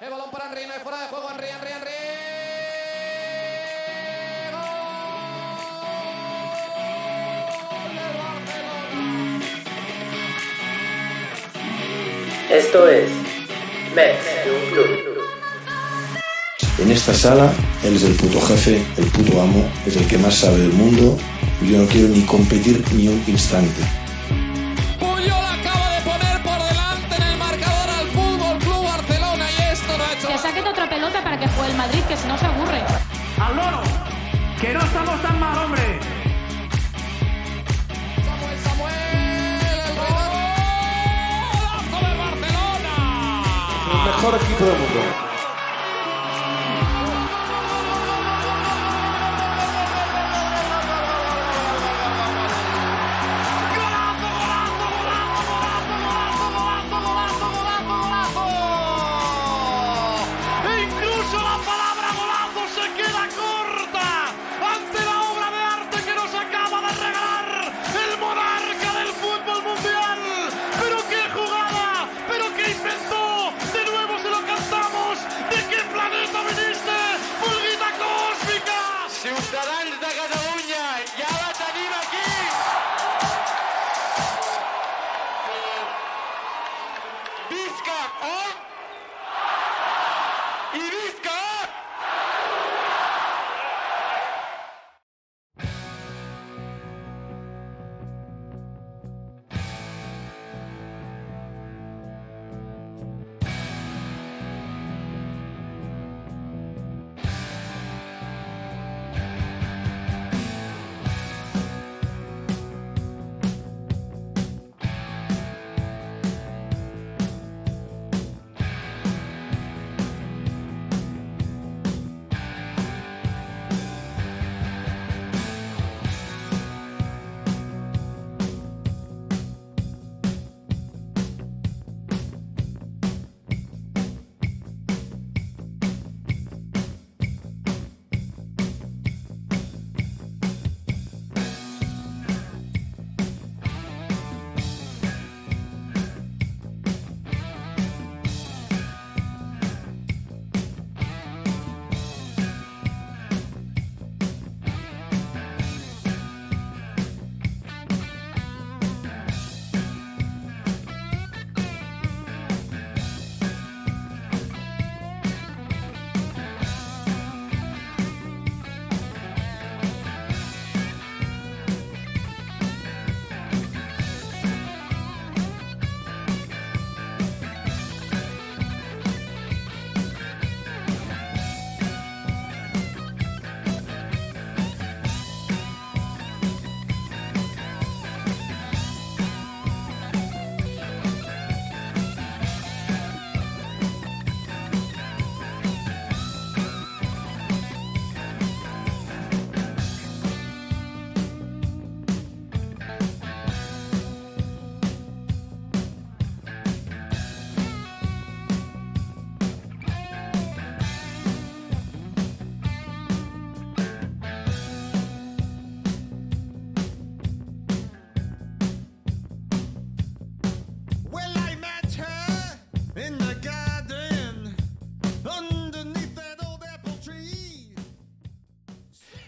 El balón para Henry, no hay fuera de juego. Henry, Henry, Henry. Esto es Mets de un club. En esta sala, él es el puto jefe, el puto amo, es el que más sabe del mundo. y Yo no quiero ni competir ni un instante. El mejor equipo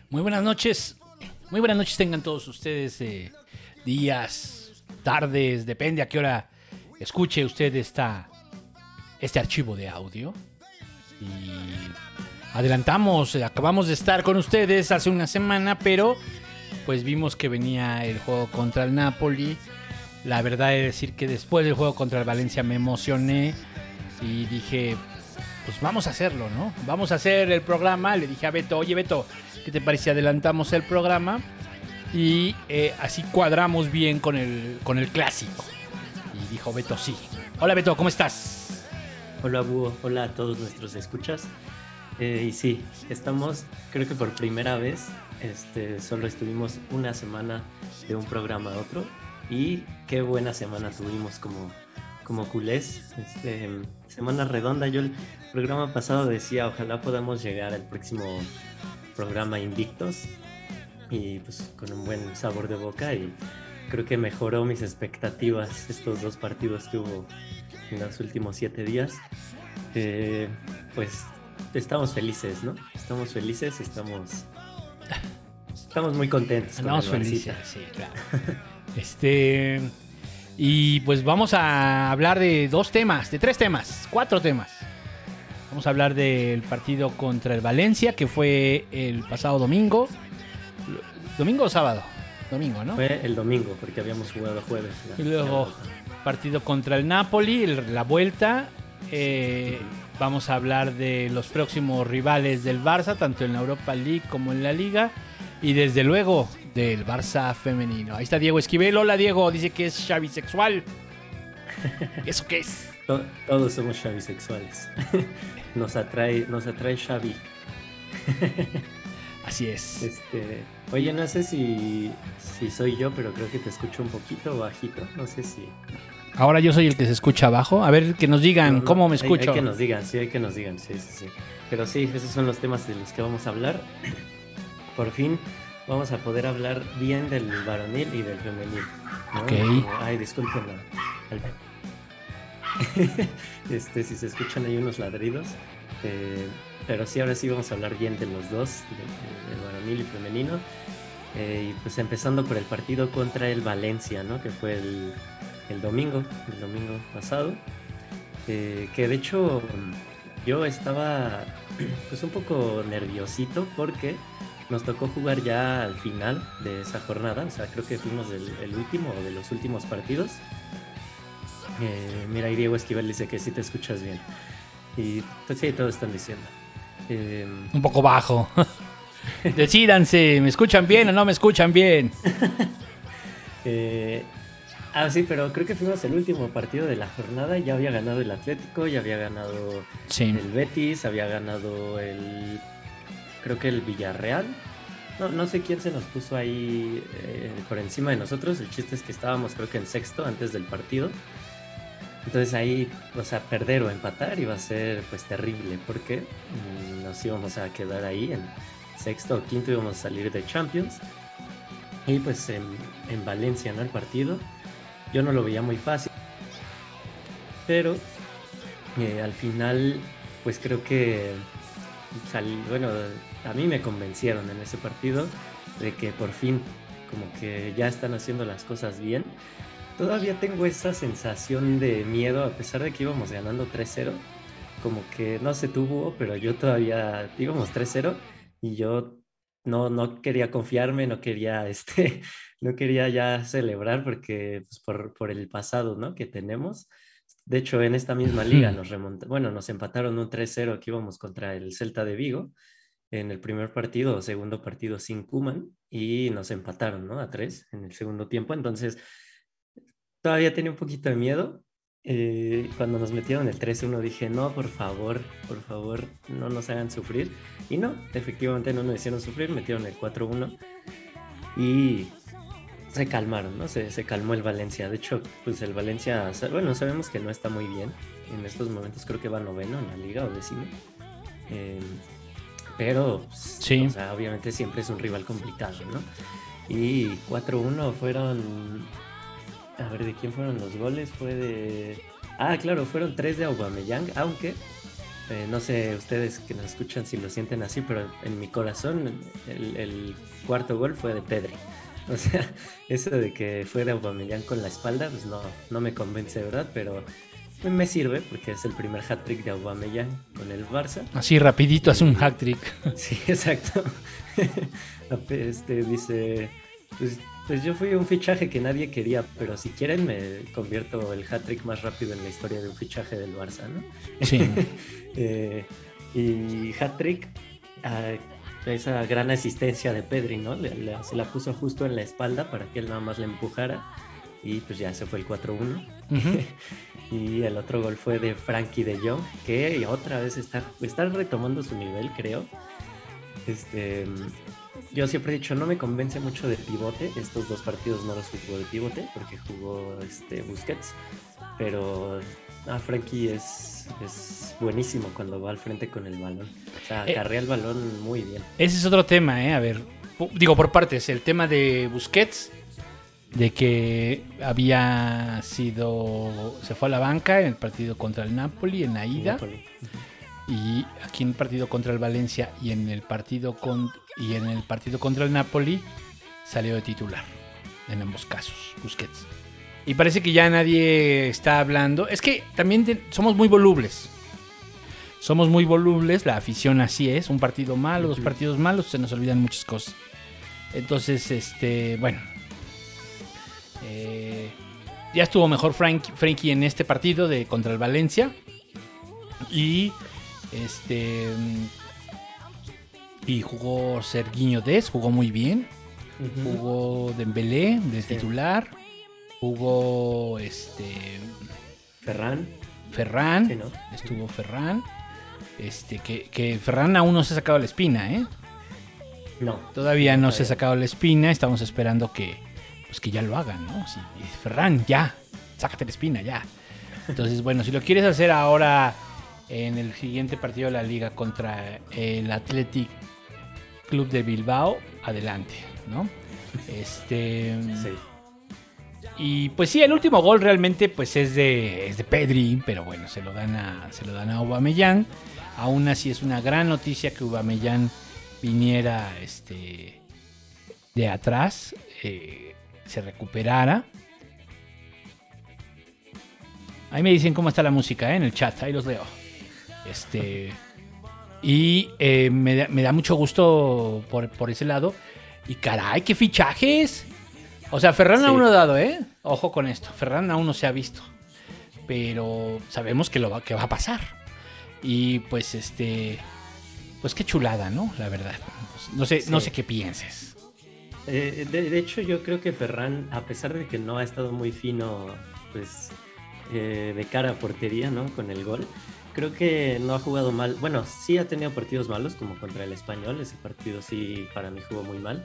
Muy buenas noches. Muy buenas noches tengan todos ustedes. eh, días, tardes, depende a qué hora escuche usted esta, este archivo de audio. Y adelantamos, eh, acabamos de estar con ustedes hace una semana, pero pues vimos que venía el juego contra el Napoli. La verdad es decir que después del juego contra el Valencia me emocioné y dije, pues vamos a hacerlo, ¿no? Vamos a hacer el programa. Le dije a Beto, oye Beto, ¿qué te parece adelantamos el programa? Y eh, así cuadramos bien con el, con el clásico. Y dijo Beto, sí. Hola Beto, ¿cómo estás? Hola Búho, hola a todos nuestros escuchas. Eh, y sí, estamos, creo que por primera vez, este, solo estuvimos una semana de un programa a otro. Y qué buena semana tuvimos como, como culés. Este, semana redonda. Yo el programa pasado decía, ojalá podamos llegar al próximo programa invictos. Y pues con un buen sabor de boca. Y creo que mejoró mis expectativas estos dos partidos que hubo en los últimos siete días. Eh, pues estamos felices, ¿no? Estamos felices, estamos. Estamos muy contentos. con el felices, Barcita. sí, claro. Este. Y pues vamos a hablar de dos temas, de tres temas, cuatro temas. Vamos a hablar del partido contra el Valencia, que fue el pasado domingo. ¿Domingo o sábado? Domingo, ¿no? Fue el domingo, porque habíamos jugado jueves. la- Y luego partido contra el Napoli, el- la vuelta. Eh, vamos a hablar de los próximos rivales del Barça, tanto en la Europa League como en la Liga. Y desde luego del Barça femenino. Ahí está Diego Esquivel. Hola Diego, dice que es Xavi sexual. ¿Eso qué es? To- todos somos Xavi sexuales. nos atrae, nos atrae Xavi. Así es. Este, oye, no sé si, si soy yo, pero creo que te escucho un poquito bajito. No sé si. Ahora yo soy el que se escucha abajo. A ver que nos digan No, no, cómo me hay- escucho. Hay, que nos digan, sí, hay que nos digan, sí, sí, sí. Pero sí, esos son los temas de los que vamos a hablar. Por fin vamos a poder hablar bien del varonil y del femenil. ¿no? Ok. Ay, disculpen. este, si se escuchan ahí unos ladridos. eh, pero sí, ahora sí vamos a hablar bien de los dos, de- de- del varonil y femenino. Eh, y pues empezando por el partido contra el Valencia, ¿no? Que fue el, domingo, el domingo pasado. Eh, que de hecho yo estaba pues un poco nerviosito porque nos tocó jugar ya al final de esa jornada, o sea, creo que fuimos el último o de los últimos partidos. Eh, mira, Diego Esquivel dice que sí te escuchas bien. Y pues sí, todos están diciendo. Eh, Un poco bajo. Decídanse, ¿me escuchan bien o no me escuchan bien? Eh, ah, sí, pero creo que fuimos el último partido de la jornada. Ya había ganado el Atlético, ya había ganado Sí. el Betis, había ganado el. Creo que el Villarreal. No, no sé quién se nos puso ahí eh, por encima de nosotros. El chiste es que estábamos, creo que en sexto antes del partido. Entonces ahí, o sea, perder o empatar iba a ser pues terrible porque mm, nos íbamos a quedar ahí en sexto o quinto íbamos a salir de Champions. Y pues en, en Valencia, ¿no? El partido. Yo no lo veía muy fácil. Pero eh, al final, pues creo que, sal- bueno, a mí me convencieron en ese partido de que por fin, como que ya están haciendo las cosas bien. Todavía tengo esa sensación de miedo, a pesar de que íbamos ganando 3-0. Como que no se tuvo, pero yo todavía íbamos 3-0 y yo no, no quería confiarme, no quería, este, no quería ya celebrar porque, pues, por, por el pasado, ¿no? Que tenemos. De hecho, en esta misma liga nos remonta, bueno, nos empataron un 3-0 que íbamos contra el Celta de Vigo en el primer partido o segundo partido sin Kuman y nos empataron, ¿no? A 3 en el segundo tiempo. Entonces, todavía tenía un poquito de miedo. Eh, cuando nos metieron el 3-1 dije, no, por favor, por favor, no nos hagan sufrir. Y no, efectivamente no nos hicieron sufrir, metieron el 4-1 y se calmaron, ¿no? Se, se calmó el Valencia. De hecho, pues el Valencia, bueno, sabemos que no está muy bien. En estos momentos creo que va noveno en la liga o décimo. Eh, pero, pues, Sí. o sea, obviamente siempre es un rival complicado, ¿no? Y 4-1 fueron... A ver, ¿de quién fueron los goles? Fue de... Ah, claro, fueron tres de Aubameyang, aunque eh, no sé ustedes que nos escuchan si lo sienten así, pero en mi corazón el, el cuarto gol fue de Pedri. O sea, eso de que fue de Aubameyang con la espalda, pues no, no me convence, ¿verdad? Pero me sirve porque es el primer hat-trick de Aubameyang con el Barça. Así rapidito hace un hack trick. Sí, exacto. Este dice, pues, pues yo fui un fichaje que nadie quería, pero si quieren me convierto el hat-trick más rápido en la historia de un fichaje del Barça, ¿no? Sí. Eh, y hat-trick, esa gran asistencia de Pedri, ¿no? Le- le- se la puso justo en la espalda para que él nada más le empujara y pues ya se fue el 4-1. Ujú. Y el otro gol fue de Frankie de Jong, que otra vez está, está retomando su nivel, creo. Este, yo siempre he dicho, no me convence mucho de pivote. Estos dos partidos no los jugó de pivote porque jugó este, Busquets. Pero ah, Frankie es, es buenísimo cuando va al frente con el balón. O sea, Eh. carrea el balón muy bien. Ese es otro tema, ¿eh? A ver, digo por partes. El tema de Busquets. de que había sido, se fue a la banca en el partido contra el Napoli, en la ida, Napoli. Y aquí en el partido contra el Valencia y en el partido con y en el partido contra el Napoli salió de titular en ambos casos Busquets. Y parece que ya nadie está hablando. Es que también te- somos muy volubles. Somos muy volubles la afición así es un partido malo dos partidos malos se nos olvidan muchas cosas. Entonces este bueno eh, ya estuvo mejor Frank, Frankie en este partido de contra el Valencia y este mm, y jugó Serguiño Des, jugó muy bien. Jugó Dembélé de Sí. titular. Jugó este Ferran, Ferran. sí, ¿no? Estuvo Ferran. Este, que, que Ferran aún no se ha sacado la espina, ¿eh? No. Todavía no se ha sacado la espina. Estamos esperando que, pues que ya lo hagan, ¿no? Sí, Ferran, ya. Sácate la espina, ya. Entonces, bueno, si lo quieres hacer ahora en el siguiente partido de la liga contra el Athletic Club de Bilbao, adelante, ¿no? Este. Sí. Y pues sí, el último gol realmente pues es de, es de Pedri, pero bueno, se lo dan a, se lo dan a Aubameyang. Aún así es una gran noticia que Aubameyang viniera este, de atrás, eh, se recuperara. Ahí me dicen cómo está la música ¿eh? en el chat, ahí los leo. Este, y eh, me, da, me da mucho gusto por, por ese lado. Y caray, qué fichajes. O sea, Ferran Sí. aún no ha dado, ¿eh? Ojo con esto. Ferran aún no se ha visto. Pero sabemos que lo va, que va a pasar. Y pues este. Pues qué chulada, ¿no? La verdad. No sé, no sé qué pienses. Eh, de, de hecho, yo creo que Ferran, a pesar de que no ha estado muy fino, pues eh, de cara a portería, ¿no? Con el gol, creo que no ha jugado mal. Bueno, sí ha tenido partidos malos, como contra el Español. Ese partido sí, para mí jugó muy mal.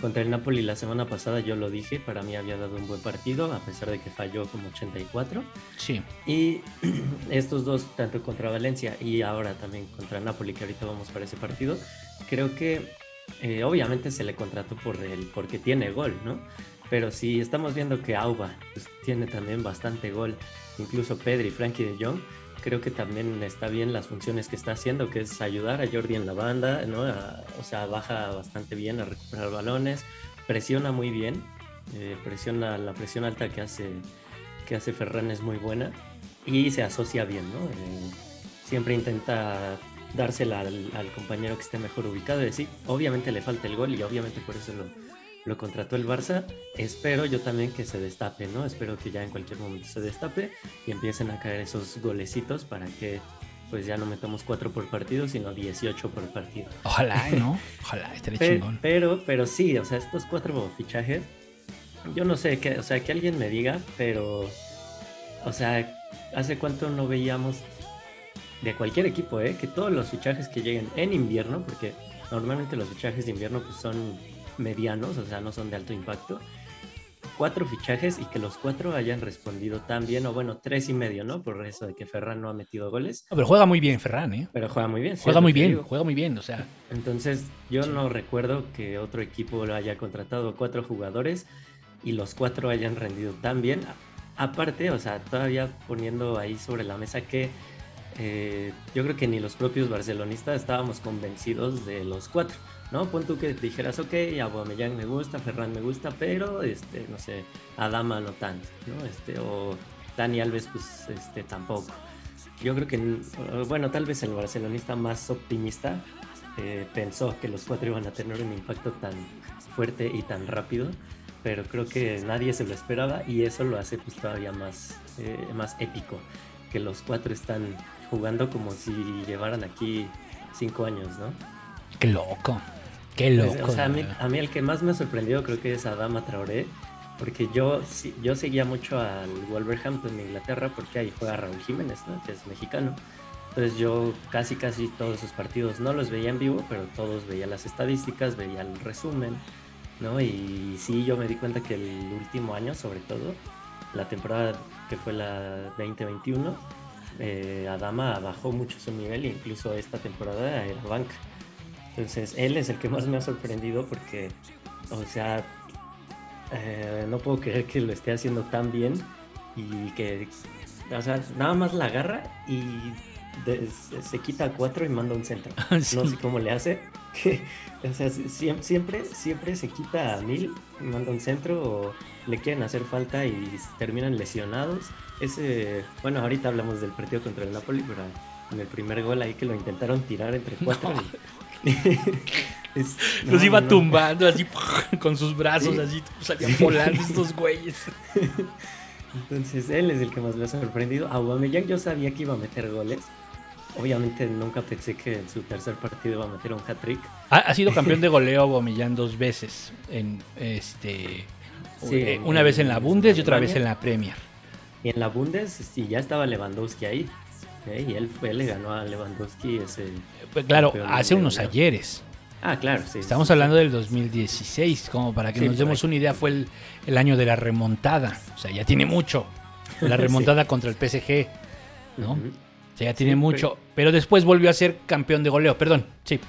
Contra el Napoli la semana pasada yo lo dije, para mí había dado un buen partido, a pesar de que falló como 84. Sí. Y estos dos, tanto contra Valencia y ahora también contra Napoli, que ahorita vamos para ese partido, creo que eh, obviamente se le contrató por el, porque tiene gol, ¿no? Pero si estamos viendo que Auba pues, tiene también bastante gol, incluso Pedri, Frankie de Jong, creo que también está bien las funciones que está haciendo, que es ayudar a Jordi en la banda, ¿no? O sea, baja bastante bien a recuperar balones, presiona muy bien, eh, presiona la presión alta que hace que hace Ferran es muy buena y se asocia bien, ¿no? Eh, siempre intenta dársela al, al compañero que esté mejor ubicado y decir, obviamente le falta el gol y obviamente por eso lo, lo contrató el Barça. Espero yo también que se destape, ¿no? Espero que ya en cualquier momento se destape y empiecen a caer esos golecitos para que pues ya no metamos 4 por partido, sino 18 por partido. Ojalá, ¿eh? ¿no? Ojalá, estaría Pe- chingón. Pero, pero sí, o sea, estos cuatro fichajes, yo no sé, que, o sea, que alguien me diga, pero, o sea, ¿hace cuánto no veíamos de cualquier equipo, eh? Que todos los fichajes que lleguen en invierno, porque normalmente los fichajes de invierno pues son medianos, o sea, no son de alto impacto, cuatro fichajes y que los cuatro hayan respondido tan bien, o bueno, tres y medio, ¿no? Por eso de que Ferran no ha metido goles, No, pero juega muy bien Ferran, ¿eh? pero juega muy bien. Juega muy bien, juega muy bien. O sea, Entonces, yo no recuerdo que otro equipo lo haya contratado cuatro jugadores y los cuatro hayan rendido tan bien. Aparte, o sea, todavía poniendo ahí sobre la mesa que eh, yo creo que ni los propios barcelonistas estábamos convencidos de los cuatro, ¿no? Pon tú que dijeras, ok, Aubameyang me gusta, Ferran me gusta, pero, este, no sé, Adama no tanto, ¿no? Este, o Dani Alves, pues, este, tampoco. Yo creo que, bueno, tal vez el barcelonista más optimista eh, pensó que los cuatro iban a tener un impacto tan fuerte y tan rápido, pero creo que nadie se lo esperaba y eso lo hace pues todavía más, eh, más épico, que los cuatro están jugando como si llevaran aquí cinco años, ¿no? qué loco. Qué loco. Pues, o sea, a mí, verdad. a mí el que más me ha sorprendido creo que es Adama Traoré, porque yo, yo seguía mucho al Wolverhampton de Inglaterra porque ahí juega Raúl Jiménez, ¿no? que es mexicano. Entonces yo casi casi todos sus partidos no los veía en vivo, pero todos veía las estadísticas, veía el resumen, ¿no? Y sí, yo me di cuenta que el último año, sobre todo, la temporada que fue la 2021, eh, Adama bajó mucho su nivel e incluso esta temporada era banca. Entonces él es el que más me ha sorprendido porque, o sea, eh, no puedo creer que lo esté haciendo tan bien y que, o sea, nada más la agarra y de- se, quita a cuatro y manda un centro. Sí. No sé cómo le hace. que, o sea, siem- siempre, siempre se quita a mil manda un centro o le quieren hacer falta y terminan lesionados. Ese, bueno, ahorita hablamos del partido contra el Napoli, pero en el primer gol ahí que lo intentaron tirar entre cuatro. y- Es- Los iba no, tumbando así con sus brazos, Sí. así salían volando estos güeyes. Entonces él es el que más me ha sorprendido. Aubameyang yo sabía que iba a meter goles. Obviamente nunca pensé que en su tercer partido iba a meter un hat-trick. Ha, ha sido campeón de goleo Aubameyang dos veces. En este Sí, eh, una vez en la Bundes y otra vez en la Premier. Y en la Bundes sí, ya estaba Lewandowski ahí. ¿Eh? Y él fue, le ganó a Lewandowski ese... Pues claro, hace de unos ayeres. Ah, claro, sí. Estamos sí, hablando del 2016, como para que Sí, nos demos una idea, fue el, el año de la remontada. O sea, ya tiene mucho. La remontada contra el PSG, ¿no? O sea, ya tiene mucho. Pero después volvió a ser campeón de goleo, perdón. Sí.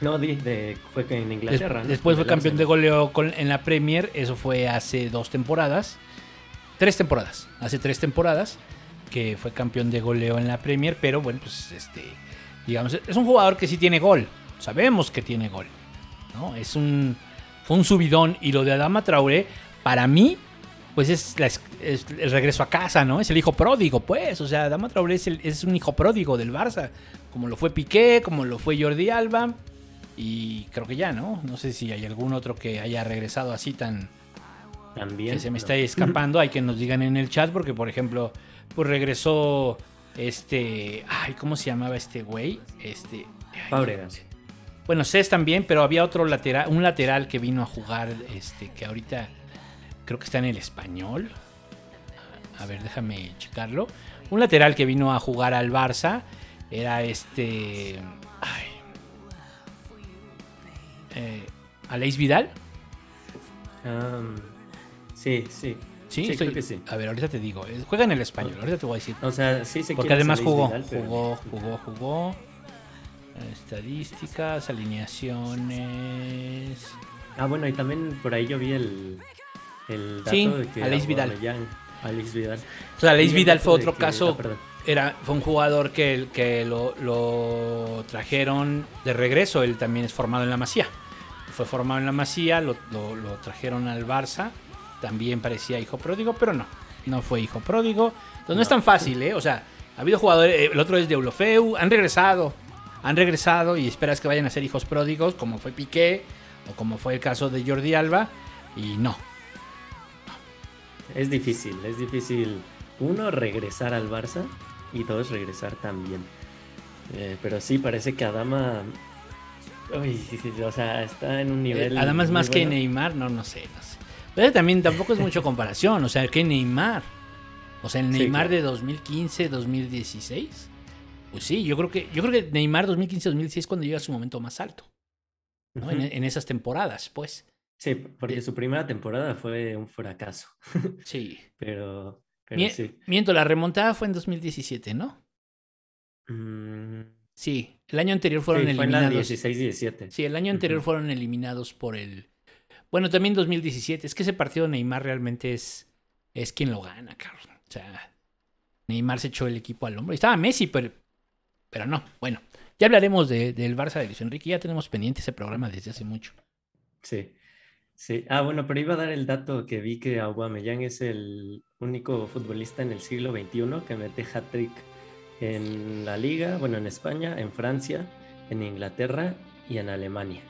No, di- de, fue que en Des- Inglaterra. ¿no? después fue campeón de goleo con- en la Premier. Eso fue hace dos temporadas. Tres temporadas. Hace tres temporadas que fue campeón de goleo en la Premier. Pero bueno, pues este. Digamos, es un jugador que sí tiene gol. Sabemos que tiene gol. ¿no? Es un. Fue un subidón. Y lo de Adama Traoré, para mí, pues es, la es- es el regreso a casa, ¿no? Es el hijo pródigo, pues. O sea, Adama Traoré es, el- es un hijo pródigo del Barça. Como lo fue Piqué, como lo fue Jordi Alba. Y creo que ya, ¿no? No sé si hay algún otro que haya regresado así tan... También. que se me no. está escapando. Hay que nos digan en el chat porque, por ejemplo, pues regresó este... Ay, ¿cómo se llamaba este güey? Este... ay, Fábregas. Bueno, Cés también, pero había otro lateral, un lateral que vino a jugar, este, que ahorita creo que está en el español. A ver, déjame checarlo. Un lateral que vino a jugar al Barça era este. Ay. Eh, Aleix Vidal. Am, sí, sí. Sí, Sí, estoy- creo que sí. A ver, ahorita te digo. eh, Juega en el español, ahorita te voy a decir. O sea, sí se Porque además jugó, pero- jugó, jugó, jugó. Estadísticas, alineaciones. Ah, bueno, y también por ahí yo vi el, el dato Sí, de que Aleix Vidal. Aleix Vidal. O sea, el Vidal fue otro que- caso. ah. Era, fue un jugador que, que lo, lo trajeron de regreso. Él también es formado en la Masía. Fue formado en la Masía, lo, lo- lo trajeron al Barça. También parecía hijo pródigo, pero no. No fue hijo pródigo. Entonces no, es tan fácil, ¿eh? O sea, ha habido jugadores. eh, El otro es de Eulofeu. Han regresado. Han regresado y esperas que vayan a ser hijos pródigos, como fue Piqué o como fue el caso de Jordi Alba. Y no. Es difícil, es difícil. Uno, regresar al Barça y dos, regresar también. Eh, pero sí, parece que Adama. Uy, o sea, está en un nivel. Eh, Además, muy más que. Neymar, no, no sé, no sé. Pero también tampoco es mucho comparación, o sea, que Neymar. O sea, el Sí, Neymar claro. de 2015, 2016. Pues sí, yo creo que yo creo que Neymar 2015, 2016 cuando llega a su momento más alto, ¿no? En, esas temporadas, pues. Sí, porque de- su primera temporada fue un fracaso. Sí. Pero, pero Mie- sí. Miento, la remontada fue en 2017, ¿no? Mm, Sí, el año anterior fueron sí, fue en la eliminados. 16-17. Sí, el año anterior fueron eliminados por el. Bueno, también 2017. Es que ese partido Neymar realmente es, es quien lo gana, cabrón. O sea, Neymar se echó el equipo al hombro. Y estaba Messi, pero, pero no. Bueno, ya hablaremos de- del Barça de Luis Enrique. Ya tenemos pendiente ese programa desde hace mucho. Sí, sí. Ah, bueno, pero iba a dar el dato que vi que Aubameyang es el único futbolista en el siglo XXI que mete hat-trick en la liga, bueno, en España, en Francia, en Inglaterra y en Alemania.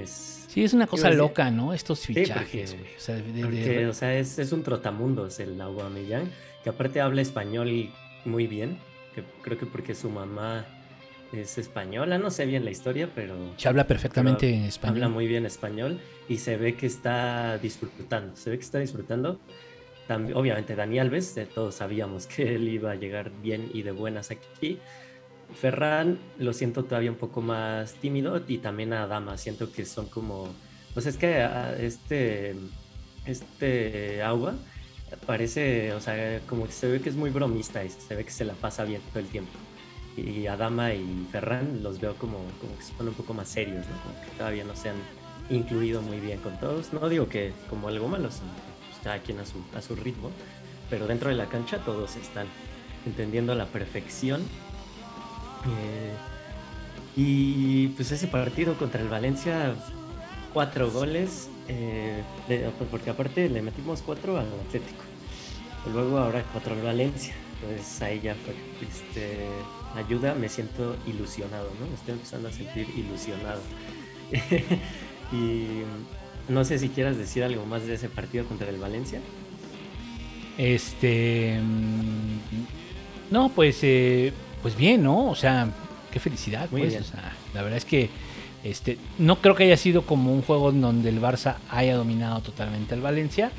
Es, Sí, es una cosa loca, ¿no? Estos fichajes, güey. O sea, de- de- porque, o sea, es, es un trotamundos el Aubameyang, que aparte habla español muy bien, que creo que porque su mamá es española, no sé bien la historia, pero se habla perfectamente en español. habla muy bien español y se ve que está disfrutando, se ve que está disfrutando. También, obviamente Dani Alves, eh, todos sabíamos que él iba a llegar bien y de buenas aquí. Ferran lo siento todavía un poco más tímido y también a Dama siento que son como, pues es que a este, este Auba parece, o sea, como que se ve que es muy bromista y se ve que se la pasa bien todo el tiempo. Y Adama y Ferran los veo como, como que son un poco más serios. Como que todavía no se han incluido muy bien con todos. No digo que como algo malo, sino pues, cada quien a su, a su ritmo, pero dentro de la cancha todos están entendiendo a la perfección. Eh, y pues ese partido contra el Valencia, cuatro goles, eh, porque aparte le metimos cuatro al Atlético. Luego ahora cuatro al Valencia. Entonces ahí ya fue. Este, ayuda, me siento ilusionado, ¿no? Me estoy empezando a sentir ilusionado. y no sé si quieras decir algo más de ese partido contra el Valencia. Este. mm, No, pues. eh, pues bien, ¿no? O sea, qué felicidad, pues. O sea, la verdad es que. Este, no creo que haya sido como un juego en donde el Barça haya dominado totalmente al Valencia,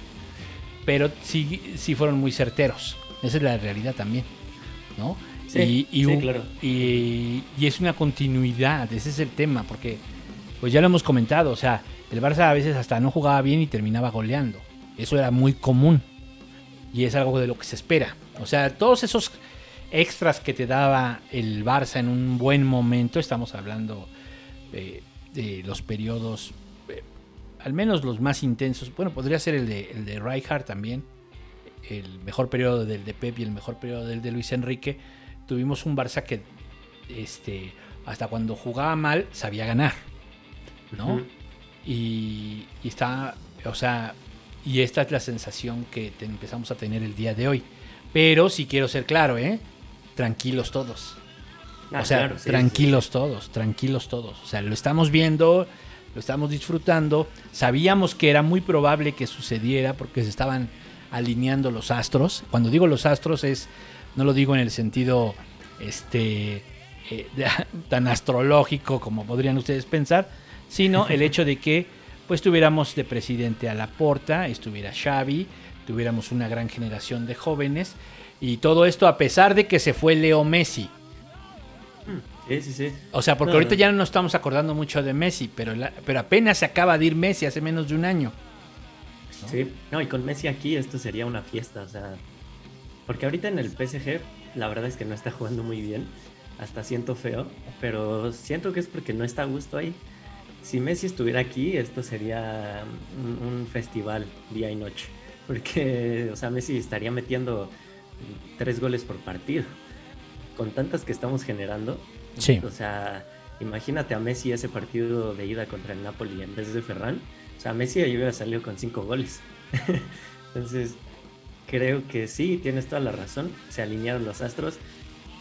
pero sí, sí fueron muy certeros. Esa es la realidad también, ¿no? Sí, sí, un- claro. y, y es una continuidad, ese es el tema, porque pues ya lo hemos comentado, o sea, el Barça a veces hasta no jugaba bien y terminaba goleando. Eso era muy común y es algo de lo que se espera. O sea, todos esos extras que te daba el Barça en un buen momento, estamos hablando de los periodos, eh, al menos los más intensos, bueno, podría ser el de, el de Rijkaard también, el mejor periodo del de Pep y el mejor periodo del de Luis Enrique, tuvimos un Barça que este, hasta cuando jugaba mal sabía ganar, ¿no? Y, y está, o sea, y esta es la sensación que te- empezamos a tener el día de hoy. Pero si quiero ser claro, ¿eh? Tranquilos todos. Ah, o sea, claro, sí, sí, tranquilos todos, tranquilos todos. O sea, lo estamos viendo, lo estamos disfrutando. Sabíamos que era muy probable que sucediera porque se estaban alineando los astros. Cuando digo los astros es, no lo digo en el sentido este, eh, tan astrológico como podrían ustedes pensar, sino el hecho de que pues tuviéramos de presidente a Laporta, estuviera Xavi, tuviéramos una gran generación de jóvenes y todo esto a pesar de que se fue Leo Messi. Sí, sí, sí. O sea, porque No, ahorita no. ya no nos estamos acordando mucho de Messi, pero, la- pero apenas se acaba de ir Messi hace menos de un año. Sí, no, y con Messi aquí esto sería una fiesta, o sea, porque ahorita en el PSG la verdad es que no está jugando muy bien, hasta siento feo, pero siento que es porque no está a gusto ahí. Si Messi estuviera aquí, esto sería un, un festival día y noche, porque, o sea, Messi estaría metiendo tres goles por partido, con tantas que estamos generando. Sí. O sea, imagínate a Messi ese partido de ida contra el Napoli en vez de Ferran. O sea, Messi ahí hubiera salido con cinco goles. Entonces, creo que sí, tienes toda la razón. Se alinearon los astros.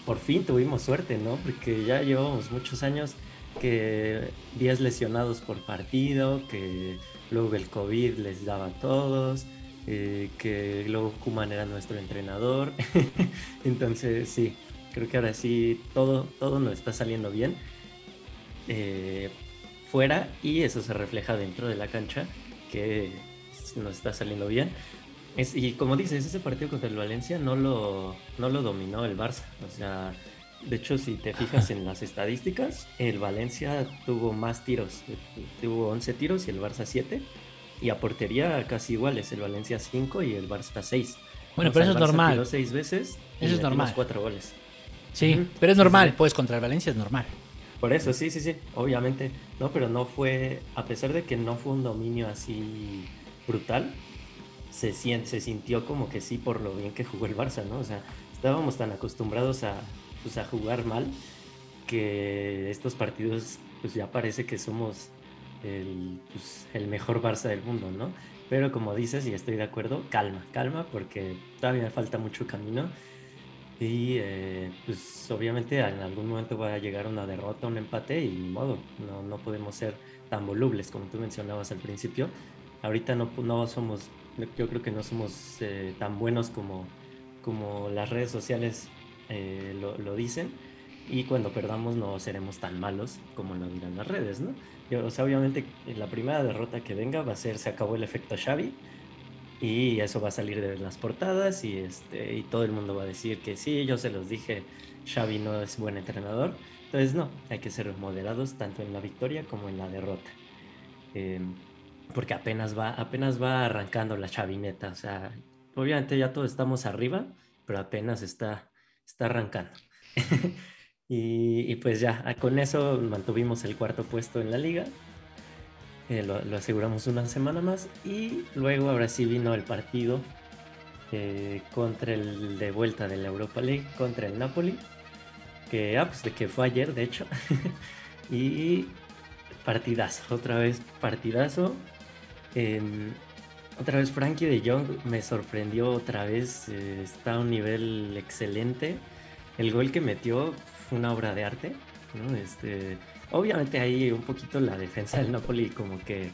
Por fin tuvimos suerte, ¿no? Porque ya llevamos muchos años que 10 lesionados por partido, que luego el COVID les daba a todos, eh, que luego Kuman era nuestro entrenador. Entonces, sí, creo que ahora sí todo, todo nos está saliendo bien. eh, fuera y eso se refleja dentro de la cancha que nos está saliendo bien. Es- y como dices, ese partido contra el Valencia no lo, no lo dominó el Barça. O sea, de hecho, si te fijas en las estadísticas, el Valencia tuvo más tiros. Tuvo 11 tiros y el Barça 7. Y a portería casi iguales, el Valencia 5 y el Barça 6. Bueno, O pero sea, eso es normal. seis veces y Eso es normal. cuatro goles. Sí, pero es normal, sí. pues contra el Valencia es normal. Por eso, sí, sí, sí, obviamente. No, pero no fue, a pesar de que no fue un dominio así brutal, se, se sintió como que sí por lo bien que jugó el Barça, ¿no? O sea, estábamos tan acostumbrados a, pues, a jugar mal que estos partidos, pues ya parece que somos el, pues, el mejor Barça del mundo, ¿no? Pero como dices, y estoy de acuerdo, calma, calma, porque todavía falta mucho camino. Y eh, pues obviamente en algún momento va a llegar una derrota, un empate y ni modo, no, no podemos ser tan volubles como tú mencionabas al principio. Ahorita no, no somos, yo creo que no somos eh, tan buenos como, como las redes sociales eh, lo, lo dicen y cuando perdamos no seremos tan malos como lo dirán las redes, ¿no? Yo, o sea, obviamente la primera derrota que venga va a ser se acabó el efecto Xavi y eso va a salir de las portadas y, este, y todo el mundo va a decir que sí, yo se los dije, Xavi no es buen entrenador. Entonces no, hay que ser moderados tanto en la victoria como en la derrota. Eh, porque apenas va, apenas va arrancando la chavineta. O sea, obviamente ya todos estamos arriba, pero apenas está, está arrancando. y, pues ya, con eso mantuvimos el cuarto puesto en la liga. eh, lo, lo aseguramos una semana más y luego ahora sí vino el partido eh, contra el de vuelta de la Europa League contra el Napoli, que, ah, pues, de que fue ayer de hecho, y partidazo, otra vez partidazo. Em, otra vez Frankie de Jong me sorprendió otra vez, eh, está a un nivel excelente. El gol que metió fue una obra de arte, ¿no? Este, obviamente ahí un poquito la defensa del Napoli como que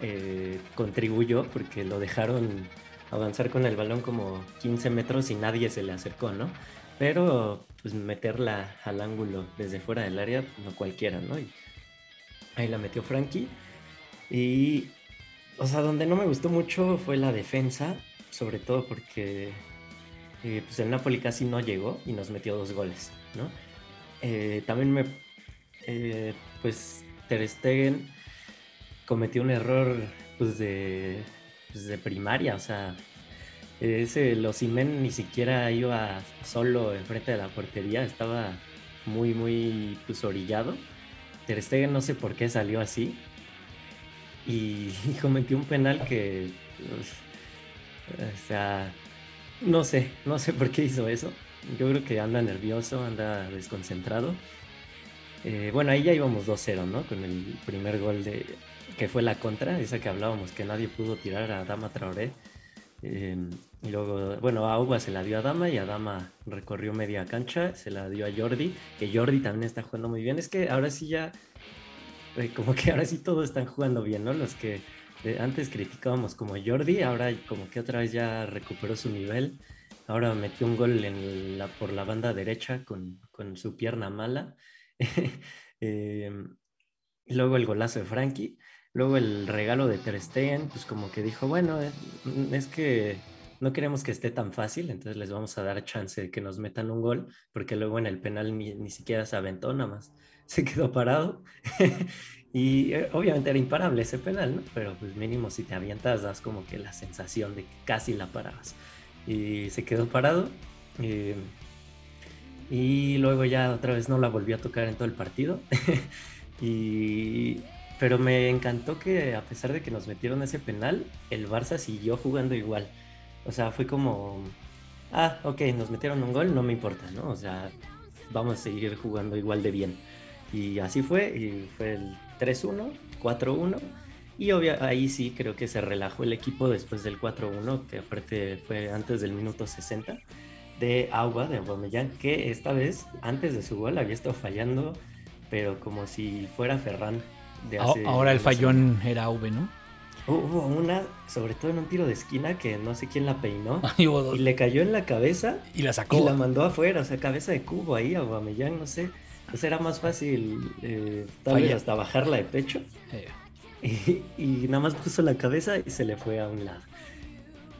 eh, contribuyó porque lo dejaron avanzar con el balón como 15 metros y nadie se le acercó, ¿no? Pero pues meterla al ángulo desde fuera del área, no cualquiera, ¿no? Ahí la metió Frankie. Y, o sea, donde no me gustó mucho fue la defensa, sobre todo porque eh, pues el Napoli casi no llegó y nos metió dos goles, ¿no? Eh, también me, eh, pues Ter Stegen cometió un error pues de, pues, de primaria, o sea, ese los ni siquiera iba solo enfrente de la portería, estaba muy muy pues orillado. Ter Stegen no sé por qué salió así y, cometió un penal que o sea, no sé, no sé por qué hizo eso. Yo creo que anda nervioso, anda desconcentrado. Eh, bueno, ahí ya íbamos 2-0, ¿no? Con el primer gol de que fue la contra, esa que hablábamos, que nadie pudo tirar a Dama Traoré. Eh, y luego, bueno, a Uba se la dio a Dama y a Dama recorrió media cancha, se la dio a Jordi, que Jordi también está jugando muy bien. Es que ahora sí ya, eh, como que ahora sí todos están jugando bien, ¿no? Los que eh, antes criticábamos como Jordi, ahora como que otra vez ya recuperó su nivel. Ahora metió un gol por la banda derecha con, con su pierna mala. eh, luego el golazo de Frankie. Luego el regalo de Ter pues como que dijo, bueno, eh, es que no queremos que esté tan fácil, entonces les vamos a dar chance de que nos metan un gol, porque luego en el penal ni, ni siquiera se aventó, nada más se quedó parado. y eh, obviamente era imparable ese penal, ¿no? Pero pues mínimo si te avientas das como que la sensación de que casi la parabas. Y se quedó parado. eh, y luego ya otra vez no la volvió a tocar en todo el partido. y, pero me encantó que a pesar de que nos metieron ese penal, el Barça siguió jugando igual. O sea, fue como, ah, ok, nos metieron un gol, no me importa, ¿no? O sea, vamos a seguir jugando igual de bien. Y así fue, y fue el 3-1, 4-1. Y obvio, ahí sí creo que se relajó el equipo después del 4-1, que aparte fue antes del minuto 60, de Agua, de Aubameyang, que esta vez, antes de su gol, había estado fallando, pero como si fuera Ferran. De hace Ahora el años. fallón era V, ¿no? Hubo una, sobre todo en un tiro de esquina, que no sé quién la peinó. Y. Y le cayó en la cabeza Y la y sacó. la mandó afuera, o sea, cabeza de cubo ahí, Aubameyang, no sé. Pues era más fácil eh, tal vez Falla. hasta bajarla de pecho. Eh, Y, nada más puso la cabeza y se le fue a un lado.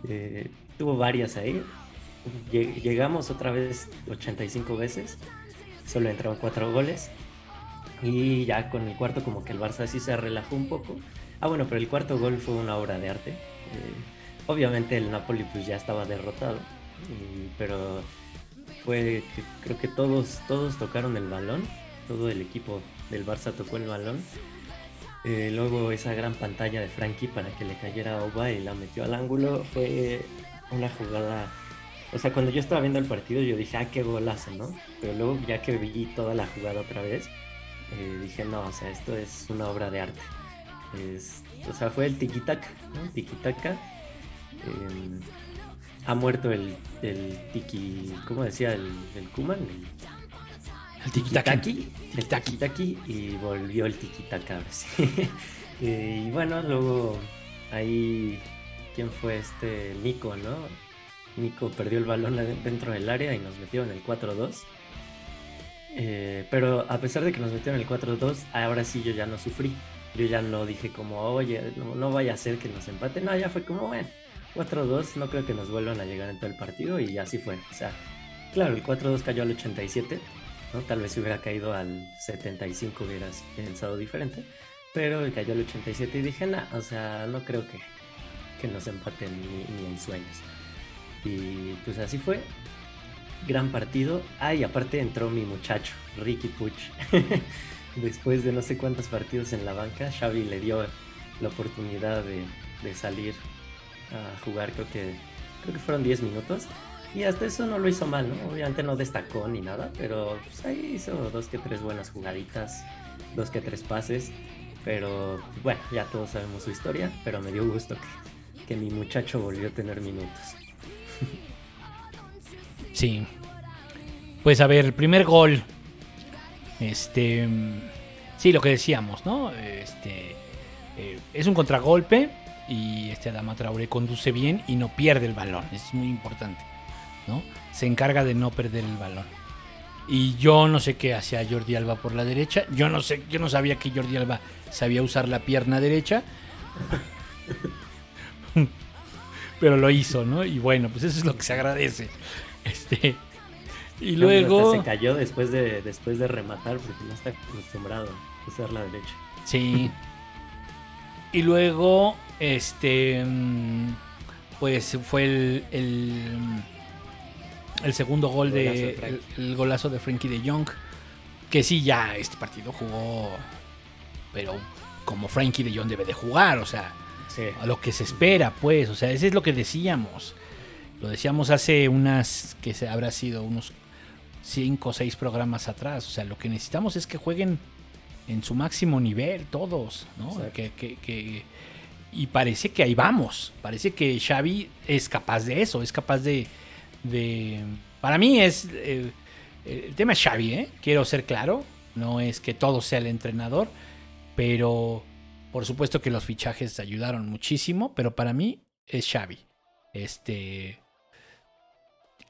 Eh, tuvo varias ahí. Lle- Llegamos otra vez 85 veces. Solo entraron cuatro goles. Y ya con el cuarto como que el Barça sí se relajó un poco. Ah, bueno, pero el cuarto gol fue una obra de arte. Eh, obviamente el Napoli pues ya estaba derrotado. y- pero fue creo que todos, todos tocaron el balón. Todo el equipo del Barça tocó el balón. Eh, luego esa gran pantalla de Frankie para que le cayera a Oba y la metió al ángulo fue una jugada. O sea, cuando yo estaba viendo el partido yo dije, ah, qué golazo, ¿no? Pero luego ya que vi toda la jugada otra vez, eh, dije, no, o sea, esto es una obra de arte. Es- o sea, fue el tiki-taka, ¿no? Tiki-taka. Eh, ha muerto el, el tiki, ¿cómo decía? El, el Kuman, el tiki-taki, el tiki-taki y volvió el tiki-taka ahora sí. Eh, y bueno, luego ahí, ¿quién fue este? Nico, ¿no? Nico perdió el balón dentro del área y nos metieron el 4-2. Eh, pero a pesar de que nos metieron el 4-2, ahora sí yo ya no sufrí. Yo ya no dije como, oye, no, no vaya a ser que nos empaten. No, ya fue como, bueno, 4-2, no creo que nos vuelvan a llegar en todo el partido y así fue. O sea, claro, el 4-2 cayó al 87, ¿no? Tal vez si hubiera caído al 75 hubieras pensado diferente, pero cayó al 87 y dije, nah, o sea, no creo que, que nos empaten ni, ni en sueños. Y pues así fue. Gran partido. Ah, y aparte entró mi muchacho, Ricky Puch. Después de no sé cuántos partidos en la banca, Xavi le dio la oportunidad de, de salir a jugar, creo que, creo que fueron 10 minutos. Y hasta eso no lo hizo mal, ¿no? Obviamente no destacó ni nada, pero pues, ahí hizo dos que tres buenas jugaditas, dos que tres pases. Pero bueno, ya todos sabemos su historia, pero me dio gusto que, mi muchacho volvió a tener minutos. Sí. Pues a ver, primer gol. Este. Sí, lo que decíamos, ¿no? Este. eh, es un contragolpe. Y este Adama Traoré conduce bien y no pierde el balón. Es muy importante. ¿No? Se encarga de no perder el balón. Y yo no sé qué hacía Jordi Alba por la derecha. Yo no sé, yo no sabía que Jordi Alba sabía usar la pierna derecha. Pero lo hizo, ¿no? Y bueno, pues eso es lo que se agradece. Este. Y luego. se cayó después de, después de rematar porque no está acostumbrado a usar la derecha. Sí. Y luego, este. mm, Pues fue el. El, el segundo gol de. El, el golazo de Frankie de Jong. Que sí, ya este partido jugó. Pero como Frankie de Jong debe de jugar, o sea. Sí. a lo que se espera, pues. O sea, eso es lo que decíamos. Lo decíamos hace unas, que se habrá sido unos 5 o 6 programas atrás. O sea, lo que necesitamos es que jueguen en su máximo nivel todos, ¿no? Que, que- que- y parece que ahí vamos. Parece que Xavi es capaz de eso, es capaz de... para mí es... eh, el tema es Xavi, ¿eh? Quiero ser claro. No es que todo sea el entrenador, pero por supuesto que los fichajes ayudaron muchísimo, pero para mí es Xavi. Este.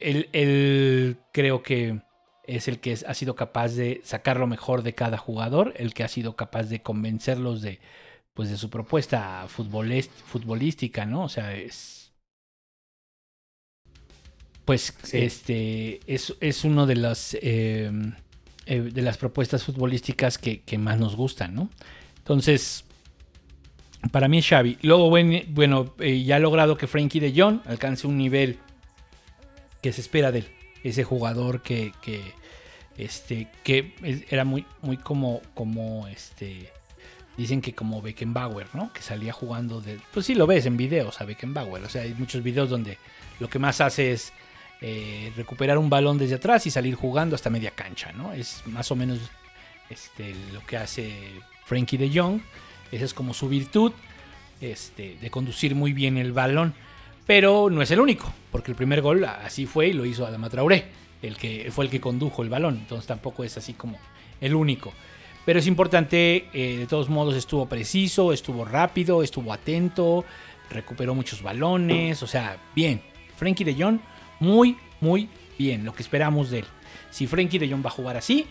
Él, creo que es el que ha sido capaz de sacar lo mejor de cada jugador, el que ha sido capaz de convencerlos de, pues, de su propuesta futbolística, ¿no? O sea, es. Pues Sí. este es, es uno de las eh, eh, de las propuestas futbolísticas que, que más nos gustan, ¿no? Entonces, para mí es Xavi. Luego, buen- bueno, eh, ya ha logrado que Frankie de Jong alcance un nivel que se espera de él. Ese jugador que, que, este, que era muy, muy como, como, este, dicen que como Beckenbauer, ¿no? Que salía jugando de, pues sí lo ves en videos a Beckenbauer. O sea, hay muchos videos donde lo que más hace es eh, recuperar un balón desde atrás y salir jugando hasta media cancha, ¿no? Es más o menos este, lo que hace Frankie de Jong. Esa es como su virtud, este, de conducir muy bien el balón. Pero no es el único, porque el primer gol así fue y lo hizo Adama Traoré, el que fue el que condujo el balón. Entonces tampoco es así como el único. Pero es importante, eh, de todos modos estuvo preciso, estuvo rápido, estuvo atento, recuperó muchos balones, o sea, bien. Frankie de Jong, muy, muy bien, lo que esperamos de él. Si Frankie de Jong va a jugar así,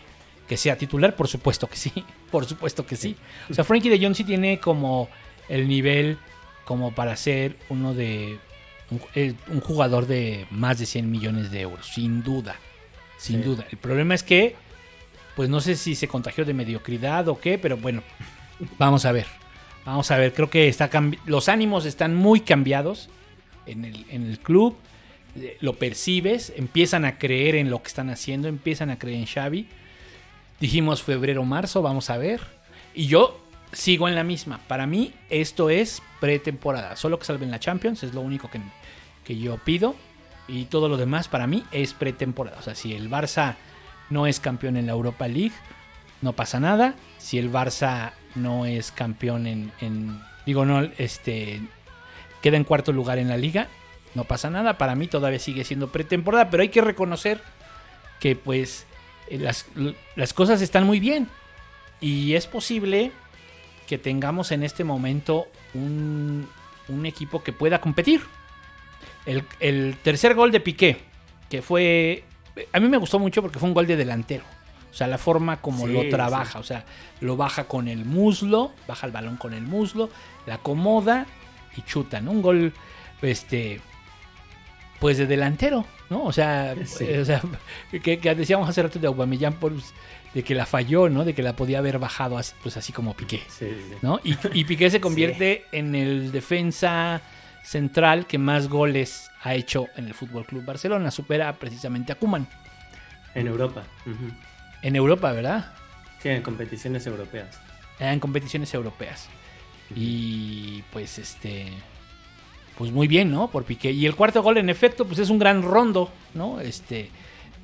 que sea titular, por supuesto que sí, por supuesto que sí. O sea, Frankie de Jong sí tiene como el nivel como para ser uno de un, eh, un jugador de más de 100 millones de euros, sin duda, sin Sí. duda. El problema es que, pues no sé si se contagió de mediocridad o qué, pero bueno, vamos a ver, vamos a ver. Creo que está los ánimos están muy cambiados en el, en el club, lo percibes, empiezan a creer en lo que están haciendo, empiezan a creer en Xavi. Dijimos febrero, marzo, vamos a ver. Y yo sigo en la misma. Para mí esto es pretemporada. Solo que salven la Champions es lo único que, que yo pido. Y todo lo demás para mí es pretemporada. O sea, si el Barça no es campeón en la Europa League, no pasa nada. Si el Barça no es campeón en, en- digo, no, este, queda en cuarto lugar en la liga, no pasa nada. Para mí todavía sigue siendo pretemporada, pero hay que reconocer que pues eh, las, las cosas están muy bien. Y es posible que tengamos en este momento un, un equipo que pueda competir. El, el tercer gol de Piqué, que fue... A mí me gustó mucho porque fue un gol de delantero. O sea, la forma como Sí, lo trabaja. sí. O sea, lo baja con el muslo, baja el balón con el muslo, la acomoda y chuta, ¿no? Un gol, este, pues de delantero, ¿no? O sea, Sí. eh, o sea que, que decíamos hace rato de Aubameyang, pues, de que la falló, ¿no? De que la podía haber bajado así, pues así como Piqué, Sí, sí. ¿no? Y, y Piqué se convierte en el defensa central que más goles ha hecho en el Fútbol Club Barcelona, supera precisamente a Kuman En Europa. en Europa, ¿verdad? Sí, en competiciones europeas. en competiciones europeas. Y pues este. Pues muy bien, ¿no? Por Piqué. Y el cuarto gol, en efecto, pues es un gran rondo, ¿no? Este.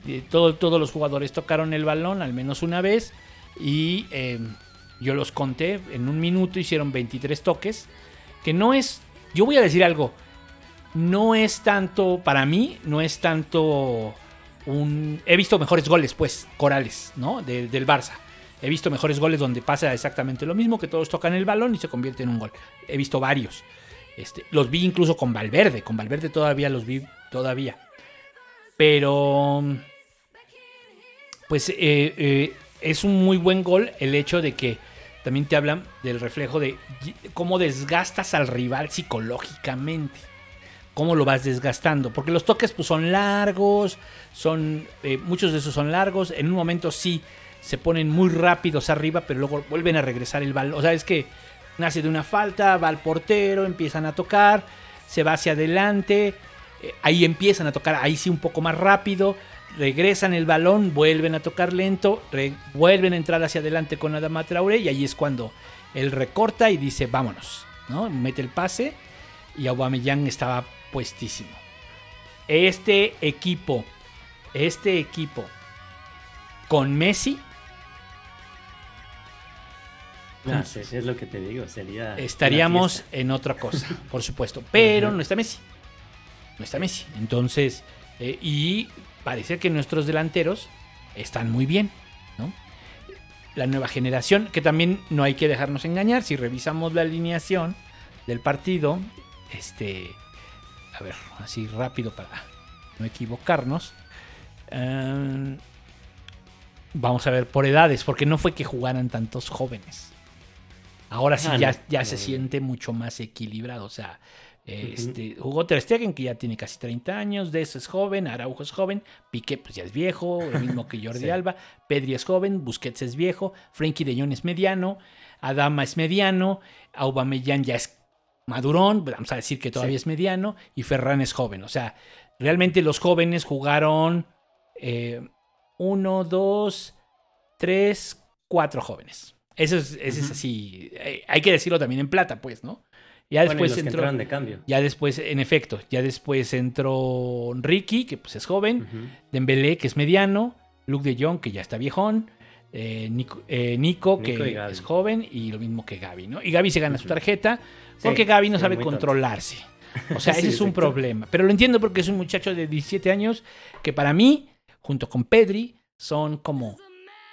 eh, todo- todos los jugadores tocaron el balón al menos una vez. Y eh, yo los conté. En un minuto hicieron 23 toques. Que no es. Yo voy a decir algo. No es tanto. Para mí, no es tanto. Un, he visto mejores goles, pues, corales, ¿no? De- del Barça. He visto mejores goles donde pasa exactamente lo mismo, que todos tocan el balón y se convierte en un gol. He visto varios. Este, los vi incluso con Valverde. Con Valverde todavía los vi todavía. Pero. Pues eh, eh, es un muy buen gol el hecho de que también te hablan del reflejo de cómo desgastas al rival psicológicamente. Cómo lo vas desgastando. Porque los toques pues, son largos. Son. eh, muchos de esos son largos. En un momento sí se ponen muy rápidos arriba, pero luego vuelven a regresar el balón. O sea, es que nace de una falta, va al portero, empiezan a tocar, se va hacia adelante, eh, ahí empiezan a tocar, ahí sí un poco más rápido, regresan el balón, vuelven a tocar lento, vuelven a entrar hacia adelante con Adama Traoré y ahí es cuando él recorta y dice vámonos, ¿no? Mete el pase y Aubameyang estaba puestísimo. Este equipo, este equipo con Messi Sí, es lo que te digo, sería. estaríamos en otra cosa, por supuesto. Pero no está Messi. No está Messi. Entonces, eh, y parece que nuestros delanteros están muy bien, ¿no? La nueva generación, que también no hay que dejarnos engañar, si revisamos la alineación del partido, este, a ver, así rápido para no equivocarnos. eh, vamos a ver por edades, porque no fue que jugaran tantos jóvenes. Ahora sí Ah, ya, no, ya no, se no. siente mucho más equilibrado. O sea, este, jugó Ter Stegen, que ya tiene casi 30 años. Dez es joven. Araujo es joven. Piqué, pues ya es viejo. Lo mismo que Jordi Sí. Alba. Pedri es joven. Busquets es viejo. Frenkie de Jong es mediano. Adama es mediano. Aubameyang ya es madurón. Vamos a decir que todavía Sí. es mediano. Y Ferran es joven. O sea, realmente los jóvenes jugaron eh, uno, dos, tres, cuatro jóvenes. Eso es, ese es Ujú. así. eh, hay que decirlo también en plata, pues, ¿no? Ya Bueno, después que entró. de cambio. Ya después, en efecto, ya después entró Ricky, que pues es joven. Ujú. Dembélé, que es mediano. Luke de Jong, que ya está viejón. eh, Nico, eh, Nico, que Nico es joven. Y lo mismo que Gaby, ¿no? Y Gaby se gana su tarjeta Sí, porque Gaby no sí, sabe tonto. controlarse. O sea, Sí, ese es un problema. Pero lo entiendo porque es un muchacho de 17 años que para mí, junto con Pedri, son como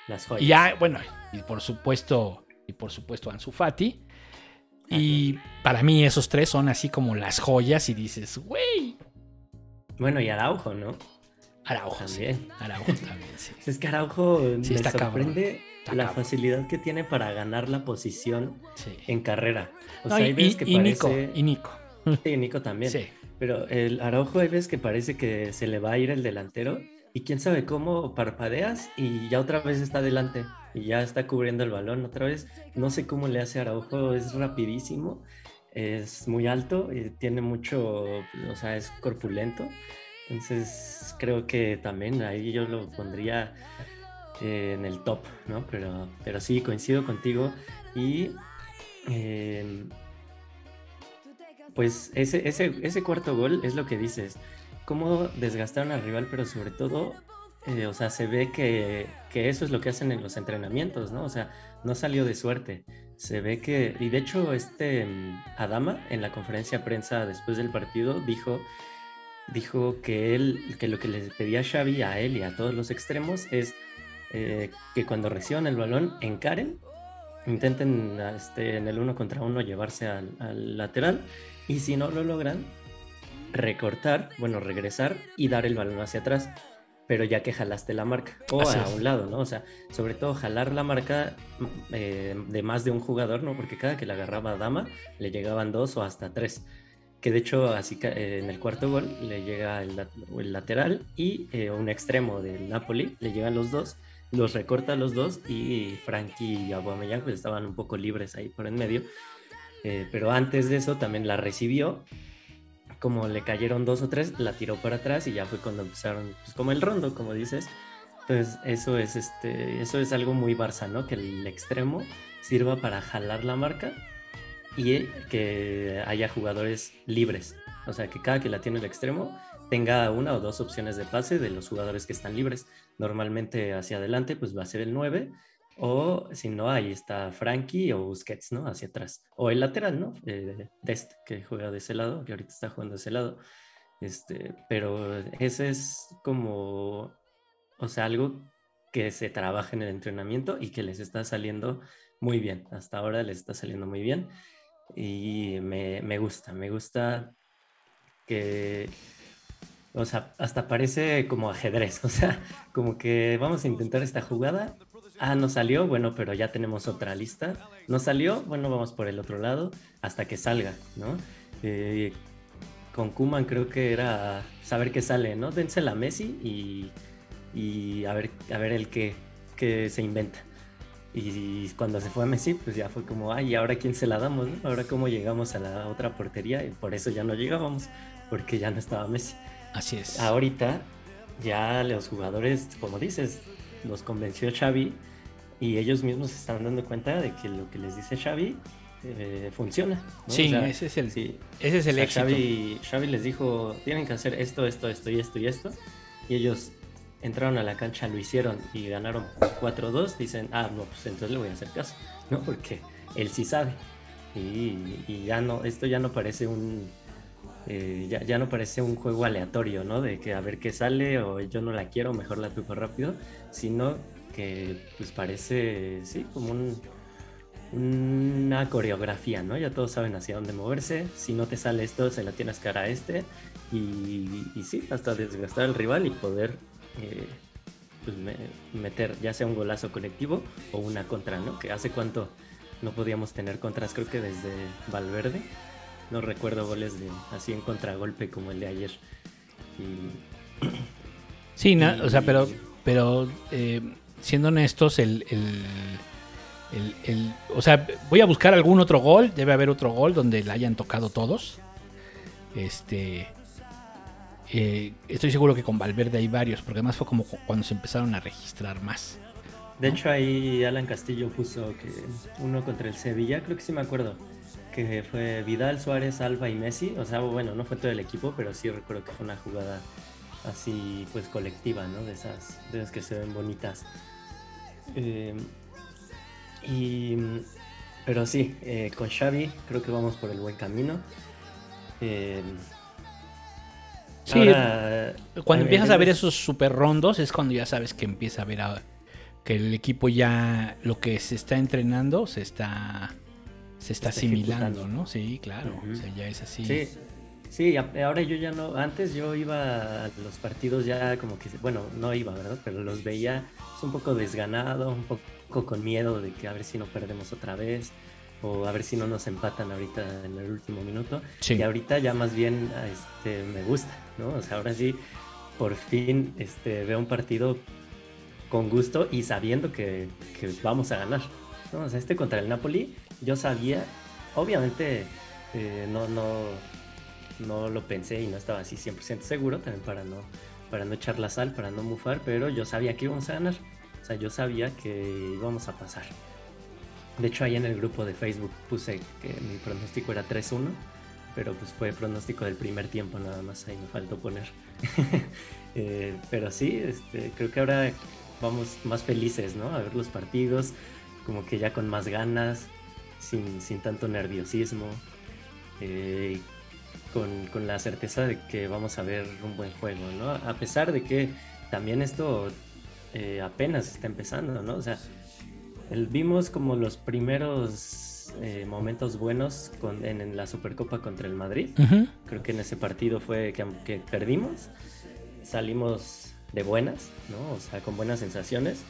Las joyas. y ya, bueno, y por supuesto, y por supuesto Ansu Fati. Y para mí esos tres son así como las joyas y dices, güey, Bueno, y Araujo, ¿no? Araujo. sí. También. Araujo también, sí. Es que Araujo Sí, me está sorprende Está la cabrón. facilidad que tiene para ganar la posición Sí. en carrera. O No, sea, y, hay veces y- que y parece... Nico, y Nico. Sí, Nico también. Sí. Pero el Araujo hay veces que parece que se le va a ir el delantero y quién sabe cómo parpadeas y ya otra vez está adelante y ya está cubriendo el balón otra vez. No sé cómo le hace Araujo, es rapidísimo, es muy alto tiene mucho, o sea, es corpulento. Entonces creo que también ahí yo lo pondría eh, en el top, ¿no? Pero, pero sí, coincido contigo y... em, pues ese, ese, ese cuarto gol es lo que dices. Cómo desgastaron al rival, pero sobre todo, eh, o sea, se ve que, que eso es lo que hacen en los entrenamientos, ¿no? O sea, no salió de suerte. Se ve que, y de hecho, este mm, Adama en la conferencia de prensa después del partido dijo, dijo que él, que lo que les pedía Xavi a él y a todos los extremos es eh, que cuando reciban el balón encaren, intenten este, en el uno contra uno llevarse al, al lateral y si no lo logran, recortar, bueno, regresar y dar el balón hacia atrás, pero ya que jalaste la marca o Así a es. un lado, ¿no? O sea, sobre todo jalar la marca mm, eh, de más de un jugador, ¿no? Porque cada que la agarraba Dama le llegaban dos o hasta tres. Que de hecho, así que, eh, en el cuarto gol le llega el lateral y eh, un extremo del Napoli, le llegan los dos, los recorta los dos y Frankie y Aubameyang pues estaban un poco libres ahí por en medio. Eh, pero antes de eso también la recibió. Como le cayeron dos o tres, la tiró para atrás y ya fue cuando empezaron, pues como el rondo, como dices. Entonces, eso es este, eso es algo muy Barça, ¿no? Que el extremo sirva para jalar la marca y que haya jugadores libres. O sea, que cada que la tiene el extremo tenga una o dos opciones de pase de los jugadores que están libres. Normalmente hacia adelante, pues va a ser el 9. O si no, ahí está Frankie o Busquets, ¿no? Hacia atrás. O el lateral, ¿no? Eh, Dest, que juega de ese lado, que ahorita está jugando de ese lado. Este, pero ese es como, o sea, algo que se trabaja en el entrenamiento y que les está saliendo muy bien. Hasta ahora les está saliendo muy bien. Y me, me gusta, me gusta que, o sea, hasta parece como ajedrez, o sea, como que vamos a intentar esta jugada. Ah, no salió, bueno, pero ya tenemos otra lista. No salió, bueno, vamos por el otro lado hasta que salga, ¿no? Eh, con Kuman creo que era saber qué sale, ¿no? Dénsela a Messi y, y a, ver, a ver el qué, qué se inventa. Y cuando se fue a Messi, pues ya fue como, ay, ¿y ahora quién se la damos? no? Ahora cómo llegamos a la otra portería y por eso ya no llegábamos, porque ya no estaba Messi. Así es. Ahorita ya los jugadores, como dices, los convenció Xavi y ellos mismos se están dando cuenta de que lo que les dice Xavi eh, funciona. ¿no? Sí, O sea, ese es el, sí. ese es el O sea, éxito. Xavi, Xavi les dijo, tienen que hacer esto, esto, esto y esto y esto. Y ellos entraron a la cancha, lo hicieron y ganaron 4-2. Dicen, ah, no, pues entonces le voy a hacer caso, ¿no? Porque él sí sabe. Y, y ya no, esto ya no parece un... eh, ya, ya no parece un juego aleatorio, ¿no? De que a ver qué sale o yo no la quiero, mejor la tuco rápido, sino que pues parece, sí, como un, una coreografía, ¿no? Ya todos saben hacia dónde moverse. Si no te sale esto, se la tienes dar a este. Y, y sí, hasta desgastar al rival y poder eh, pues, me- meter ya sea un golazo colectivo o una contra, ¿no? Que hace cuánto no podíamos tener contras, creo que desde Valverde. No recuerdo goles de así en contragolpe como el de ayer. Y Sí, o sea, pero, pero eh, siendo honestos, el, el, el- el- o sea, voy a buscar algún otro gol, debe haber otro gol donde la hayan tocado todos. Este, eh, estoy seguro que con Valverde hay varios, porque además fue como cu- cuando se empezaron a registrar más. De hecho, ahí Alan Castillo puso que uno contra el Sevilla, creo que sí me acuerdo, que fue Vidal, Suárez, Alba y Messi. O sea, bueno, no fue todo el equipo, pero sí recuerdo que fue una jugada así, pues colectiva, ¿no? De esas, de esas que se ven bonitas. Eh, y, pero sí, eh, con Xavi creo que vamos por el buen camino. Eh, Sí, ahora, Cuando en empiezas a ver esos super rondos es cuando ya sabes que empieza a ver a- que el equipo ya lo que se está entrenando se está se está Está asimilando, ejecutando. ¿no? Sí, claro, o sea, ya es así. Sí, sí, ahora yo ya no, antes yo iba a los partidos ya como que, bueno, no iba, ¿verdad? Pero los veía pues, un poco desganado, un poco con miedo de que a ver si no perdemos otra vez o a ver si no nos empatan ahorita en el último minuto. Sí. Y ahorita ya más bien este, me gusta, ¿no? O sea, ahora sí, por fin este, veo un partido con gusto y sabiendo que, que vamos a ganar. ¿no? O sea, este contra el Napoli, yo sabía, obviamente eh, no, no, no lo pensé y no estaba así 100% seguro, también para no, para no echar la sal, para no mufar, pero yo sabía que íbamos a ganar. O sea, yo sabía que íbamos a pasar. De hecho, ahí en el grupo de Facebook puse que mi pronóstico era 3-1, pero pues fue pronóstico del primer tiempo nada más, ahí me faltó poner. Eh, pero sí, este, creo que ahora vamos más felices, ¿no? A ver los partidos, como que ya con más ganas, sin, sin tanto nerviosismo, eh, con, con la certeza de que vamos a ver un buen juego, ¿no? A pesar de que también esto eh, apenas está empezando, ¿no? O sea, el- vimos como los primeros eh, momentos buenos con- en, en la Supercopa contra el Madrid. Ujú. Creo que en ese partido fue que aunque perdimos, salimos de buenas, ¿no? O sea, con buenas sensaciones.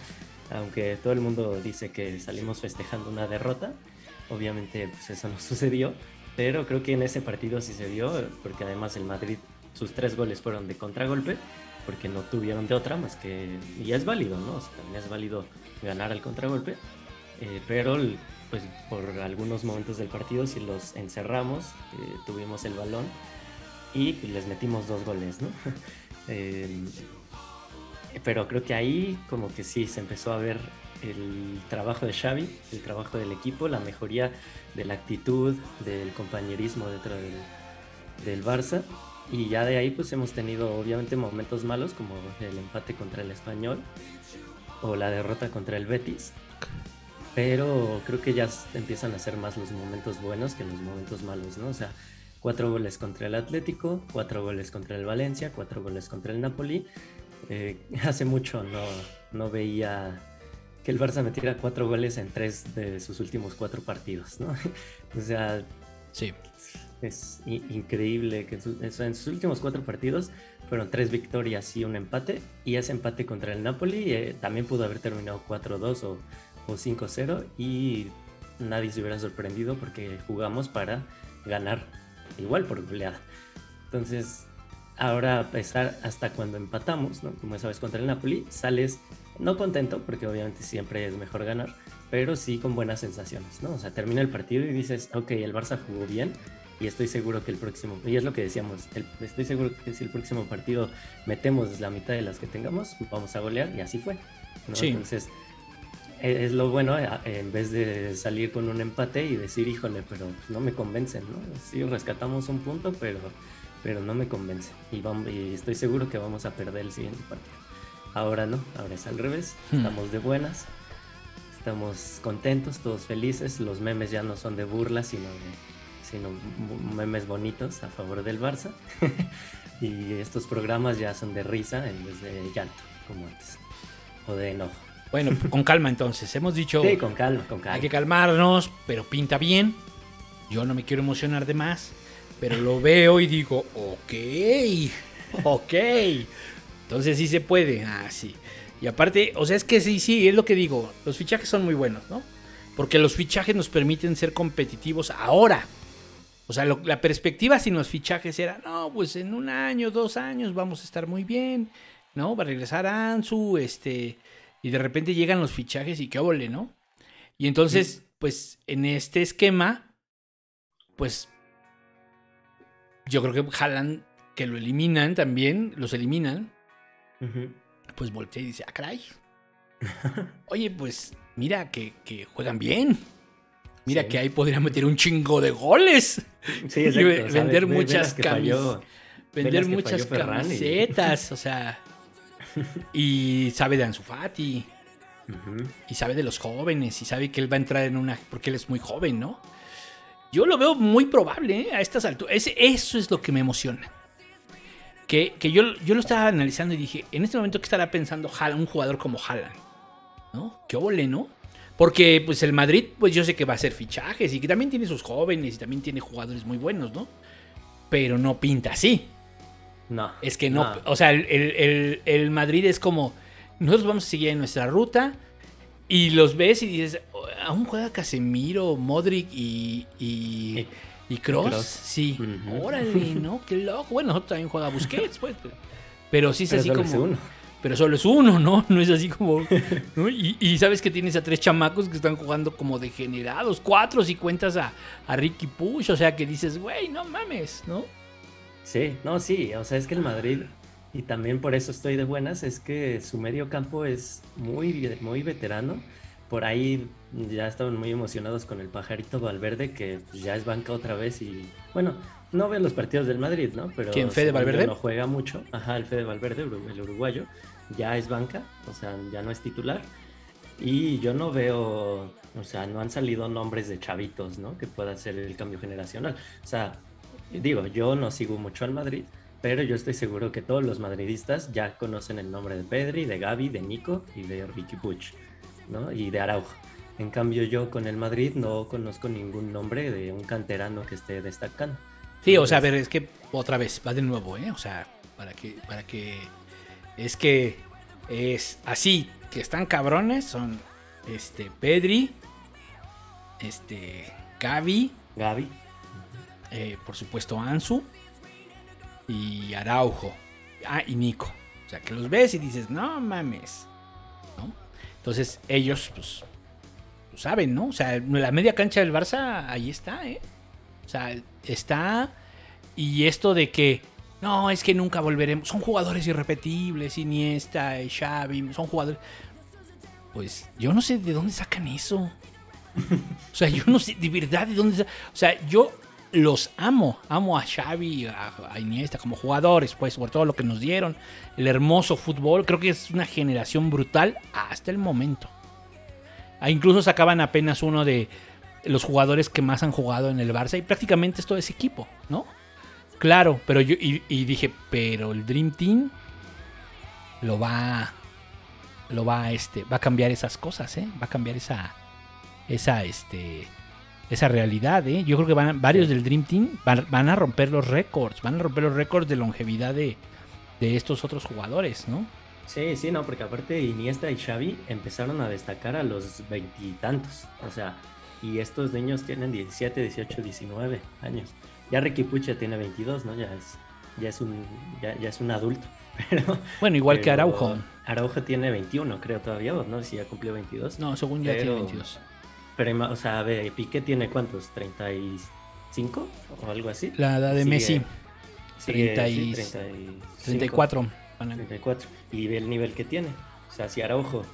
Aunque todo el mundo dice que salimos festejando una derrota, obviamente pues eso no sucedió. Pero creo que en ese partido sí se vio, porque además el Madrid, sus tres goles fueron de contragolpe, porque no tuvieron de otra más que... Y es válido, ¿no? También es válido ganar al contragolpe. eh, pero pues por algunos momentos del partido si los encerramos, eh, tuvimos el balón y les metimos dos goles, ¿no? Eh, pero creo que ahí como que sí se empezó a ver el trabajo de Xavi, el trabajo del equipo, la mejoría de la actitud, del compañerismo dentro del, del Barça. Y ya de ahí pues hemos tenido obviamente momentos malos como el empate contra el Español o la derrota contra el Betis. Pero creo que ya empiezan a ser más los momentos buenos que los momentos malos, ¿no? O sea, cuatro goles contra el Atlético, cuatro goles contra el Valencia, cuatro goles contra el Napoli. Eh, hace mucho no, no veía que el Barça metiera cuatro goles en tres de sus últimos cuatro partidos, ¿no? O sea, Sí. es increíble que en, su- en su- en sus últimos cuatro partidos fueron tres victorias y un empate. Y ese empate contra el Napoli eh, también pudo haber terminado 4-2 o, o 5-0 y nadie se hubiera sorprendido porque jugamos para ganar igual por goleada. Entonces, ahora a pesar hasta cuando empatamos, ¿no? como esa vez contra el Napoli, sales no contento porque obviamente siempre es mejor ganar, pero sí con buenas sensaciones, ¿no? O sea, termina el partido y dices, ok, el Barça jugó bien y estoy seguro que el próximo, y es lo que decíamos, el- estoy seguro que si el próximo partido metemos la mitad de las que tengamos, vamos a golear y así fue. ¿no? Sí. Entonces, e- es lo bueno, en vez de salir con un empate y decir, híjole, pero pues, no me convencen, ¿no? Sí, rescatamos un punto, pero, pero no me convence. Y, vamos, y estoy seguro que vamos a perder el siguiente partido. Ahora no, ahora es al revés. Hmm. Estamos de buenas, estamos contentos, todos felices. Los memes ya no son de burla, sino, de- sino memes bonitos a favor del Barça. y estos programas ya son de risa en vez de llanto, como antes, o de enojo. Bueno, con calma entonces. Hemos dicho, Sí, con calma, con calma. hay que calmarnos, pero pinta bien. Yo no me quiero emocionar de más, pero lo veo y digo, ok, ok. Entonces sí se puede. Ah, sí. Y aparte, o sea, es que sí, sí, es lo que digo. Los fichajes son muy buenos, ¿no? Porque los fichajes nos permiten ser competitivos ahora. O sea, lo- la perspectiva sin los fichajes era, no, pues en un año, dos años vamos a estar muy bien, ¿no? Va a regresar Ansu, este, y de repente llegan los fichajes y qué óvole, ¿no? Y entonces, pues en este esquema, pues yo creo que jalan, que lo eliminan también, los eliminan, Pues voltea y dice, ah, caray. Oye, pues mira que, que juegan bien. Mira Sí. que ahí podrían meter un chingo de goles. Sí, Y exacto. o sea, vender ve- ve muchas camis- falló- ve Vender muchas y- camisetas, o sea. Y sabe de Ansu Fati, y sabe de los jóvenes, y sabe que él va a entrar en una. Porque él es muy joven, ¿no? Yo lo veo muy probable ¿eh? a estas alturas. Eso es lo que me emociona. Que, que yo, yo lo estaba analizando y dije, en este momento, ¿qué estará pensando un jugador como Haaland? ¿No? ¿Qué ole, no? Porque pues el Madrid, pues yo sé que va a hacer fichajes y que también tiene sus jóvenes y también tiene jugadores muy buenos, ¿no? Pero no pinta así. No. Es que no, o sea, el, el- el- Madrid es como, nosotros vamos a seguir en nuestra ruta y los ves y dices, "Oh, aún juega Casemiro, Modric y, y, y. Kroos. Sí, órale, ¿no? Qué loco. Bueno, nosotros también juega Busquets, pues. pero- Pero sí es Pero así solo como... es uno. Pero solo es uno, ¿no? No es así como... ¿no? Y, y sabes que tienes a tres chamacos que están jugando como degenerados. Cuatro si cuentas a, a Ricky Push. O sea, que dices, güey, no mames, ¿no? Sí, no, sí, o sea, es que el Madrid, y también por eso estoy de buenas, es que su medio campo es muy, muy veterano. Por ahí ya estaban muy emocionados con el pajarito Valverde, que pues, ya es banca otra vez y, bueno, no veo los partidos del Madrid, ¿no? Pero ¿Quién, Fede Valverde? No juega mucho. Ajá, el Fede Valverde, el uruguayo, ya es banca, o sea, ya no es titular. Y yo no veo, o sea, no han salido nombres de chavitos, ¿no? Que pueda hacer el cambio generacional. O sea, digo, yo no sigo mucho al Madrid, pero yo estoy seguro que todos los madridistas ya conocen el nombre de Pedri, de Gaby, de Nico y de Ricky Puch, ¿no? Y de Araujo. En cambio, yo con el Madrid no conozco ningún nombre de un canterano que esté destacando. Sí, o sea, a ver, es que otra vez, va de nuevo, ¿eh? O sea, para que, para que, es que es así, que están cabrones, son, este, Pedri, este, Gaby, Gaby, eh, por supuesto Ansu y Araujo, ah, y Nico. O sea, que los ves y dices, no mames. Entonces, ellos, pues, saben, ¿no? O sea, la media cancha del Barça, ahí está, ¿eh? O sea, está. Y esto de que. No, es que nunca volveremos. Son jugadores irrepetibles. Iniesta, Xavi. Son jugadores. pues yo no sé de dónde sacan eso. O sea, yo no sé de verdad de dónde. O sea, yo los amo. Amo a Xavi, a, a Iniesta como jugadores, pues, por todo lo que nos dieron. El hermoso fútbol. Creo que es una generación brutal hasta el momento. Ah, incluso sacaban apenas uno de los jugadores que más han jugado en el Barça y prácticamente es todo ese equipo, ¿no? Claro, pero yo y, dije, pero el Dream Team lo va lo va este va a cambiar esas cosas, ¿eh? Va a cambiar esa esa este esa realidad, ¿eh? Yo creo que van a- varios del Dream Team van, van a romper los récords, van a romper los récords de longevidad de, de estos otros jugadores, ¿no? Sí, sí, no, porque aparte Iniesta y Xavi empezaron a destacar a los veintitantos. O sea, y estos niños tienen 17, 18, 19 años. Ya Ricky Pucha tiene 22, ¿no? Ya es, ya es un, ya, ya es un adulto. Pero, Bueno, igual que Araujo. Araujo tiene 21, creo todavía, no si ya cumplió 22. No, según ya tiene Pero- 22. Pero, o sea, a ver, Piqué tiene cuántos, 35 o algo así. La edad de Sigue- Messi, sigue, 30 sí, y- 35. 34. Van a- 34. Y ve el nivel que tiene. O sea, si Araujo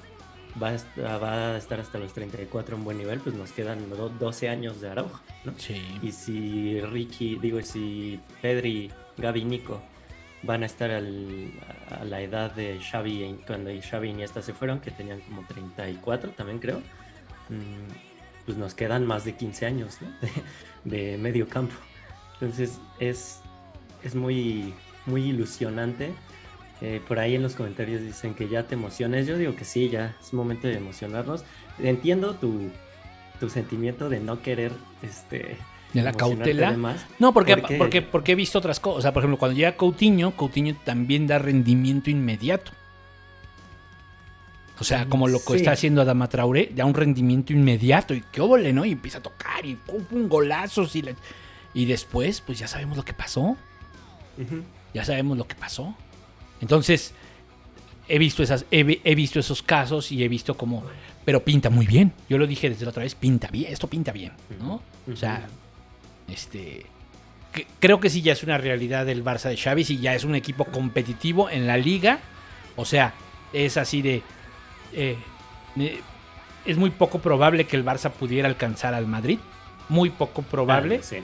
va a, va a estar hasta los 34 en buen nivel, pues nos quedan do- 12 años de Araujo, ¿no? Sí. Y si Ricky, digo, si Pedri, Gaby, Nico van a estar al- a la edad de Xavi cuando Xavi y Iniesta se fueron, que tenían como 34 también creo, mm, pues nos quedan más de 15 años ¿no? de, de medio campo. Entonces es, es muy, muy ilusionante. Eh, por ahí en los comentarios dicen que ya te emociones. Yo digo que sí, ya es momento de emocionarnos. Entiendo tu, tu sentimiento de no querer este, De la cautela. No, porque, Porque- porque, porque he visto otras cosas. O sea, por ejemplo, cuando llega Coutinho, Coutinho también da rendimiento inmediato. O sea, como lo que Sí. está haciendo Adama Traoré, da un rendimiento inmediato y qué óvole, ¿no? Y empieza a tocar y pum, pum, golazos y, la- y después, pues ya sabemos lo que pasó. Ya sabemos lo que pasó. Entonces, he visto, esas, he, vi- he visto esos casos y he visto como... Pero pinta muy bien. Yo lo dije desde la otra vez, pinta bien, esto pinta bien, ¿no? O sea, este... que- creo que sí ya es una realidad del Barça de Xavi, y ya es un equipo competitivo en la liga. O sea, es así de... eh, es muy poco probable que el Barça pudiera alcanzar al Madrid. Muy poco probable, Ah, sí.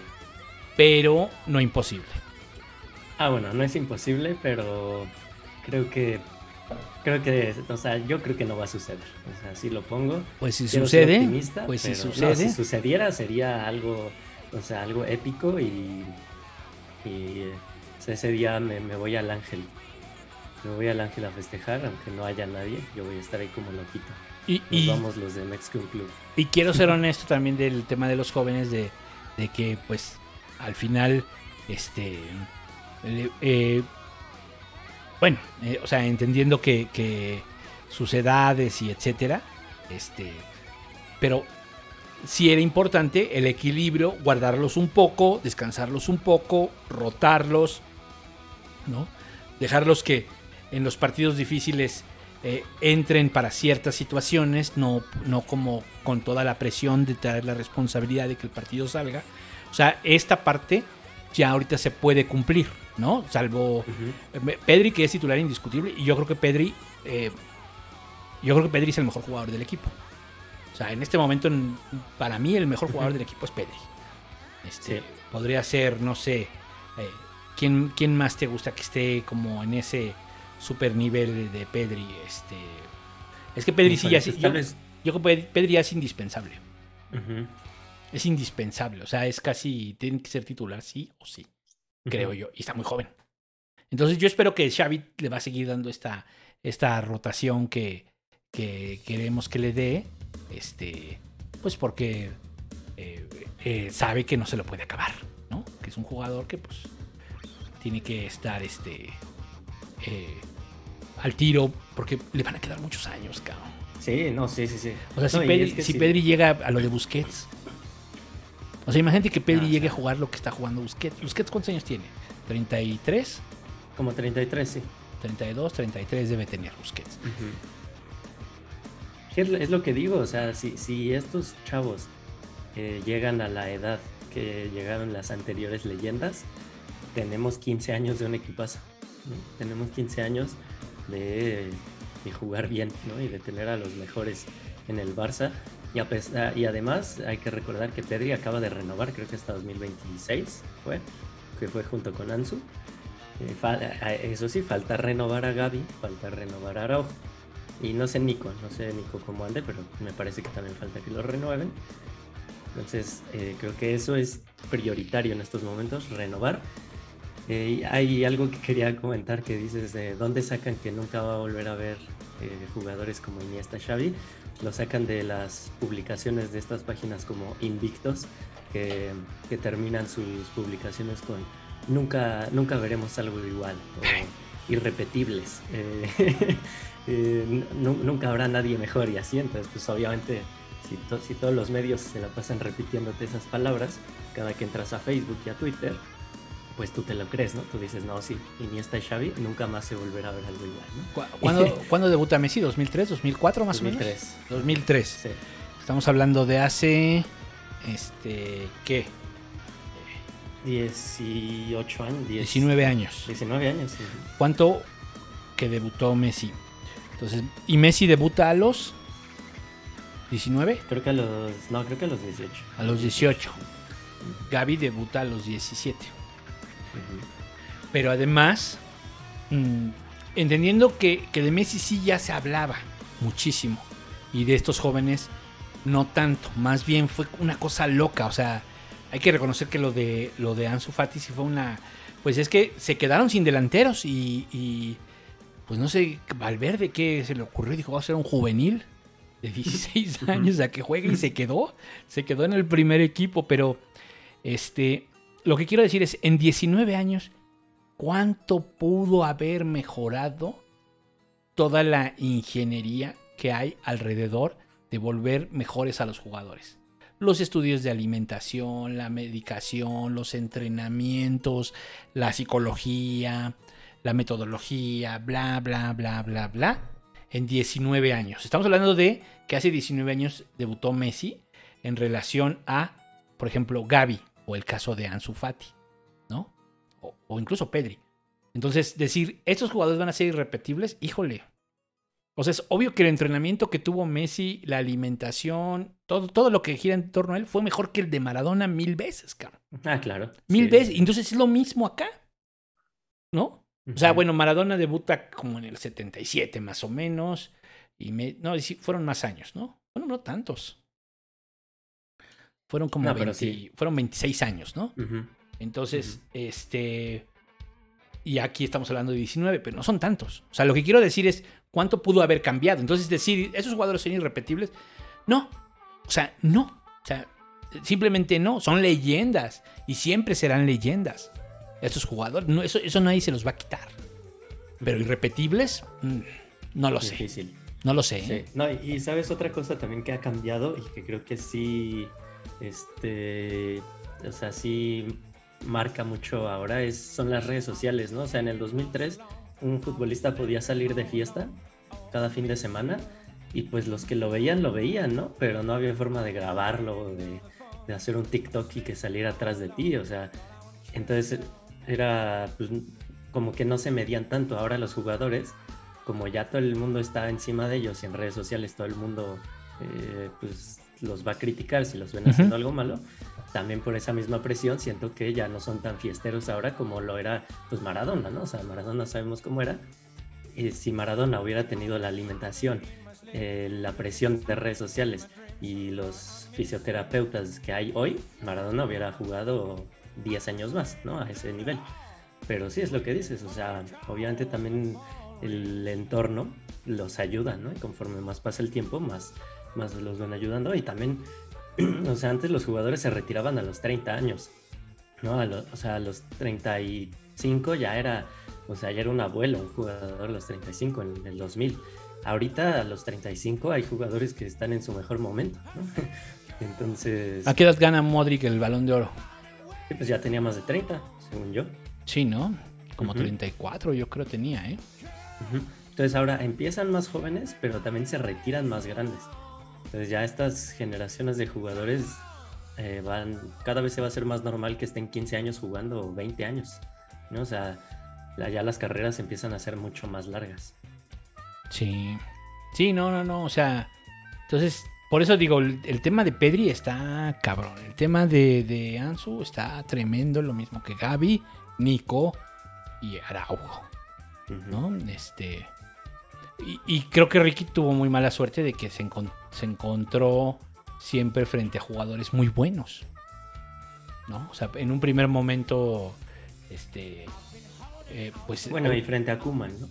pero no imposible. Ah, bueno, no es imposible, pero creo que creo que, o sea, yo creo que no va a suceder. O sea, si lo pongo. Pues si sucede, pues si no, sucede. si sucediera sería algo, o sea, algo épico y, y ese día me, me voy al Ángel. Me voy al Ángel a festejar, aunque no haya nadie. Yo voy a estar ahí como loquito. Y, Nos y- vamos los de Mexican Club. y quiero ser honesto también del tema de los jóvenes, de, de que pues al final, este, eh, eh, bueno, eh, o sea, entendiendo que, que sus edades y etcétera, este, pero sí era importante el equilibrio, guardarlos un poco, descansarlos un poco, rotarlos, ¿no? Dejarlos que en los partidos difíciles eh, entren para ciertas situaciones, no, no como con toda la presión de traer la responsabilidad de que el partido salga. O sea, esta parte ya ahorita se puede cumplir, ¿no? Salvo eh, Pedri, que es titular indiscutible, y yo creo que Pedri, eh, yo creo que Pedri es el mejor jugador del equipo. O sea, en este momento, en- para mí, el mejor jugador del equipo es Pedri. Este, Sí. Podría ser, no sé, eh, ¿quién, ¿quién más te gusta que esté como en ese super nivel de Pedri? Este, es que Pedri sí ya es, yo, yo creo que Pedri ya es indispensable. Es indispensable. O sea, es casi, tiene que ser titular sí o sí, creo yo. Y está muy joven. Entonces yo espero que Xavi le va a seguir dando esta, esta rotación que, que queremos que le dé. Este, pues porque eh, eh, sabe que no se lo puede acabar, ¿no? Que es un jugador que pues tiene que estar este eh, al tiro porque le van a quedar muchos años, cabrón. Sí, no, sí, sí, sí. O sea, si, No, Pedri, es que si sí. Pedri llega a lo de Busquets. O sea, imagínate que Pedri No, o llegue sea. a jugar lo que está jugando Busquets. ¿Busquets cuántos años tiene? ¿33? Como 33, sí. 32, 33 debe tener Busquets. Es, es lo que digo, o sea, si, si estos chavos eh, llegan a la edad que llegaron las anteriores leyendas, tenemos 15 años de un equipazo. ¿no? Tenemos 15 años de y jugar bien, ¿no? Y de tener a los mejores en el Barça. Y, a pesar- y además hay que recordar que Pedri acaba de renovar, creo que hasta 2026 fue, que fue junto con Ansu. Eh, fa- eh, eso sí, falta renovar a Gaby, falta renovar a Araujo. Y no sé Nico, no sé Nico cómo ande, pero me parece que también falta que lo renueven. Entonces, eh, creo que eso es prioritario en estos momentos, renovar. Eh, hay algo que quería comentar que dices de dónde sacan que nunca va a volver a ver eh, jugadores como Iniesta Xavi. Lo sacan de las publicaciones de estas páginas como Invictos, que, que terminan sus publicaciones con nunca, nunca veremos algo igual o irrepetibles. Eh, eh, nu- nunca habrá nadie mejor y así. Entonces, pues obviamente, si, to- si todos los medios se la pasan repitiéndote esas palabras, cada que entras a Facebook y a Twitter, pues tú te lo crees, ¿no? Tú dices, no, sí, Iniesta y Xavi nunca más se volverá a ver algo igual, ¿no? ¿Cu- ¿Cuándo, ¿cuándo debuta Messi? ¿2003? ¿2004 más o 2003. menos? 2003. Sí. Estamos hablando de hace... Este... ¿Qué? 18 años, 10, 19 años. 19 años, sí. ¿Cuánto que debutó Messi? Entonces, ¿y Messi debuta a los 19? Creo que a los, no, creo que a los 18. A los 18. Gaby debuta a los 17. Pero además, mm, entendiendo que, que de Messi sí ya se hablaba muchísimo. Y de estos jóvenes no tanto. Más bien fue una cosa loca. O sea, hay que reconocer que lo de, lo de Ansu Fati sí fue una... Pues es que se quedaron sin delanteros y... y, pues no sé, Valverde, ¿qué se le ocurrió? Dijo, va a ser un juvenil de 16 años a que juegue y se quedó. Se quedó en el primer equipo, pero este, lo que quiero decir es, en 19 años, ¿cuánto pudo haber mejorado toda la ingeniería que hay alrededor de volver mejores a los jugadores? Los estudios de alimentación, la medicación, los entrenamientos, la psicología, la metodología, bla, bla, bla, bla, bla, en 19 años. Estamos hablando de que hace 19 años debutó Messi en relación a, por ejemplo, Gaby o el caso de Ansu Fati, ¿no? O, o incluso Pedri. Entonces, decir, estos jugadores van a ser irrepetibles, híjole. O sea, es obvio que el entrenamiento que tuvo Messi, la alimentación, todo, todo lo que gira en torno a él fue mejor que el de Maradona mil veces, cabrón. Ah, claro. Mil Sí. veces. Entonces es lo mismo acá, ¿no? O sea, bueno, Maradona debuta como en el 77 más o menos. Y me, no, fueron más años, ¿no? Bueno, no tantos. Fueron como No, pero 20 sí. fueron 26 años, ¿no? Entonces, este. Y aquí estamos hablando de 19, pero no son tantos. O sea, lo que quiero decir es cuánto pudo haber cambiado. Entonces, decir, esos jugadores son irrepetibles. No. O sea, no. O sea, simplemente no. Son leyendas. Y siempre serán leyendas. Estos jugadores. No, eso, eso nadie se los va a quitar. Pero irrepetibles, mm, no lo sé. Difícil. No lo sé. Sí. ¿eh? No, y sabes otra cosa también que ha cambiado y que creo que sí, este, o sea, sí marca mucho ahora es, son las redes sociales, ¿no? O sea, en el 2003 un futbolista podía salir de fiesta cada fin de semana y pues los que lo veían lo veían, ¿no? Pero no había forma de grabarlo, de, hacer un TikTok y que saliera atrás de ti, o sea, entonces era pues, como que no se medían tanto. Ahora los jugadores, como ya todo el mundo está encima de ellos y en redes sociales todo el mundo eh, pues los va a criticar si los ven haciendo algo malo, también por esa misma presión siento que ya no son tan fiesteros ahora como lo era pues Maradona, ¿no? O sea, Maradona sabemos cómo era. Y si Maradona hubiera tenido la alimentación, eh, la presión de redes sociales y los fisioterapeutas que hay hoy, Maradona hubiera jugado 10 años más, ¿no? A ese nivel. Pero sí es lo que dices, o sea, obviamente también el entorno los ayuda, ¿no? Y conforme más pasa el tiempo, más, más los van ayudando. Y también, o sea, antes los jugadores se retiraban a los 30 años, ¿no? A lo- o sea, a los 35 ya era, o sea, ya era un abuelo, un jugador a los 35 en el 2000. Ahorita a los 35 hay jugadores que están en su mejor momento, ¿no? Entonces, ¿A qué edad gana Modric el balón de oro? pues ya tenía más de 30, según yo. Sí, ¿no? Como Ujú. 34 yo creo tenía, ¿eh? Entonces ahora empiezan más jóvenes, pero también se retiran más grandes. Entonces ya estas generaciones de jugadores eh, van, cada vez se va a hacer más normal que estén 15 años jugando o 20 años. ¿no? O sea, ya las carreras empiezan a ser mucho más largas. Sí. Sí, no, no, no. O sea, entonces, por eso digo, el, el tema de Pedri está cabrón. El tema de, de Ansu está tremendo. Lo mismo que Gaby, Nico y Araujo. ¿no? Este. Y, y creo que Ricky tuvo muy mala suerte de que se, encon- se encontró siempre frente a jugadores muy buenos. ¿No? O sea, en un primer momento. Este. eh, pues. Bueno, y frente a Kuman, ¿no?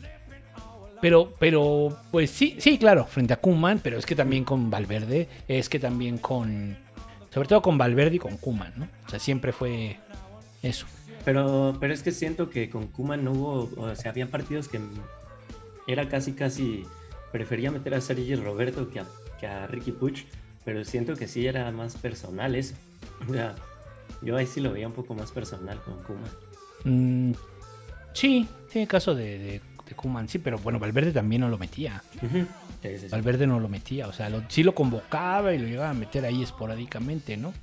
Pero, pero, pues sí, sí, claro, frente a Kuman, pero es que también con Valverde, es que también con. Sobre todo con Valverde y con Kuman, ¿no? O sea, siempre fue eso. Pero, pero es que siento que con Kuman no hubo, o sea, había partidos que era casi, casi, prefería meter a Sergi Roberto que a, que a Ricky Puch, pero siento que sí era más personal eso. O sea, yo ahí sí lo veía un poco más personal con Kuman. Mm, sí, tiene caso de, de, de Koeman, sí, pero bueno, Valverde también no lo metía. Sí, sí, sí. Valverde no lo metía, o sea, lo- sí lo convocaba y lo llegaba a meter ahí esporádicamente, ¿no?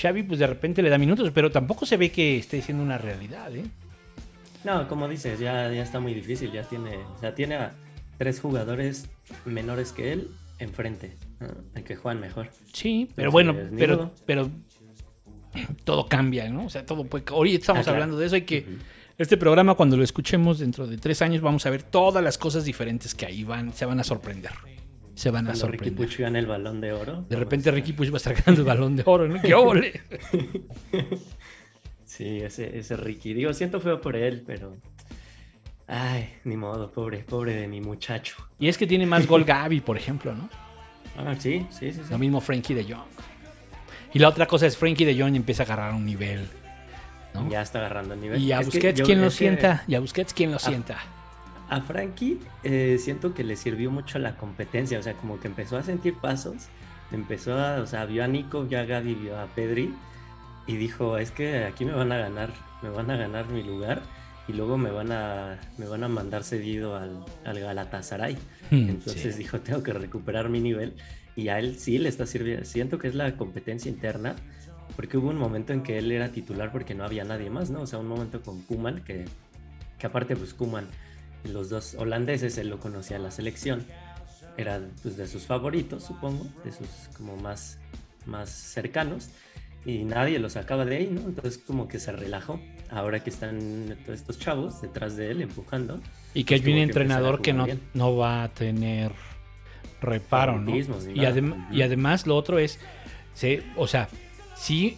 Xavi, pues de repente le da minutos, pero tampoco se ve que esté siendo una realidad, ¿eh? No, como dices, ya, ya está muy difícil, ya tiene, o sea, tiene a tres jugadores menores que él enfrente, ¿no? que juegan mejor. Sí, pero Entonces, bueno, pero, modo. pero todo cambia, ¿no? O sea, todo puede... Ahorita estamos Ah, claro. hablando de eso, hay que... Este programa, cuando lo escuchemos dentro de tres años, vamos a ver todas las cosas diferentes que ahí van, se van a sorprender. Se van a Cuando Ricky sorprender. Puch gana el balón de oro. De repente Ricky Push va a estar ganando el balón de oro, ¿no? ¡Qué óvole! Sí, ese, ese Ricky. Digo, siento feo por él, pero. Ay, ni modo, pobre, pobre de mi muchacho. Y es que tiene más gol Gaby, por ejemplo, ¿no? Ah, sí, sí, sí. sí. Lo mismo Frankie de Jong. Y la otra cosa es Frankie de Jong empieza a agarrar un nivel. ¿no? Ya está agarrando nivel. Y a Es Busquets, ¿quién lo sienta? Y a Busquets, ¿quién lo sienta? A Frankie eh, siento que le sirvió mucho la competencia, o sea, como que empezó a sentir pasos, empezó a, o sea, vio a Nico, vio a Gaby, vio a Pedri y dijo, es que aquí me van a ganar, me van a ganar mi lugar y luego me van a, me van a mandar cedido al, al Galatasaray. Hmm, Entonces sí. dijo, tengo que recuperar mi nivel. Y a él sí le está sirviendo. Siento que es la competencia interna, porque hubo un momento en que él era titular porque no había nadie más, ¿no? O sea, un momento con Kuman, que, que aparte, pues Kuman, los dos holandeses, él lo conocía en la selección. Era pues de sus favoritos, supongo, de sus como más, más cercanos. Y nadie lo sacaba de ahí, ¿no? Entonces como que se relajó. Ahora que están todos estos chavos detrás de él empujando. Y que hay pues un entrenador que no, bien. no va a tener reparo, ¿no? Y, adem- y además lo otro es, o sea, sí,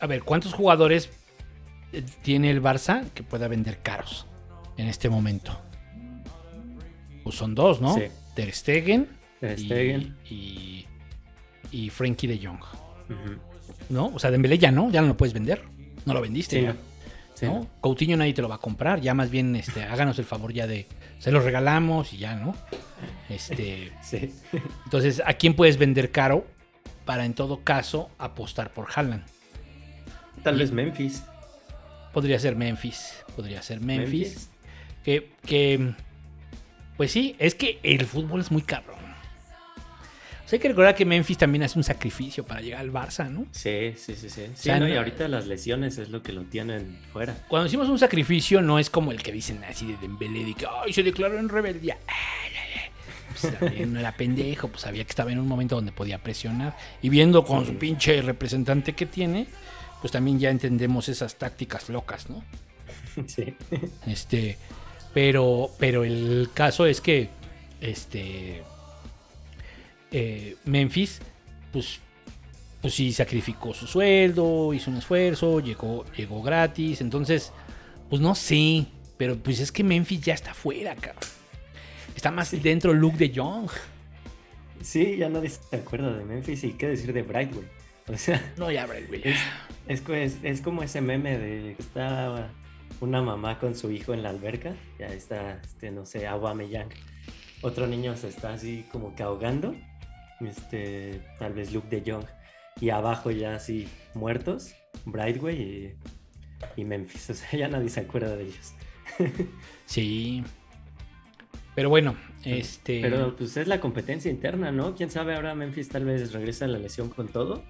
a ver, ¿cuántos jugadores eh, tiene el Barça que pueda vender caros en este momento? Pues son dos, ¿no? Sí. Ter Stegen, Ter y- Stegen. Y, y Frankie de Jong. ¿No? O sea, Dembélé ya no, ya no lo puedes vender. No lo vendiste. Sí, ya. no. Sí, ¿no? no. Coutinho nadie te lo va a comprar, ya más bien este, háganos el favor ya de se los regalamos y ya, ¿no? Este, Sí. entonces, ¿a quién puedes vender caro para en todo caso apostar por Haaland? Tal Y- vez Memphis. Podría ser Memphis, podría ser Memphis, Memphis. que que pues sí, es que el fútbol es muy cabrón. O sea, hay que recordar que Memphis también hace un sacrificio para llegar al Barça, ¿no? Sí, sí, sí, sí. Sí, sea, no, y ahorita las lesiones es lo que lo tienen fuera. Cuando decimos un sacrificio no es como el que dicen así de Dembélé de que ay, se declaró en rebeldía. Ay. Pues también no era pendejo, pues sabía que estaba en un momento donde podía presionar y viendo con su pinche representante que tiene, pues también ya entendemos esas tácticas locas, ¿no? Sí. Este, pero pero el caso es que este eh, Memphis pues pues sí sacrificó su sueldo, hizo un esfuerzo, llegó llegó gratis, entonces pues no sé, pero pues es que Memphis ya está fuera, cabrón. Está más dentro Luke de Young. Sí, ya nadie se acuerda de Memphis y qué decir de Brightway. O sea, No, ya, güey. es, es, co- es- es como ese meme de que está una mamá con su hijo en la alberca. Ya está, este, no sé, Aubameyang. Otro niño se está así como que ahogando. Este, tal vez Luke de Jong. Y abajo ya así muertos, Brightway y, y Memphis. O sea, ya nadie se acuerda de ellos. Sí. Pero bueno, este Pero pues es la competencia interna, ¿no? Quién sabe, ahora Memphis tal vez regresa a la lesión con todo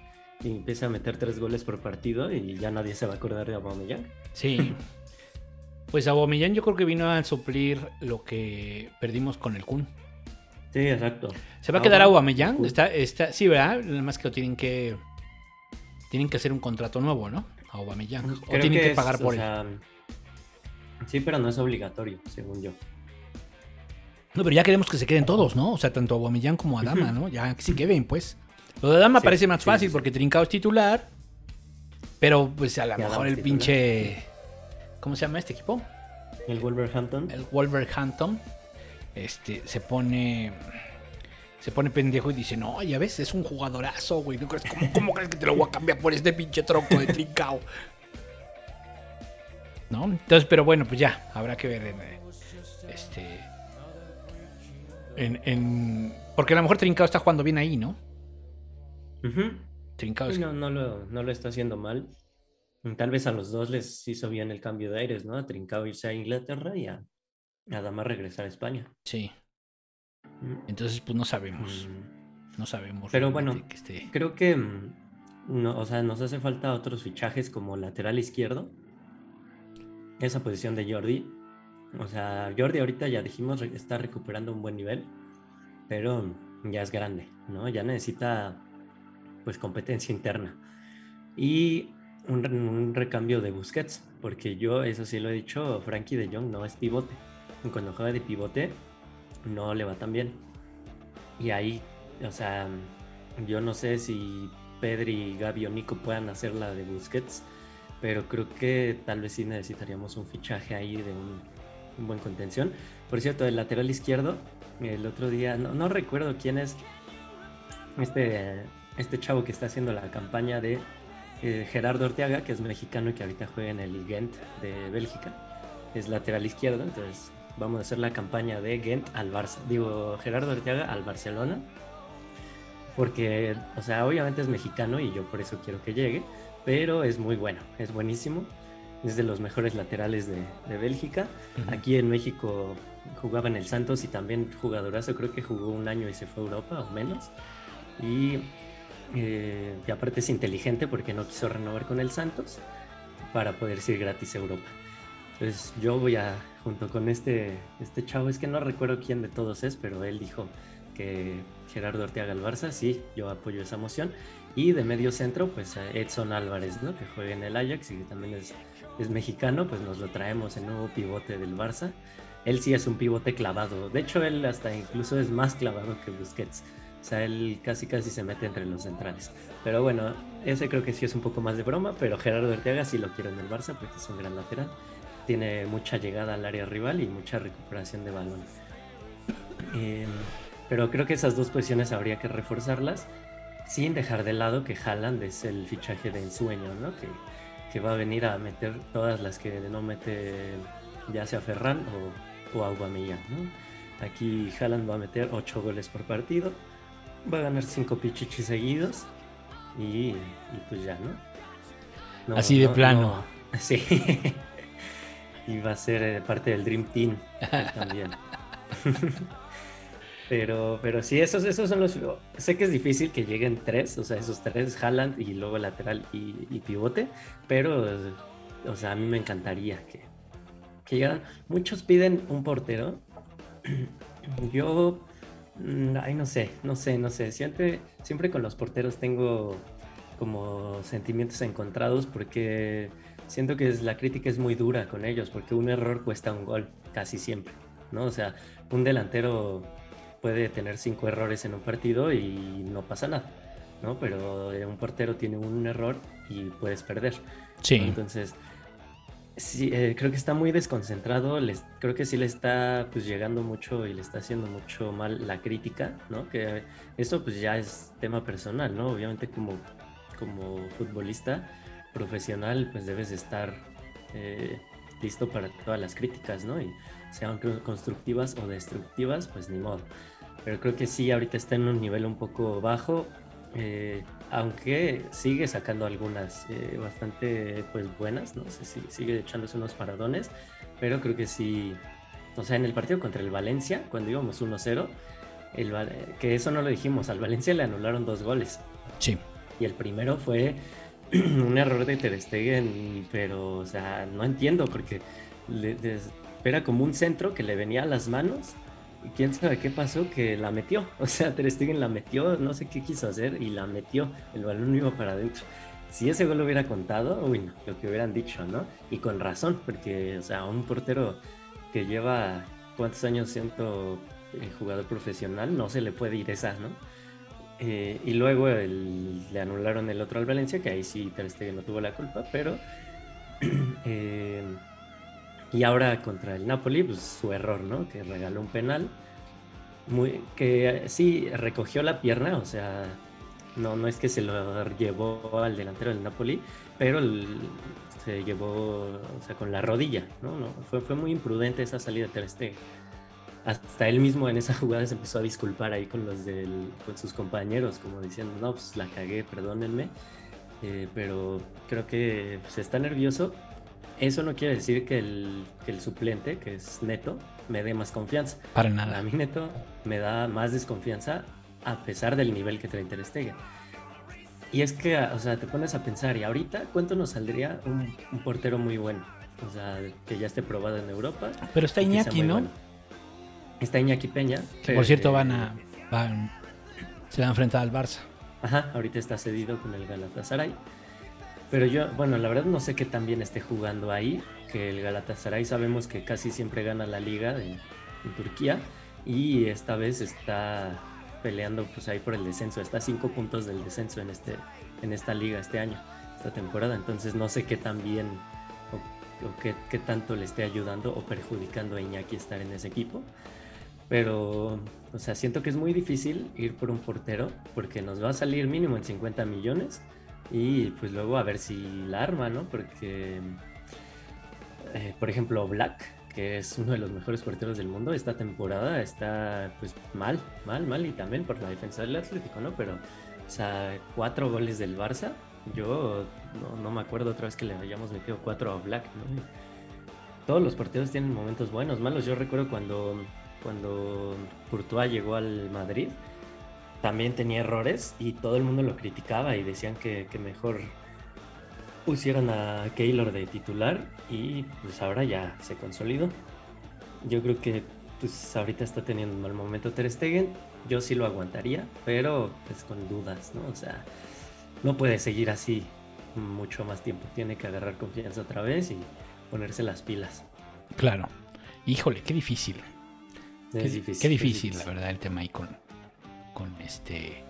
y empieza a meter tres goles por partido y ya nadie se va a acordar de Aubameyang. Sí. Pues Aubameyang yo creo que vino a suplir lo que perdimos con el Kun. Sí, exacto. ¿Se va a quedar Aubameyang? Cool. Está, está, sí, ¿verdad? Nada más que lo tienen que... Tienen que hacer un contrato nuevo, ¿no? Aubameyang. O tienen que, es, pagar por él. sea, Sí, pero no es obligatorio, según yo. No, pero ya queremos que se queden todos, ¿no? O sea, tanto Aubameyang como Adama, ¿no? Ya que se queden, pues. Lo de Adama Sí, parece más fácil sí, sí. porque Trincao es titular. Pero, pues, a lo mejor el titular. pinche... ¿Cómo se llama este equipo? El Wolverhampton. el Wolverhampton este, se pone se pone pendejo y dice, no, ya ves, es un jugadorazo, güey. ¿No crees? ¿Cómo, cómo crees que te lo voy a cambiar por este pinche tronco de trincao? ¿No? Entonces, pero bueno, pues ya, habrá que ver en, este en, en- porque a lo mejor Trincao está jugando bien ahí, ¿no? Ujú. Trincao es- no, no lo, no lo está haciendo mal. Tal vez a los dos les hizo bien el cambio de aires, ¿no? A Trincao irse a Inglaterra y a Adama regresar a España. Sí. Mm. Entonces, pues no sabemos. Mm, No sabemos. Pero bueno, que esté- Creo que mm, no, o sea, nos hace falta otros fichajes como lateral izquierdo. Esa posición de Jordi. O sea, Jordi ahorita ya dijimos está recuperando un buen nivel, pero ya es grande, ¿no? Ya necesita pues competencia interna. Y un recambio de Busquets, porque yo, eso sí lo he dicho, Frankie de Jong no es pivote. Cuando juega de pivote, no le va tan bien. Y ahí, o sea, yo no sé si Pedri, Gabi o Nico puedan hacer la de Busquets, pero creo que tal vez sí necesitaríamos un fichaje ahí de un, buen contención. Por cierto, el lateral izquierdo, el otro día, no, no recuerdo quién es este, este chavo que está haciendo la campaña de eh, Gerardo Orteaga, que es mexicano y que ahorita juega en el Ghent de Bélgica. Es lateral izquierdo, entonces vamos a hacer la campaña de Ghent al Barça. Digo, Gerardo Orteaga al Barcelona. Porque, o sea, obviamente es mexicano y yo por eso quiero que llegue, pero es muy bueno, es buenísimo. Es de los mejores laterales de, de Bélgica. Ujú. Aquí en México jugaba en el Santos y también jugadorazo, creo que jugó un año y se fue a Europa o menos. Y, eh, y aparte es inteligente porque no quiso renovar con el Santos para poder ir gratis a Europa. Entonces yo voy a, junto con este, este chavo, es que no recuerdo quién de todos es, pero él dijo que Gerardo Orteaga al Barça, sí, yo apoyo esa moción. Y de medio centro, pues a Edson Álvarez, ¿no? Que juega en el Ajax y que también es, es mexicano, pues nos lo traemos, el nuevo pivote del Barça. Él sí es un pivote clavado. De hecho, él hasta incluso es más clavado que Busquets. O sea, él casi casi se mete entre los centrales. Pero bueno, ese creo que sí es un poco más de broma, pero Gerardo Ortega sí lo quiero en el Barça porque es un gran lateral. Tiene mucha llegada al área rival y mucha recuperación de balón. Eh, pero creo que esas dos posiciones habría que reforzarlas sin dejar de lado que Haaland es el fichaje de ensueño, ¿no? Que, que va a venir a meter todas las que no mete ya sea Ferran o, o Aubameyang, ¿no? Aquí Haaland va a meter 8 goles por partido, va a ganar 5 pichichis seguidos y, y pues ya, ¿no? No, Así de no, plano. no. Sí. Y va a ser eh, parte del Dream Team también. pero, pero sí, esos, esos son los. Sé que es difícil que lleguen tres, o sea, esos tres, Haaland y luego lateral y, y pivote, pero, o sea, a mí me encantaría que, que llegaran. Muchos piden un portero. Yo, mm, ay, no sé, no sé, no sé. Siempre, siempre con los porteros tengo como sentimientos encontrados porque siento que es- la crítica es muy dura con ellos, porque un error cuesta un gol, casi siempre, ¿no? O sea, un delantero puede tener cinco errores en un partido y no pasa nada, ¿no? Pero un portero tiene un error y puedes perder. Sí. Entonces, sí, eh, creo que está muy desconcentrado, les, creo que sí le está pues llegando mucho y le está haciendo mucho mal la crítica, ¿no? Que eso pues ya es tema personal, ¿no? Obviamente como, como futbolista profesional pues debes de estar eh, listo para todas las críticas, ¿no? Y sean constructivas o destructivas, pues ni modo. Pero creo que sí, ahorita está en un nivel un poco bajo, eh, aunque sigue sacando algunas eh, bastante pues buenas, no sé si sigue echándose unos paradones, pero creo que sí, o sea, en el partido contra el Valencia, cuando íbamos 1-0, el que eso no lo dijimos, al Valencia le anularon dos goles Sí. y el primero fue un error de Ter Stegen, pero o sea, no entiendo porque le, era como un centro que le venía a las manos quién sabe qué pasó que la metió. O sea, Ter Stegen la metió, no sé qué quiso hacer y la metió. El balón iba para adentro. Si ese gol lo hubiera contado, uy, no, lo que hubieran dicho, ¿no? Y con razón, porque, o sea, un portero que lleva cuántos años siendo eh, jugador profesional, no se le puede ir esa, ¿no? Eh, y luego le anularon el otro al Valencia, que ahí sí Ter Stegen no tuvo la culpa, pero... eh, y ahora contra el Napoli, pues su error, ¿no? Que regaló un penal. Muy, que sí recogió la pierna, o sea, no, no es que se lo llevó al delantero del Napoli, pero se llevó, o sea, con la rodilla, ¿no? no fue, fue muy imprudente esa salida de Ter Stegen. Hasta él mismo en esa jugada se empezó a disculpar ahí con los del, con sus compañeros, como diciendo, no, pues la cagué, perdónenme. Eh, pero creo que se está nervioso. Eso no quiere decir que el, que el suplente, que es Neto, me dé más confianza. Para A nada. mí Neto me da más desconfianza a pesar del nivel que trae Ter Stegen. Y es que, o sea, te pones a pensar, y ahorita, ¿cuánto nos saldría un, un portero muy bueno? O sea, que ya esté probado en Europa. Pero está Iñaki, ¿no? bueno. Está Iñaki Peña. Que por cierto eh, van a, van- se va a enfrentar al Barça. Ajá, ahorita está cedido con el Galatasaray. Pero yo, bueno, la verdad no sé qué tan bien esté jugando ahí, que el Galatasaray sabemos que casi siempre gana la liga de- en Turquía y esta vez está peleando pues ahí por el descenso, está a cinco puntos del descenso en, este, en esta liga este año, esta temporada, entonces no sé qué tan bien o, o qué, qué tanto le esté ayudando o perjudicando a Iñaki estar en ese equipo. Pero, o sea, siento que es muy difícil ir por un portero porque nos va a salir mínimo en 50 millones y pues luego a ver si la arma, ¿no? Porque, eh, por ejemplo, Black, que es uno de los mejores porteros del mundo, esta temporada está pues mal, mal, mal y también por la defensa del Atlético, ¿no? Pero, o sea, cuatro goles del Barça, yo no, no me acuerdo otra vez que le hayamos metido cuatro a Black, ¿no? Todos los partidos tienen momentos buenos, malos. Yo recuerdo cuando, cuando Courtois llegó al Madrid, también tenía errores y todo el mundo lo criticaba y decían que, que mejor pusieran a Keylor de titular y pues ahora ya se consolidó. Yo creo que pues ahorita está teniendo un mal momento Ter Stegen, yo sí lo aguantaría, pero pues con dudas, ¿no? O sea, no puede seguir así mucho más tiempo, tiene que agarrar confianza otra vez y ponerse las pilas. Claro. Híjole, qué difícil. Es Qué, difícil, qué es difícil, la verdad, el tema ahí con, con este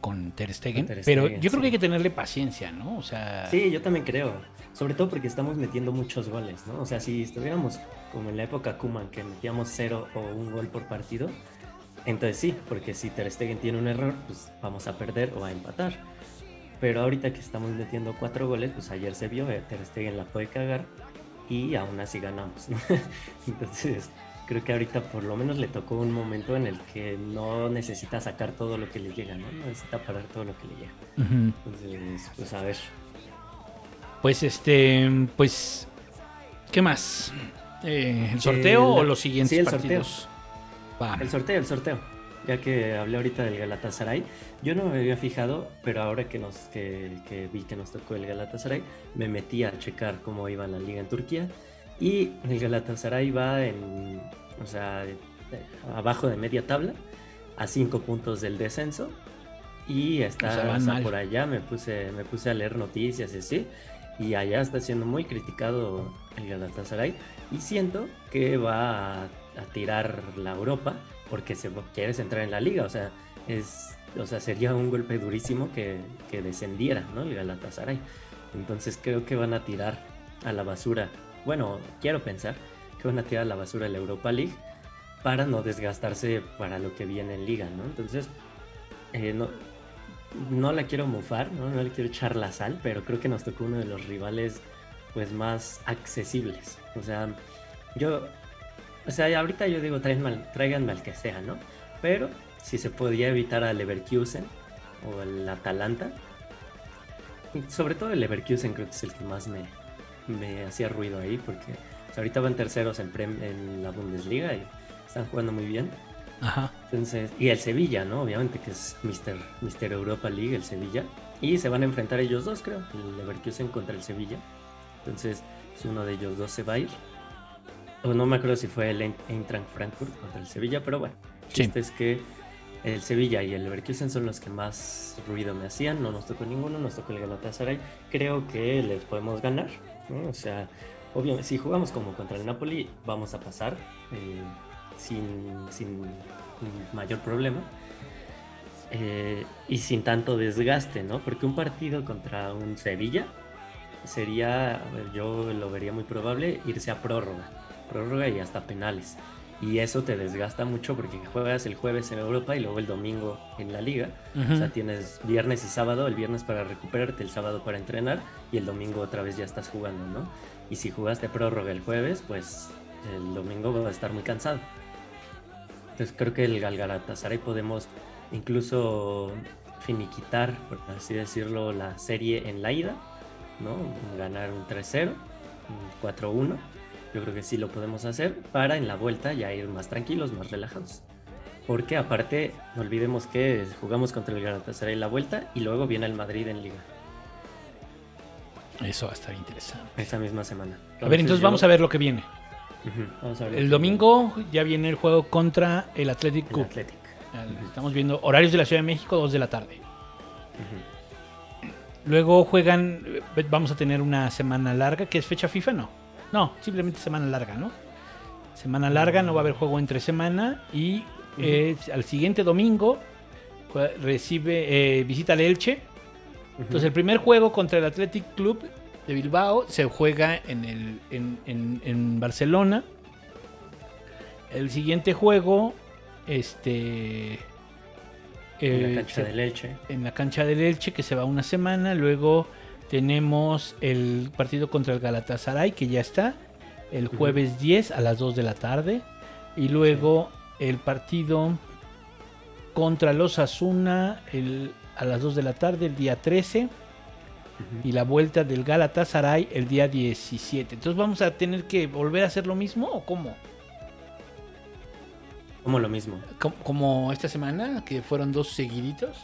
con Ter Stegen. Pero yo creo que hay que tenerle paciencia, ¿no? O sea, Sí, yo también creo. Sobre todo porque estamos metiendo muchos goles, ¿no? O sea, si estuviéramos como en la época Kuman, que metíamos cero o un gol por partido, entonces sí, porque si Ter Stegen tiene un error, pues vamos a perder o a empatar. Pero ahorita que estamos metiendo cuatro goles, pues ayer se vio, eh, Ter Stegen la puede cagar y aún así ganamos, ¿no? Entonces, creo que ahorita por lo menos le tocó un momento en el que no necesita sacar todo lo que le llega, ¿no? No necesita parar todo lo que le llega. Entonces, pues a ver. pues este, pues, ¿qué más? Eh, ¿El sorteo El- o los siguientes sí, el sorteo. partidos? Va. El sorteo, el sorteo. Ya que hablé ahorita del Galatasaray, yo no me había fijado, pero ahora que, nos, que, que vi que nos tocó el Galatasaray, me metí a checar cómo iba la liga en Turquía. Y el Galatasaray va en, o sea, de- abajo de media tabla, a cinco puntos del descenso. Y está O sea, van o sea, mal. por allá, me puse, me puse a leer noticias y así. Y allá está siendo muy criticado el Galatasaray. Y siento que va a, a tirar la Europa porque se quieres entrar en la liga. O sea, es, o sea sería un golpe durísimo que, que descendiera ¿no? el Galatasaray. Entonces creo que van a tirar a la basura. Bueno, quiero pensar que van a a la basura la Europa League para no desgastarse para lo que viene en liga, ¿no? Entonces, eh, no, no la quiero mufar, ¿no? no le quiero echar la sal, pero creo que nos tocó uno de los rivales pues más accesibles. O sea, yo, o sea, ahorita yo digo tráiganme, al- que sea, ¿no? Pero si se podía evitar al Leverkusen o el Atalanta, sobre todo el Leverkusen creo que es el que más me, me hacía ruido ahí, porque o sea, ahorita van terceros en, Prem- en la Bundesliga y están jugando muy bien. Ajá. Entonces, y el Sevilla, ¿no? Obviamente que es Mr. Mr. Europa League, el Sevilla. Y se van a enfrentar ellos dos, creo. El Leverkusen contra el Sevilla. Entonces, si uno de ellos dos se va a ir. o no me acuerdo si fue el Ein- Eintracht Frankfurt contra el Sevilla, pero bueno, Sí. chiste es que el Sevilla y el Leverkusen son los que más ruido me hacían, no nos tocó ninguno, nos tocó el Galatasaray, creo que les podemos ganar, ¿no? o sea, obviamente si jugamos como contra el Napoli vamos a pasar eh, sin, sin mayor problema. eh, y sin tanto desgaste, ¿no? Porque un partido contra un Sevilla sería, yo lo vería muy probable, irse a prórroga, prórroga y hasta penales. Y eso te desgasta mucho porque juegas el jueves en Europa y luego el domingo en la liga. O sea, tienes viernes y sábado, el viernes para recuperarte, el sábado para entrenar y el domingo otra vez ya estás jugando, ¿no? Y si jugaste prórroga el jueves, pues el domingo va a estar muy cansado. Entonces creo que el Gal- Galatasaray podemos incluso finiquitar, por así decirlo, la serie en la ida, ¿no? Ganar un 3-0, un 4-1. Yo creo que sí lo podemos hacer para en la vuelta ya ir más tranquilos, más relajados. Porque aparte, no olvidemos que jugamos contra el Galatasaray en la vuelta y luego viene el Madrid en liga Eso va a estar interesante. esa misma semana. A ver, entonces vamos a ver lo que viene. vamos a ver El domingo ya viene el juego contra el Athletic. El Club. Athletic. Estamos viendo horarios de la Ciudad de México, 2 de la tarde. Luego juegan, eh, vamos a tener una semana larga, que es fecha FIFA, no. No, simplemente semana larga, ¿no? Semana larga, no va a haber juego entre semana y eh, al siguiente domingo recibe, eh, visita al Elche. Entonces el primer juego contra el Athletic Club de Bilbao se juega en, el, en, en- en Barcelona. El siguiente juego, este... En eh, la cancha se- del Elche. en la cancha del Elche, que se va una semana. Luego tenemos el partido contra el Galatasaray, que ya está, el jueves 10 a las 2 de la tarde. Y luego el partido contra los Asuna el, a las 2 de la tarde, el día 13. Y la vuelta del Galatasaray el día 17. Entonces vamos a tener que volver a hacer lo mismo o cómo? Como lo mismo. ¿Como, como esta semana, que fueron dos seguiditos?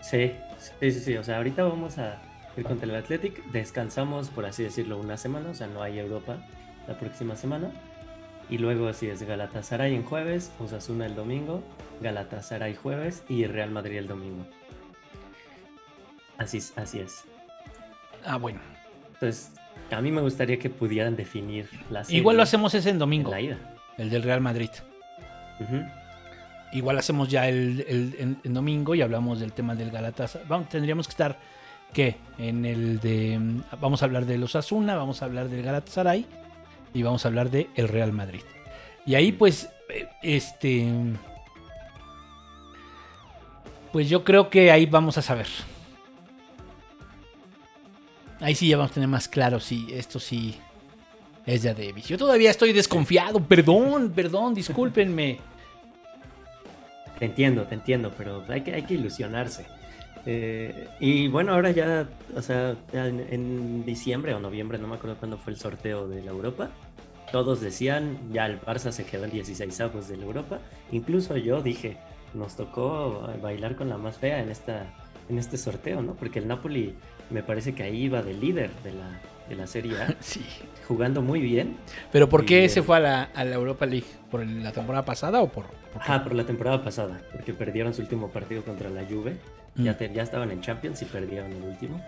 Sí, sí, sí, sí. O sea, ahorita vamos a ir contra el Athletic. Descansamos, por así decirlo, una semana. O sea, no hay Europa la próxima semana. Y luego así es Galatasaray en jueves, Osasuna el domingo, Galatasaray jueves y Real Madrid el domingo. Así, es- así es. Ah, bueno. Entonces, a mí me gustaría que pudieran definir la serie Igual lo hacemos ese en en domingo, la ida. el del Real Madrid. Igual hacemos ya el, el- domingo y hablamos del tema del Galatasaray. Vamos, tendríamos que estar, ¿qué? En el de... Vamos a hablar de los Asuna, vamos a hablar del Galatasaray y vamos a hablar del el Real Madrid. Y ahí pues, este... Pues yo creo que ahí vamos a saber. Ahí sí ya vamos a tener más claro si esto sí es de Davis. Yo todavía estoy desconfiado, perdón, perdón, discúlpenme. Te entiendo, te entiendo, pero hay que, hay que ilusionarse. Eh, y bueno, ahora ya, o sea, en, en diciembre o noviembre, no me acuerdo cuándo fue el sorteo de la Europa, todos decían, ya el Barça se quedó en 16 avos de la Europa. Incluso yo dije, nos tocó bailar con la más fea en, esta, en este sorteo, ¿no? Porque el Napoli me parece que ahí iba de líder de la, de la Serie A, Sí. jugando muy bien. ¿Pero por qué Y, se eh, fue a la, a la Europa League? ¿Por la temporada pasada o por...? por qué? Ajá, por la temporada pasada, porque perdieron su último partido contra la Juve. Mm. Ya, te- ya estaban en Champions y perdieron el último.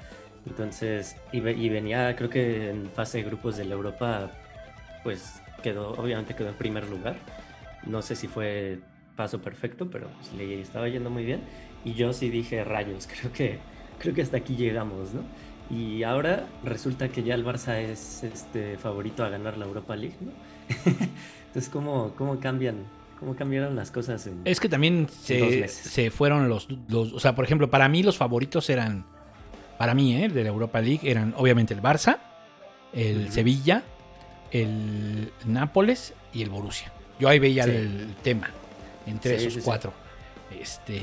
Entonces, y venía, creo que en fase de grupos de la Europa, pues quedó, obviamente quedó en primer lugar. No sé si fue paso perfecto, pero pues, le estaba yendo muy bien. Y yo sí dije, rayos, creo que, creo que hasta aquí llegamos, ¿no? Y ahora resulta que ya el Barça es este favorito a ganar la Europa League, ¿no? Entonces, ¿cómo, cómo cambian? ¿Cómo cambiaron las cosas en, Es que también se, se fueron los, los... O sea, por ejemplo, para mí los favoritos eran... Para mí, ¿eh? De la Europa League eran obviamente el Barça, el. Sevilla, el Nápoles y el Borussia. Yo ahí veía Sí. el tema entre Sí, esos sí. cuatro. Este,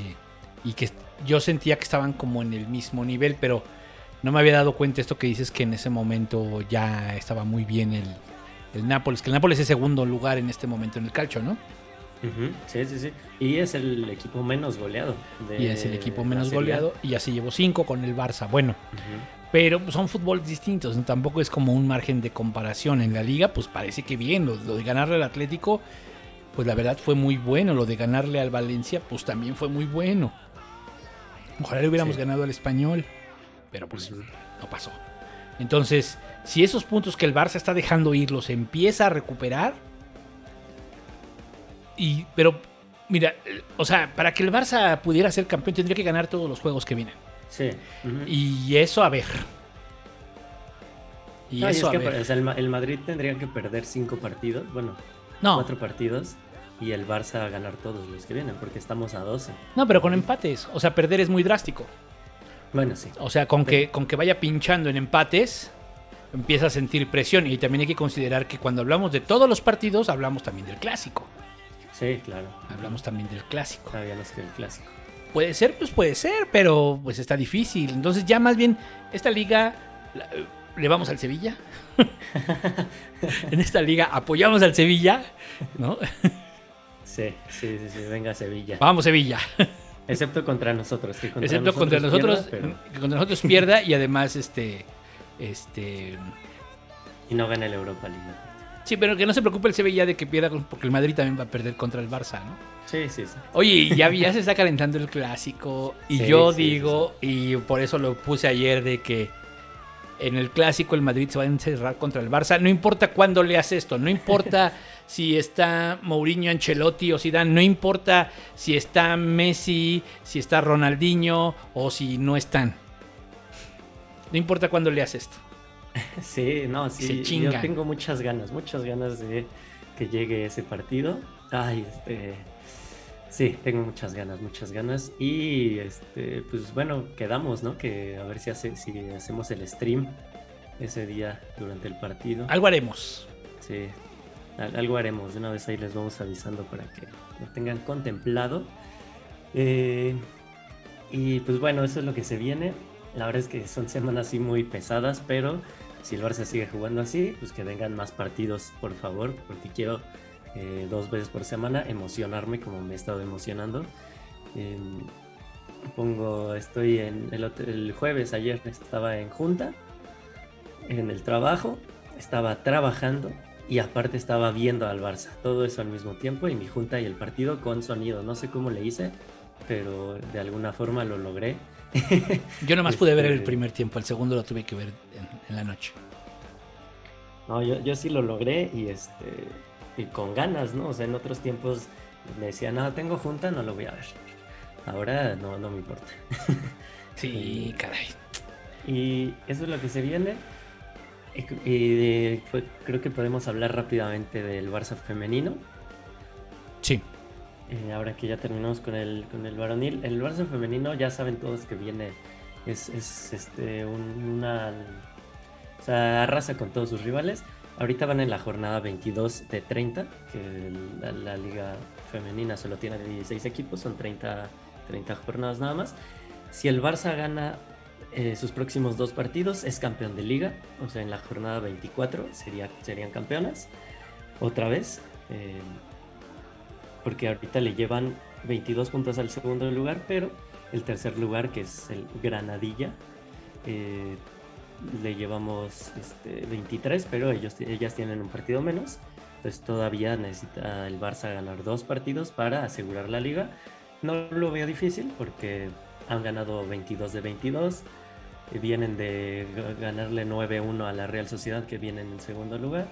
y que yo sentía que estaban como en el mismo nivel, pero no me había dado cuenta esto que dices que en ese momento ya estaba muy bien el, el Nápoles, que el Nápoles es segundo lugar en este momento en el calcio, ¿no? Sí, sí, sí. Y es el equipo menos goleado. de y es el equipo menos goleado y ya se llevó cinco con el Barça. Bueno. Pero pues, son fútboles distintos, ¿no? tampoco es como un margen de comparación. En la liga, pues parece que bien, lo, lo de ganarle al Atlético, pues la verdad fue muy bueno. Lo de ganarle al Valencia, pues también fue muy bueno. Ojalá le hubiéramos Sí. ganado al español, pero pues no pasó. Entonces, si esos puntos que el Barça está dejando ir los empieza a recuperar, y pero mira, eh, o sea, para que el Barça pudiera ser campeón tendría que ganar todos los juegos que vienen. Sí. Y eso a ver. Y No, y eso es que a ver. o sea, el, el Madrid tendría que perder cinco partidos, bueno, No, cuatro partidos, y el Barça ganar todos los que vienen, porque estamos a 12. no, pero con empates. O sea, perder es muy drástico. Bueno, sí. O sea, con que, con que vaya pinchando en empates, empieza a sentir presión. Y también hay que considerar que cuando hablamos de todos los partidos, hablamos también del clásico. Sí, claro. Hablamos también del clásico. Sabíamos que el clásico. Puede ser, pues puede ser, pero pues está difícil. Entonces ya más bien, esta liga le vamos al Sevilla. en esta liga apoyamos al Sevilla, ¿no? Sí, sí, sí, sí. Venga, Sevilla. Vamos Sevilla. Excepto contra nosotros. Que contra Excepto contra nosotros, pierda, que contra nosotros pierda y además este este Y no gana el Europa League. sí, pero que no se preocupe el Sevilla de que pierda porque el Madrid también va a perder contra el Barça, ¿no? Sí, sí, sí. Oye, ya, ya se está calentando el clásico y Sí, yo sí, digo y por eso lo puse ayer de que en el clásico el Madrid se va a encerrar contra el Barça, no importa cuándo leas esto, no importa si está Mourinho, Ancelotti o Zidane, no importa si está Messi, si está Ronaldinho o si no están. No importa cuándo leas esto. Sí, no, sí. Yo tengo muchas ganas, muchas ganas de que llegue ese partido. Ay, este. Sí, tengo muchas ganas, muchas ganas. Y este, pues bueno, quedamos, ¿no? Que a ver si hace, si hacemos el stream ese día durante el partido. Algo haremos. Sí, algo haremos. De una vez ahí les vamos avisando para que lo tengan contemplado. Eh, y pues bueno, eso es lo que se viene. La verdad es que son semanas así muy pesadas, pero si el Barça sigue jugando así, pues que vengan más partidos, por favor, porque quiero eh, dos veces por semana emocionarme como me he estado emocionando. Eh, pongo, estoy en el, el jueves, ayer estaba en junta, en el trabajo, estaba trabajando y aparte estaba viendo al Barça. Todo eso al mismo tiempo y mi junta y el partido con sonido. No sé cómo le hice, pero de alguna forma lo logré. Yo nomás pude ver el Este- primer tiempo, el segundo lo tuve que ver en, en la noche. No, yo, yo sí lo logré y este y con ganas, ¿no? O sea, en otros tiempos me decía, no, tengo junta, no lo voy a ver. Ahora no, no me importa. Sí, caray. Y eso es lo que se viene. Y, de- pues, creo que podemos hablar rápidamente del Barça femenino. Sí. Eh, ahora que ya terminamos con el, con el varonil, el Barça femenino ya saben todos que viene, es, es, este, un- una, o sea, arrasa con todos sus rivales. Ahorita van en la jornada 22 de 30, que la, la liga femenina solo tiene 16 equipos, son 30, 30 jornadas nada más. Si el Barça gana eh, sus próximos dos partidos, es campeón de liga, o sea, en la jornada 24 sería, serían campeonas, otra vez. eh, porque ahorita le llevan 22 puntos al segundo lugar, pero el tercer lugar, que es el Granadilla, eh, le llevamos este, 23, pero ellos, ellas tienen un partido menos. Entonces todavía necesita el Barça ganar dos partidos para asegurar la liga. No lo veo difícil porque han ganado 22 de 22. Vienen de ga- ganarle 9-1 a la Real Sociedad que viene en el segundo lugar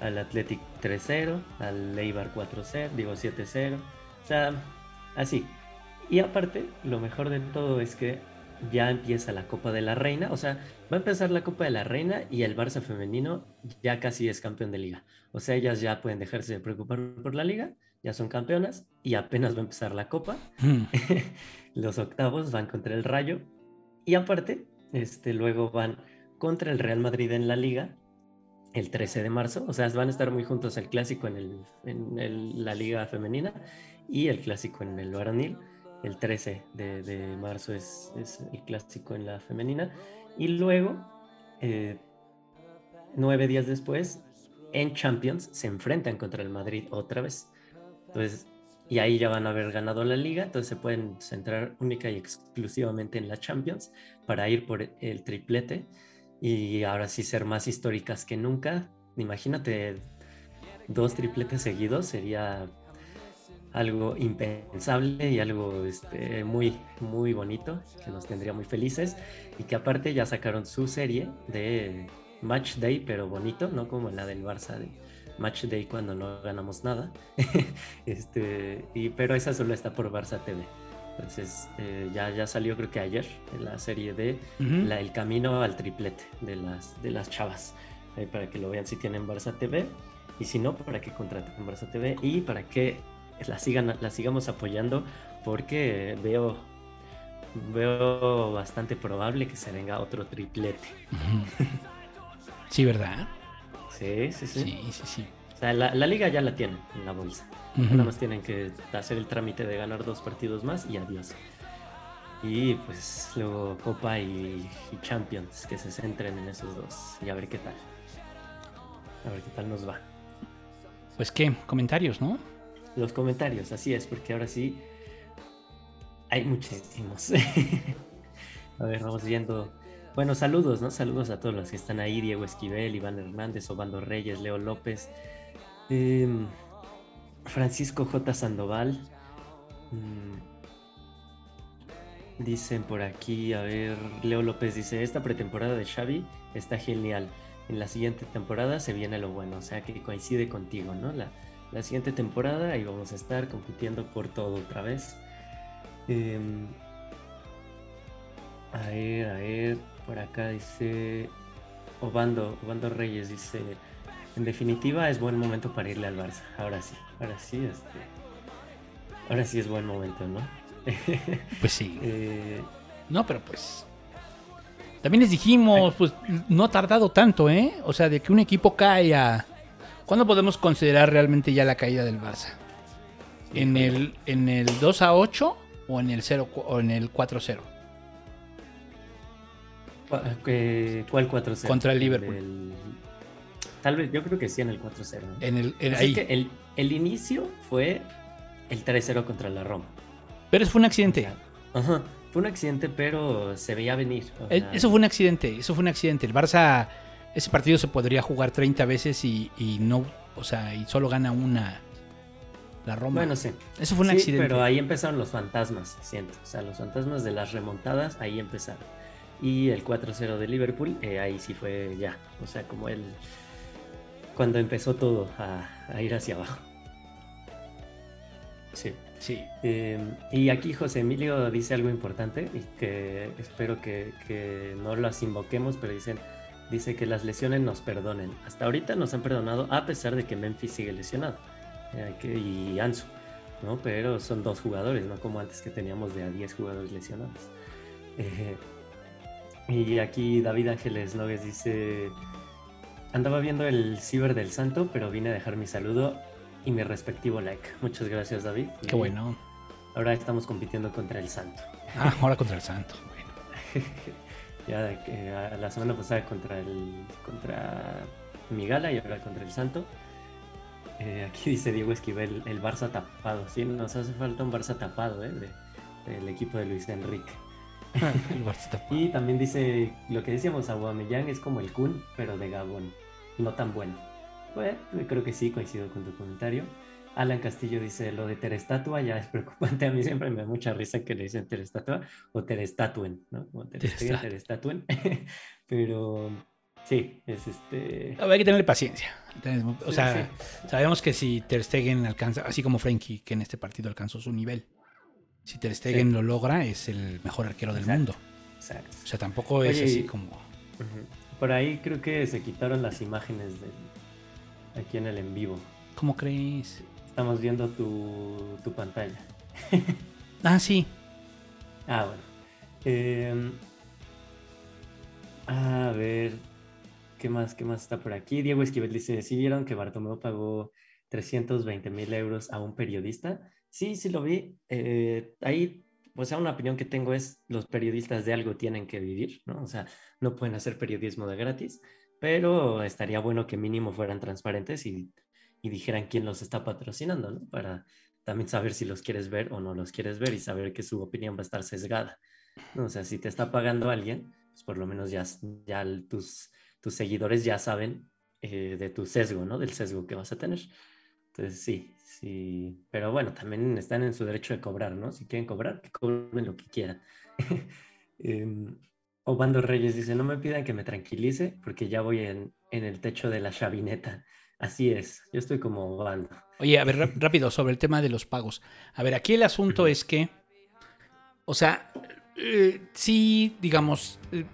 al Athletic 3-0, al Eibar 4-0, digo 7-0. O sea, así. Y aparte, lo mejor de todo es que ya empieza la Copa de la Reina. O sea, va a empezar la Copa de la Reina y el Barça femenino ya casi es campeón de liga. O sea, ellas ya pueden dejarse de preocupar por la liga, ya son campeonas y apenas va a empezar la Copa. Mm. Los octavos van contra el Rayo. Y aparte, este, luego van contra el Real Madrid en la liga el 13 de marzo. O sea, van a estar muy juntos el clásico en, la liga femenina y el clásico en el varonil. El 13 de, marzo es, es el clásico en la femenina. Y luego, eh, nueve días después, en Champions se enfrentan contra el Madrid otra vez. Entonces, y ahí ya van a haber ganado la liga, entonces se pueden centrar única y exclusivamente en la Champions para ir por el triplete y ahora sí ser más históricas que nunca. Imagínate dos tripletes seguidos, sería algo impensable y algo este, muy, muy bonito, que nos tendría muy felices y que aparte ya sacaron su serie de Match Day, pero bonito, no como la del Barça de Match Day cuando no ganamos nada. este, y, pero esa solo está por Barça TV. Entonces eh, ya, ya salió creo que ayer en la serie de la, El Camino al Triplete de las, de las chavas. Ahí para que lo vean si tienen Barça TV. Y si no, para que contraten Barça TV y para que la, sigan, la sigamos apoyando porque veo, veo bastante probable que se venga otro triplete. Sí, ¿verdad? Sí, sí, sí. Sí, sí, sí. O sea, la, la liga ya la tienen en la bolsa. Nada más tienen que hacer el trámite de ganar dos partidos más y adiós. Y pues luego Copa y, y Champions, que se centren en esos dos y a ver qué tal. A ver qué tal nos va. Pues qué, comentarios, ¿no? Los comentarios, así es, porque ahora sí hay muchísimos. a ver, vamos viendo. Bueno, saludos, ¿no? Saludos a todos los que están ahí: Diego Esquivel, Iván Hernández, Obando Reyes, Leo López, em, Francisco J. Sandoval. mm, Dicen por aquí, a ver, Leo López dice: Esta pretemporada de Xavi está genial. En la siguiente temporada se viene lo bueno, o sea que coincide contigo, ¿no? La, la siguiente temporada ahí vamos a estar compitiendo por todo otra vez. Em, a ver, a ver, por acá dice Obando, Obando Reyes dice, en definitiva es buen momento para irle al Barça. Ahora sí, ahora sí, este, ahora sí es buen momento, ¿no? Pues sí. Eh, No, pero pues. También les dijimos, pues no ha tardado tanto, ¿eh? O sea, de que un equipo cae a. ¿Cuándo podemos considerar realmente ya la caída del Barça? ¿En el, en el 2 a 8 o en el 0 cu- o en el 4-0? cua- eh, ¿Cuál 4-0? Contra el Liverpool. Tal vez, yo creo que sí en el 4-0. ¿no? En el, en Así ahí. que el, el inicio fue el 3-0 contra la Roma. Pero eso fue un accidente. ajá, fue un accidente, pero se veía venir. o Eh, sea, Eso fue un accidente, eso fue un accidente. El Barça, ese partido se podría jugar 30 veces y, y no, o sea, y solo gana una la Roma. Bueno, sí. Eso fue un Sí, accidente. Pero ahí empezaron los fantasmas, siento. O sea, los fantasmas de las remontadas, ahí empezaron. Y el 4-0 de Liverpool, eh, ahí sí fue ya. O sea, como el. Cuando empezó todo a, a ir hacia abajo. Sí. Sí. Eh, y aquí José Emilio dice algo importante y que espero que, que no las invoquemos, pero dicen, dice que las lesiones nos perdonen. Hasta ahorita nos han perdonado a pesar de que Memphis sigue lesionado eh, que- y Ansu, ¿no? Pero son dos jugadores, no como antes que teníamos de a 10 jugadores lesionados. Eh, y aquí David Ángeles Nogues dice, andaba viendo el ciber del santo, pero vine a dejar mi saludo y mi respectivo like. Muchas gracias David. Qué Y bueno. Ahora estamos compitiendo contra el santo. Ah, ahora contra el Santo. Bueno. ya que, a- la semana pasada contra el contra Migala y ahora contra el Santo. Eh, aquí dice Diego Esquivel, el Barça tapado. Sí, nos hace falta un Barça tapado, ¿eh? de- del equipo de Luis Enrique. Y también dice lo que decíamos, Aubameyang es como el Kun, pero de Gabón. No tan bueno. Bueno, creo que sí, coincido con tu comentario. Alan Castillo dice, lo de Terestatua ya es preocupante. A mí siempre me da mucha risa que le dicen Terestatua o Terestatuen, ¿no? Como Ter Stegen, Terestatua. Terestatuen. Pero sí, es este... Hay que tenerle paciencia. O Sí, sea, sí. sabemos que si Ter Stegen alcanza, así como Frenkie, que en este partido alcanzó su nivel, si Ter Stegen Sí. lo logra, es el mejor arquero del Exacto. mundo. Exacto. O sea, tampoco es Oye, así como... Por ahí creo que se quitaron las imágenes del- aquí en el en vivo. ¿Cómo crees? Estamos viendo tu, tu pantalla. Ah, sí. Ah, bueno. Em, a ver, ¿qué más, qué más está por aquí? Diego Esquivel dice, ¿sí vieron que Bartomeu pagó 320 mil euros a un periodista? Sí, sí lo vi. Eh, ahí, o sea, una opinión que tengo es, los periodistas de algo tienen que vivir, ¿no? O sea, no pueden hacer periodismo de gratis, pero estaría bueno que mínimo fueran transparentes y, y dijeran quién los está patrocinando, ¿no? Para también saber si los quieres ver o no los quieres ver y saber que su opinión va a estar sesgada. ¿no? O sea, si te está pagando alguien, pues por lo menos ya, ya tus, tus seguidores ya saben eh, de tu sesgo, ¿no? Del sesgo que vas a tener. Entonces, sí, sí. Pero bueno, también están en su derecho de cobrar, ¿no? Si quieren cobrar, que cobren lo que quieran. eh, Obando Reyes dice, no me pidan que me tranquilice porque ya voy en, en el techo de la chavineta. Así es, yo estoy como Obando. Oye, a ver, rápido, sobre el tema de los pagos. A ver, aquí el asunto es que, o sea, eh, sí, digamos, eh,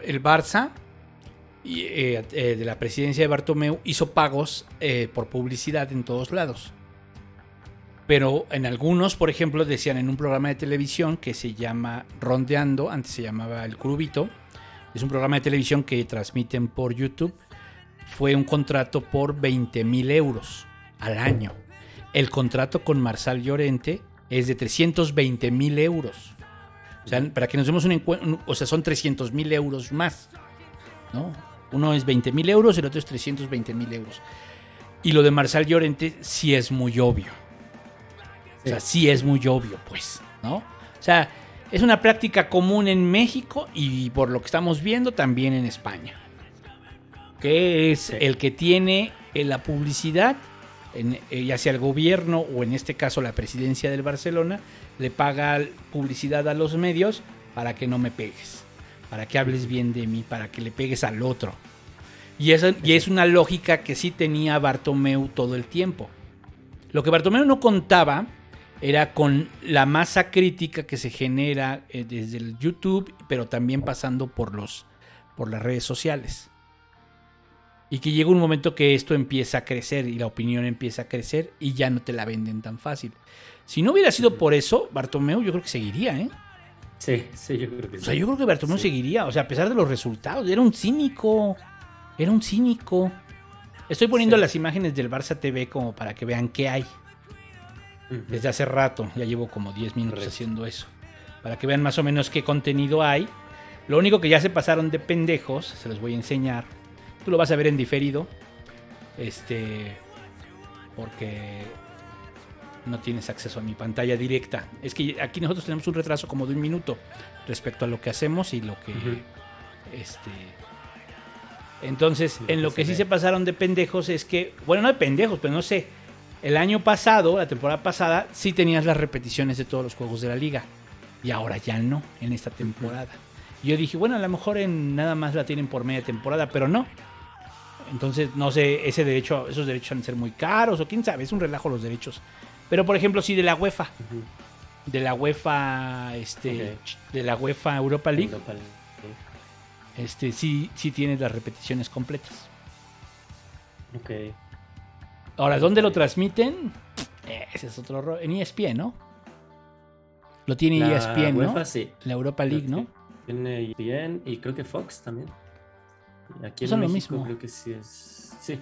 el Barça y, eh, eh, de la presidencia de Bartomeu hizo pagos eh, por publicidad en todos lados. Pero en algunos, por ejemplo, decían en un programa de televisión que se llama Rondeando, antes se llamaba El Curubito, es un programa de televisión que transmiten por YouTube, fue un contrato por 20 mil euros al año. El contrato con Marsal Llorente es de 320 mil euros. O sea, para que nos demos un encuentro, o sea, son 300 mil euros más. ¿no? Uno es 20 mil euros, el otro es 320 mil euros. Y lo de Marsal Llorente sí es muy obvio. O sea, sí es muy obvio, pues, ¿no? O sea, es una práctica común en México y por lo que estamos viendo también en España. Que es Sí. el que tiene eh, la publicidad, en- eh, ya sea el gobierno o en este caso la presidencia del Barcelona, le paga publicidad a los medios para que no me pegues, para que hables bien de mí, para que le pegues al otro. Y, esa- y es una lógica que sí tenía Bartomeu todo el tiempo. Lo que Bartomeu no contaba era con la masa crítica que se genera eh, desde el YouTube, pero también pasando por, los, por las redes sociales. Y que llega un momento que esto empieza a crecer y la opinión empieza a crecer y ya no te la venden tan fácil. Si no hubiera sido por eso, Bartomeu yo creo que seguiría, ¿eh? Sí, sí, yo creo que O sí. sea, yo creo que Bartomeu Sí. seguiría, o sea, a pesar de los resultados, era un cínico. Era un cínico. Estoy poniendo Sí. las imágenes del Barça TV como para que vean qué hay. Desde hace rato, ya llevo como 10 minutos Correcto. haciendo eso. Para que vean más o menos qué contenido hay. Lo único que ya se pasaron de pendejos, se los voy a enseñar. Tú lo vas a ver en diferido. Este. Porque no tienes acceso a mi pantalla directa. Es que aquí nosotros tenemos un retraso como de un minuto respecto a lo que hacemos y lo que. Este. Entonces, en lo que sí se pasaron de pendejos es que, bueno, no de pendejos, pero no sé. El año pasado, la temporada pasada, sí tenías las repeticiones de todos los juegos de la liga. Y ahora ya no, en esta temporada. Yo dije, bueno, a lo mejor en nada más la tienen por media temporada, pero no. Entonces, no sé, ese derecho, esos derechos han de ser muy caros o quién sabe, es un relajo los derechos. Pero por ejemplo, sí de la UEFA, de la UEFA, este, de la UEFA Europa League, Europa League. este, sí, sí tienes las repeticiones completas. Ok. Ahora, ¿dónde lo transmiten? Eh, Ese es otro rollo. En ESPN, ¿no? Lo tiene La ESPN, ¿no? UEFA sí. La Europa League, ¿no? Tiene ESPN y creo que Fox también. Aquí en Son lo México mismo. creo que sí es. Sí,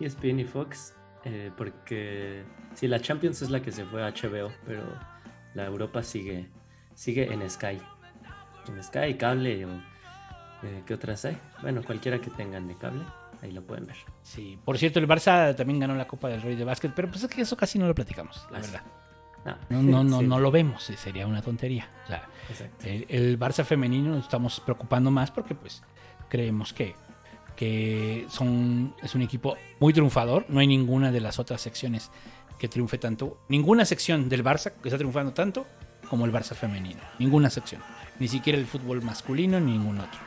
ESPN y Fox. eh, porque sí, la Champions es la que se fue a HBO, pero la Europa sigue, sigue en Sky. En Sky, cable o. eh, ¿Qué otras hay? Bueno, cualquiera que tengan de cable, ahí lo pueden ver. Sí. Por cierto, el Barça también ganó la Copa del Rey de Básquet, pero pues es que eso casi no lo platicamos, la verdad. No, no, no, sí, no lo vemos, eh, sería una tontería. O sea, el Barça femenino nos estamos preocupando más porque pues creemos que, que son, es un equipo muy triunfador. No hay ninguna de las otras secciones que triunfe tanto. Ninguna sección del Barça que está triunfando tanto como el Barça femenino. Ninguna sección. Ni siquiera el fútbol masculino, ni ningún otro.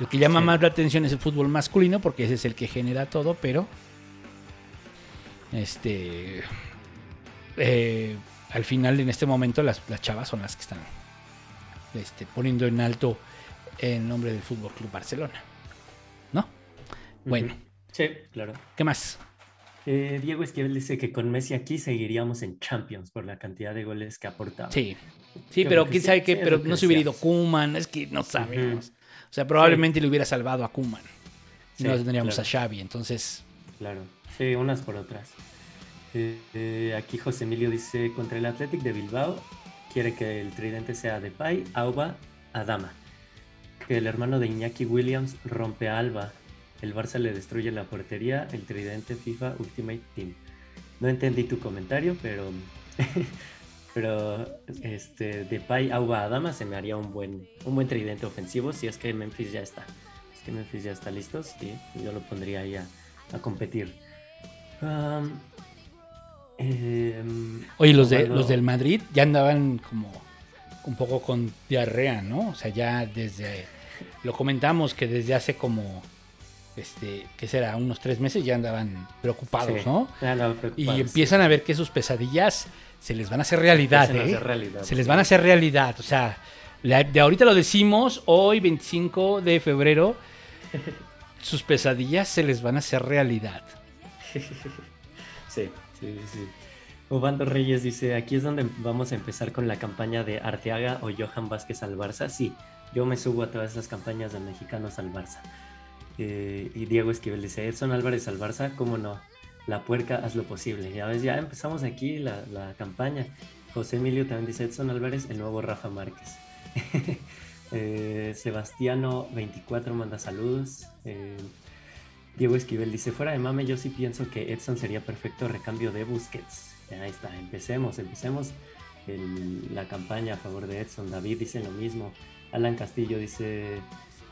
El que llama Sí. más la atención es el fútbol masculino porque ese es el que genera todo, pero este eh, al final en este momento las, las chavas son las que están este, poniendo en alto el nombre del Fútbol Club Barcelona. ¿No? Bueno. Sí, claro. ¿qué más? Eh, Diego Esquivel dice que con Messi aquí seguiríamos en Champions por la cantidad de goles que aportaba. Sí. Sí, Yo pero quién sí, sabe qué, sí, pero no se hubiera ido. Kuman, es que no sabemos. O sea, probablemente le hubiera salvado a Kuman. Sí, no tendríamos claro. a Xavi, entonces Claro, sí, unas por otras. Eh, eh, aquí José Emilio dice, contra el Athletic de Bilbao, quiere que el tridente sea de Pai, Auba, Adama. Que el hermano de Iñaki Williams rompe a Alba. El Barça le destruye la portería, el tridente FIFA Ultimate Team. No entendí tu comentario, pero Pero este, de Pai Auba Adama se me haría un buen, un buen tridente ofensivo si es que Memphis ya está. Si es que Memphis ya está listo, sí, yo lo pondría ahí a, a competir. Em, Oye, los, de, los del Madrid ya andaban como un poco con diarrea, ¿no? O sea, ya desde, lo comentamos que desde hace como, este, ¿qué será? Unos tres meses ya andaban preocupados, sí, ¿no? no, Y preocupados. empiezan a ver que sus pesadillas se les van a hacer realidad, a ¿eh? hacer realidad, Se les van a hacer realidad. O sea, la- de ahorita lo decimos, hoy 25 de febrero, sus pesadillas se les van a hacer realidad. Sí, sí, sí. Obando Reyes dice, aquí es donde vamos a empezar con la campaña de Arteaga o Johan Vázquez al Barça. Sí, yo me subo a todas esas campañas de mexicanos al Barça. Eh, y Diego Esquivel dice, Edson Álvarez al Barça, ¿cómo no? La puerca, haz lo posible. Ya ves, ya empezamos aquí la, campaña. José Emilio también dice, Edson Álvarez, el nuevo Rafa Márquez. Eh, Sebastiano 24 manda saludos. Eh, Diego Esquivel dice, fuera de mame, yo sí pienso que Edson sería perfecto recambio de Busquets. Ahí está, empecemos, empecemos la campaña a favor de Edson. David dice lo mismo. Alan Castillo dice,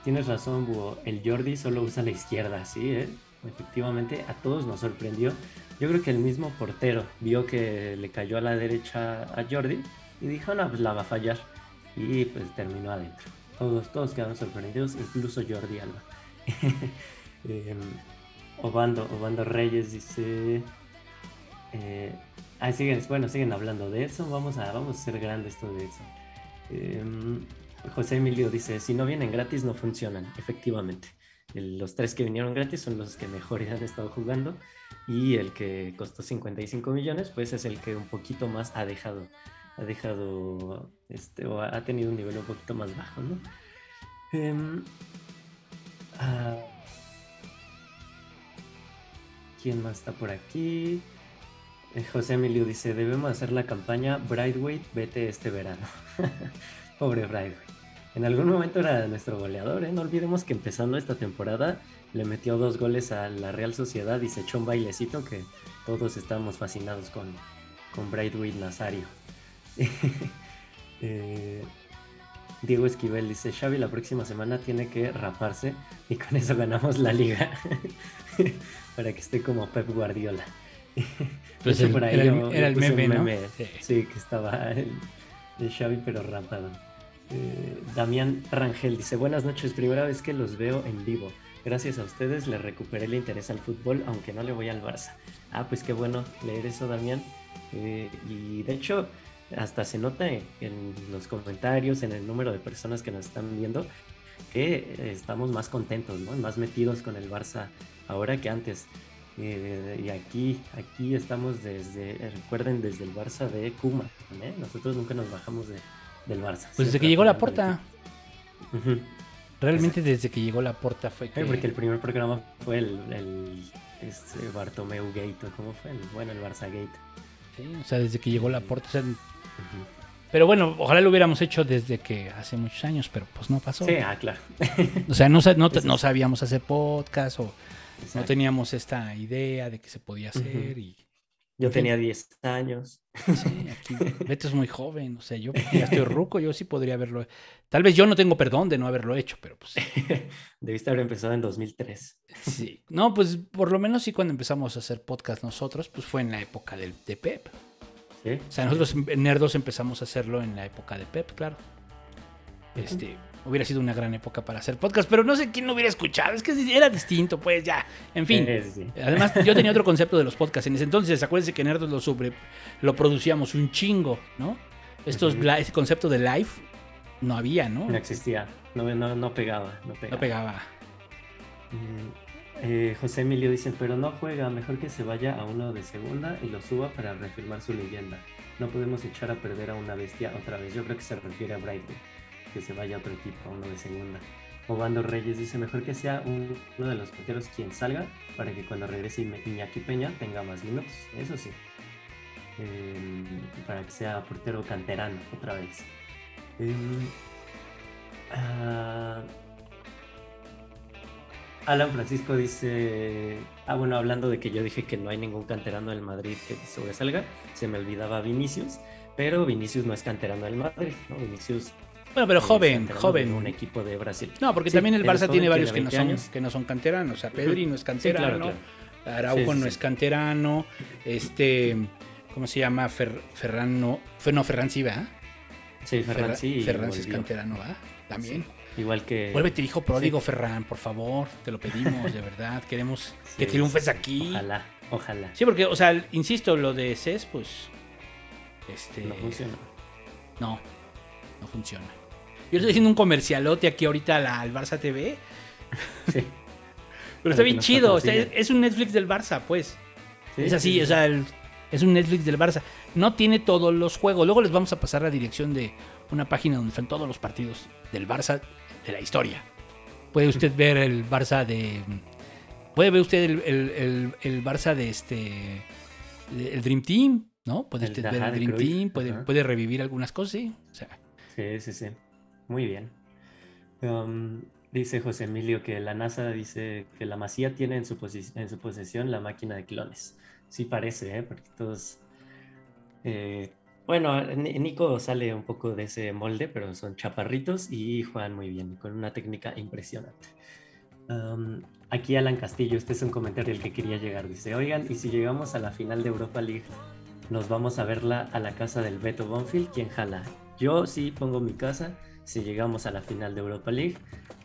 tienes razón, Búho, el Jordi solo usa la izquierda, sí, ¿eh? Efectivamente, a todos nos sorprendió. Yo creo que el mismo portero vio que le cayó a la derecha a Jordi y dijo, no, pues la va a fallar. Y pues terminó adentro. Todos, todos quedaron sorprendidos, incluso Jordi Alba. Em, Obando, Obando Reyes dice. ah, siguen, bueno, siguen hablando de eso. Vamos a, vamos a hacer grande esto de eso. Em, José Emilio dice: Si no vienen gratis, no funcionan. Efectivamente. Los tres que vinieron gratis son los que mejor han estado jugando. Y el que costó 55 millones, pues es el que un poquito más ha dejado. Ha dejado. Este, o ha ha tenido un nivel un poquito más bajo, ¿no? Em, ah, ¿Quién más está por aquí? Eh, José Emilio dice, debemos hacer la campaña Brightweight, vete este verano. Pobre Brightweight. En algún momento era nuestro goleador, ¿eh? No olvidemos que empezando esta temporada le metió dos goles a la Real Sociedad y se echó un bailecito que todos estábamos fascinados con, con Brightweight Nazario. Eh, Diego Esquivel dice, Xavi la próxima semana tiene que raparse y con eso ganamos la liga. Para que esté como Pep Guardiola. Pues era el- yo- era yo meme, ¿no? meme, Sí. Sí, que estaba el, el Xavi pero rapado. Eh, Damián Rangel dice, buenas noches, primera vez que los veo en vivo. Gracias a ustedes le recuperé el interés al fútbol, aunque no le voy al Barça. Ah, pues qué bueno leer eso, Damián. Eh, y de hecho, hasta se nota en, los comentarios, en el número de personas que nos están viendo, que eh, estamos más contentos. Más metidos con el Barça ahora que antes. Y aquí, aquí estamos desde, recuerden, desde el Barça de Kuma. Nosotros nunca nos bajamos de- del Barça. Pues desde que llegó la porta. Ujú. realmente desde que llegó la porta fue que... Porque el primer programa fue el, el este, Bartomeu Gate, ¿o ¿cómo fue? El- bueno, el Barça Gate. Sí, o sea, desde que llegó la porta. o sea, Ujú. pero bueno, ojalá lo hubiéramos hecho desde que hace muchos años, pero pues no pasó. Sí, ah, claro. O sea, no, no, no sabíamos hacer podcast o no teníamos esta idea de que se podía hacer. Y Yo tenía 10 años. sí, aquí Beto es muy joven, o sea, yo ya estoy ruco, yo sí podría haberlo. Tal vez yo no tengo perdón de no haberlo hecho, pero pues Debiste haber empezado en 2003. sí. No, pues por lo menos sí cuando empezamos a hacer podcast nosotros, pues fue en la época del, de Pep. ¿Sí? O sea, nosotros Nerdos empezamos a hacerlo en la época de Pep, claro. Este, hubiera sido una gran época para hacer podcast, pero no sé quién lo hubiera escuchado, es que era distinto, pues ya, en fin. Sí. Además, yo tenía otro concepto de los podcasts. En ese entonces, acuérdense que Nerdos lo, sobre, lo producíamos un chingo, ¿no? Estos, Ujú. la- ese concepto de live no había, ¿no? No existía. No, no, no pegaba. No pegaba. No pegaba. Mm, eh, José Emilio dice, pero no juega, mejor que se vaya a uno de segunda y lo suba para reafirmar su leyenda. No podemos echar a perder a una bestia otra vez. Yo creo que se refiere a Brighton, que se vaya a otro equipo, a uno de segunda. Obando Reyes dice, mejor que sea un- uno de los porteros quien salga para que cuando regrese Iña- Iñaki Peña tenga más minutos. Eso sí. Em, para que sea portero canterano otra vez. Em, ah, Alan Francisco dice, ah bueno, hablando de que yo dije que no hay ningún canterano del Madrid que sobresalga, se me olvidaba Vinicius, pero Vinicius no es canterano del Madrid, ¿no? Vinicius Bueno, pero joven, joven. un equipo de Brasil. No, porque Sí, también el Barça tiene varios que no, 20 son, años. que no son canteranos. O sea, Pedri no es Sí, canterano, claro, claro. Araujo no es canterano, este, ¿cómo se llama? Fer- Ferran no, no, Ferran sí, ¿verdad? Sí, Ferran sí. Ferran sí es canterano, ¿verdad? También. Igual que... Vuélvete hijo pródigo, Ferran, por favor, te lo pedimos, de verdad. Queremos que Sí, triunfes aquí. Ojalá, ojalá. Sí, porque, o sea, insisto, lo de CES, pues, este, No funciona. no, no funciona. Yo estoy haciendo un comercialote aquí ahorita a la- al Barça TV, Sí. pero está bien chido. es un Netflix del Barça, pues. Sí, es así, sí, sí. o sea, el- es un Netflix del Barça. No tiene todos los juegos. Luego les vamos a pasar la dirección de una página donde están todos los partidos del Barça de la historia. Puede usted ver el Barça de. Puede ver usted el, el- el- el Barça de este. El Dream Team, ¿no? Puede usted ver el Dream Cruyff, Team, puede, puede revivir algunas cosas, sí. O sea, Sí, sí, sí. Muy bien. Um, dice José Emilio que la NASA dice que la Masía tiene en su, en posesión la máquina de clones. Sí parece, ¿eh? Porque todos... eh, bueno, Ni- Nico sale un poco de ese molde, pero son chaparritos y juegan muy bien, con una técnica impresionante. Um, aquí Alan Castillo, este es un comentario al que quería llegar. Dice, oigan, y si llegamos a la final de Europa League, nos vamos a verla a la casa del Beto Bonfield, ¿quién jala? Yo sí pongo mi casa si llegamos a la final de Europa League.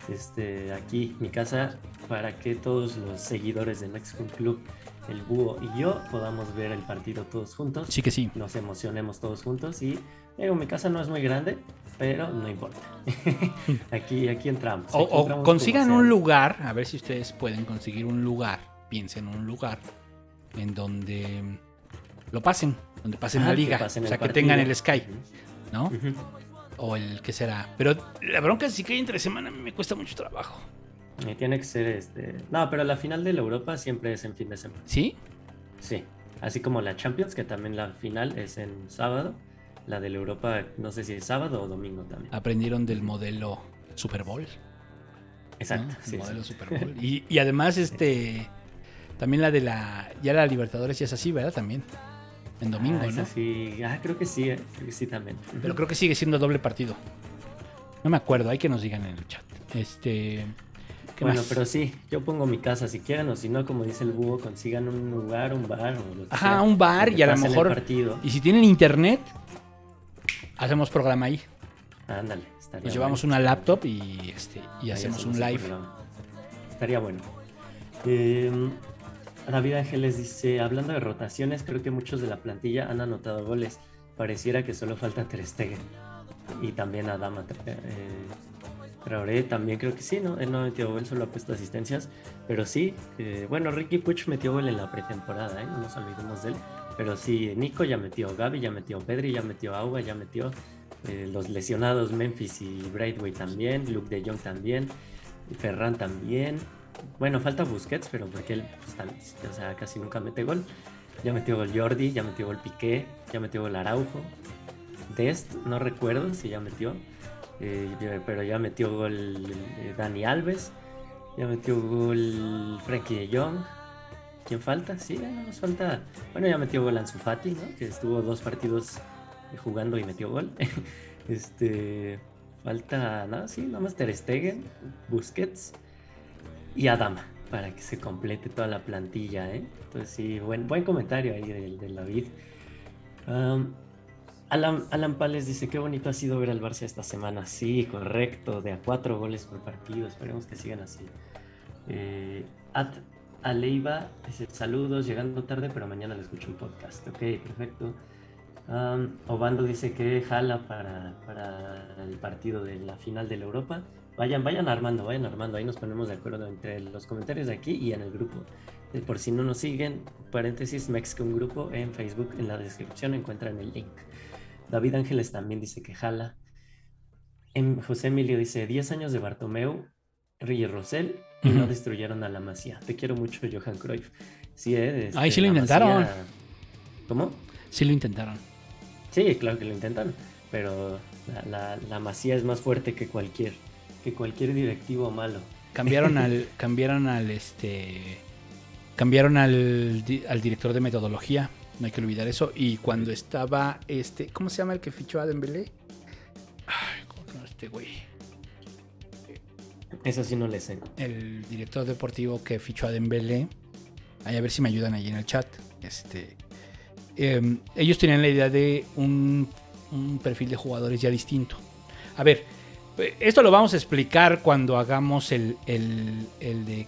Este, aquí mi casa para que todos los seguidores del Mexican Club, el Búho y yo podamos ver el partido todos juntos. sí que sí. Nos emocionemos todos juntos y digo, mi casa no es muy grande, pero no importa. aquí, aquí entramos. O, aquí o entramos consigan como un lugar, a ver si ustedes pueden conseguir un lugar, piensen en un lugar en donde lo pasen, donde pasen Ah, la liga, pasen o sea, que tengan el Sky, ¿no? Ujú. O el que será. Pero la bronca es que entre semana a mí me cuesta mucho trabajo. Y tiene que ser este. No, pero la final de la Europa siempre es en fin de semana. ¿Sí? Sí. Así como la Champions, que también la final es en sábado. La de la Europa, no sé si es sábado o domingo también. Aprendieron del modelo Super Bowl. Exacto. ¿no? El sí, modelo sí. Super Bowl. Y, y además, este. También la de la. Ya la Libertadores ya es así, ¿verdad? También. En domingo, Ah, ¿no? sí. Ah, creo que sí, eh, creo que sí también. Pero creo que sigue siendo doble partido. No me acuerdo, hay que nos digan en el chat. Este. ¿Qué Bueno, más? pero sí, yo pongo mi casa si quieren, o si no, como dice el búho, consigan un lugar, un bar o lo que Ajá, sea, un bar y a lo mejor. partido. Y si tienen internet, hacemos programa ahí. Ándale, estaría Nos llevamos bueno. una laptop y este y hacemos un live. programa. Estaría bueno. Eh, David Ángeles dice, hablando de rotaciones, creo que muchos de la plantilla han anotado goles. Pareciera que solo falta Ter Stegen. Y también Adama. Eh, Traoré también creo que sí, ¿no? Él no metió gol, solo ha puesto asistencias. Pero sí, eh, bueno, Ricky Puch metió gol en la pretemporada, ¿eh? No nos olvidemos de él. Pero sí, Nico ya metió, Gaby ya metió, Pedri ya metió, Agua ya metió. eh, los lesionados Memphis y Braithwaite también, Luke de Jong también, Ferran también. Bueno, falta Busquets, pero porque él tal- o sea, casi nunca mete gol. Ya metió gol Jordi, ya metió gol Piqué, ya metió gol Araujo. Dest, no recuerdo si ya metió, eh, pero ya metió gol eh, Dani Alves, ya metió gol Frankie de Jong. ¿Quién falta? Sí, no nos falta. Bueno, ya metió gol Ansu Fati, ¿no? Que estuvo dos partidos jugando y metió gol. este. Falta, nada, sí, nada más Ter Stegen, Busquets y Adama para que se complete toda la plantilla, ¿eh? Entonces sí, buen, buen comentario ahí del, David. Alan, Alan Pales dice, qué bonito ha sido ver al Barça esta semana. Sí, correcto, de a cuatro goles por partido. Esperemos que sigan así. Eh, At Aleiva dice, saludos, llegando tarde, pero mañana le escucho un podcast. Ok, perfecto. Am, Obando dice que jala para, para el partido de la final de la Europa. Vayan, vayan armando, vayan armando. Ahí nos ponemos de acuerdo entre los comentarios de aquí y en el grupo. Eh, Por si no nos siguen, paréntesis, Mexican Grupo en Facebook, en la descripción encuentran el link. David Ángeles también dice que jala. Em, José Emilio dice, 10 años de Bartomeu, y Rosell, y no destruyeron a la Masía. Te quiero mucho, Johan Cruyff. Sí, eh, Ay, este, sí lo intentaron. Masía- ¿Cómo? Sí lo intentaron. Sí, claro que lo intentan, pero la, la- la Masía es más fuerte que cualquier, que cualquier directivo malo. cambiaron al, cambiaron al este, cambiaron al, al director de metodología. No hay que olvidar eso. Y cuando estaba este, ¿cómo se llama el que fichó a Dembélé? Ay, ¿cómo este güey? Eso sí no le sé. el director deportivo que fichó a Dembélé. A ver si me ayudan ahí en el chat. Este, em, ellos tenían la idea de un, un perfil de jugadores ya distinto. A ver, esto lo vamos a explicar cuando hagamos el, el- el de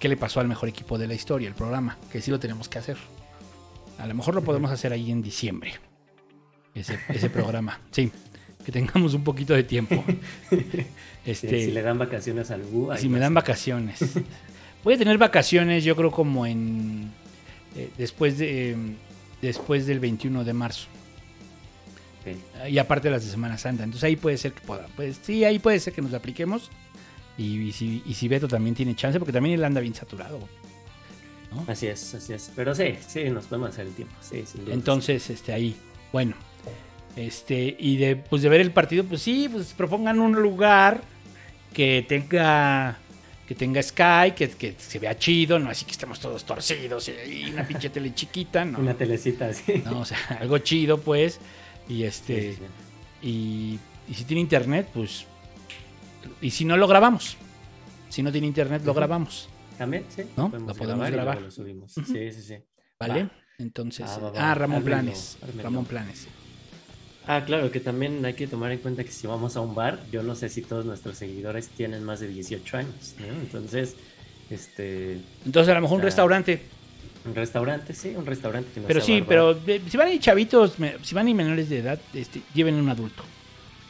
qué le pasó al mejor equipo de la historia, el programa, que sí lo tenemos que hacer. A lo mejor lo podemos hacer ahí en diciembre. Ese, ese programa. Sí, que tengamos un poquito de tiempo. Este, Si, le dan vacaciones al ahí si me dan vacaciones. Voy a tener vacaciones, yo creo como en eh, después de eh, después del 21 de marzo Y aparte las de Semana Santa. Entonces ahí puede ser que pueda, pues sí, ahí puede ser que nos apliquemos. Y, y si, y si Beto también tiene chance, porque también él anda bien saturado. Así es, así es. Pero sí, sí, nos podemos hacer el tiempo. Sí, sin duda. Entonces, este ahí, bueno. Este, y de pues de ver el partido, pues sí, pues propongan un lugar que tenga que tenga Sky, que, que se vea chido, no así que estemos todos torcidos y una pinche tele chiquita, no. Una telecita así. No, o sea, algo chido, pues. Y este, sí, sí. y, y si tiene internet, pues. Y si no lo grabamos. Si no tiene internet, lo grabamos. También, sí. ¿No? Lo podemos grabar. lo subimos. Sí, sí, sí. ¿Vale? Va. Entonces. Va, va. ah, Ramón Planes. Ramón Planes. Ah, claro, que también hay que tomar en cuenta que si vamos a un bar, yo no sé si todos nuestros seguidores tienen más de 18 años, ¿no? Entonces, este, Entonces, a lo mejor un Ah. restaurante. Un restaurante, sí, un restaurante que no Pero sí, pero eh, si van a ir chavitos, me- si van a ir menores de edad, este, lleven un adulto.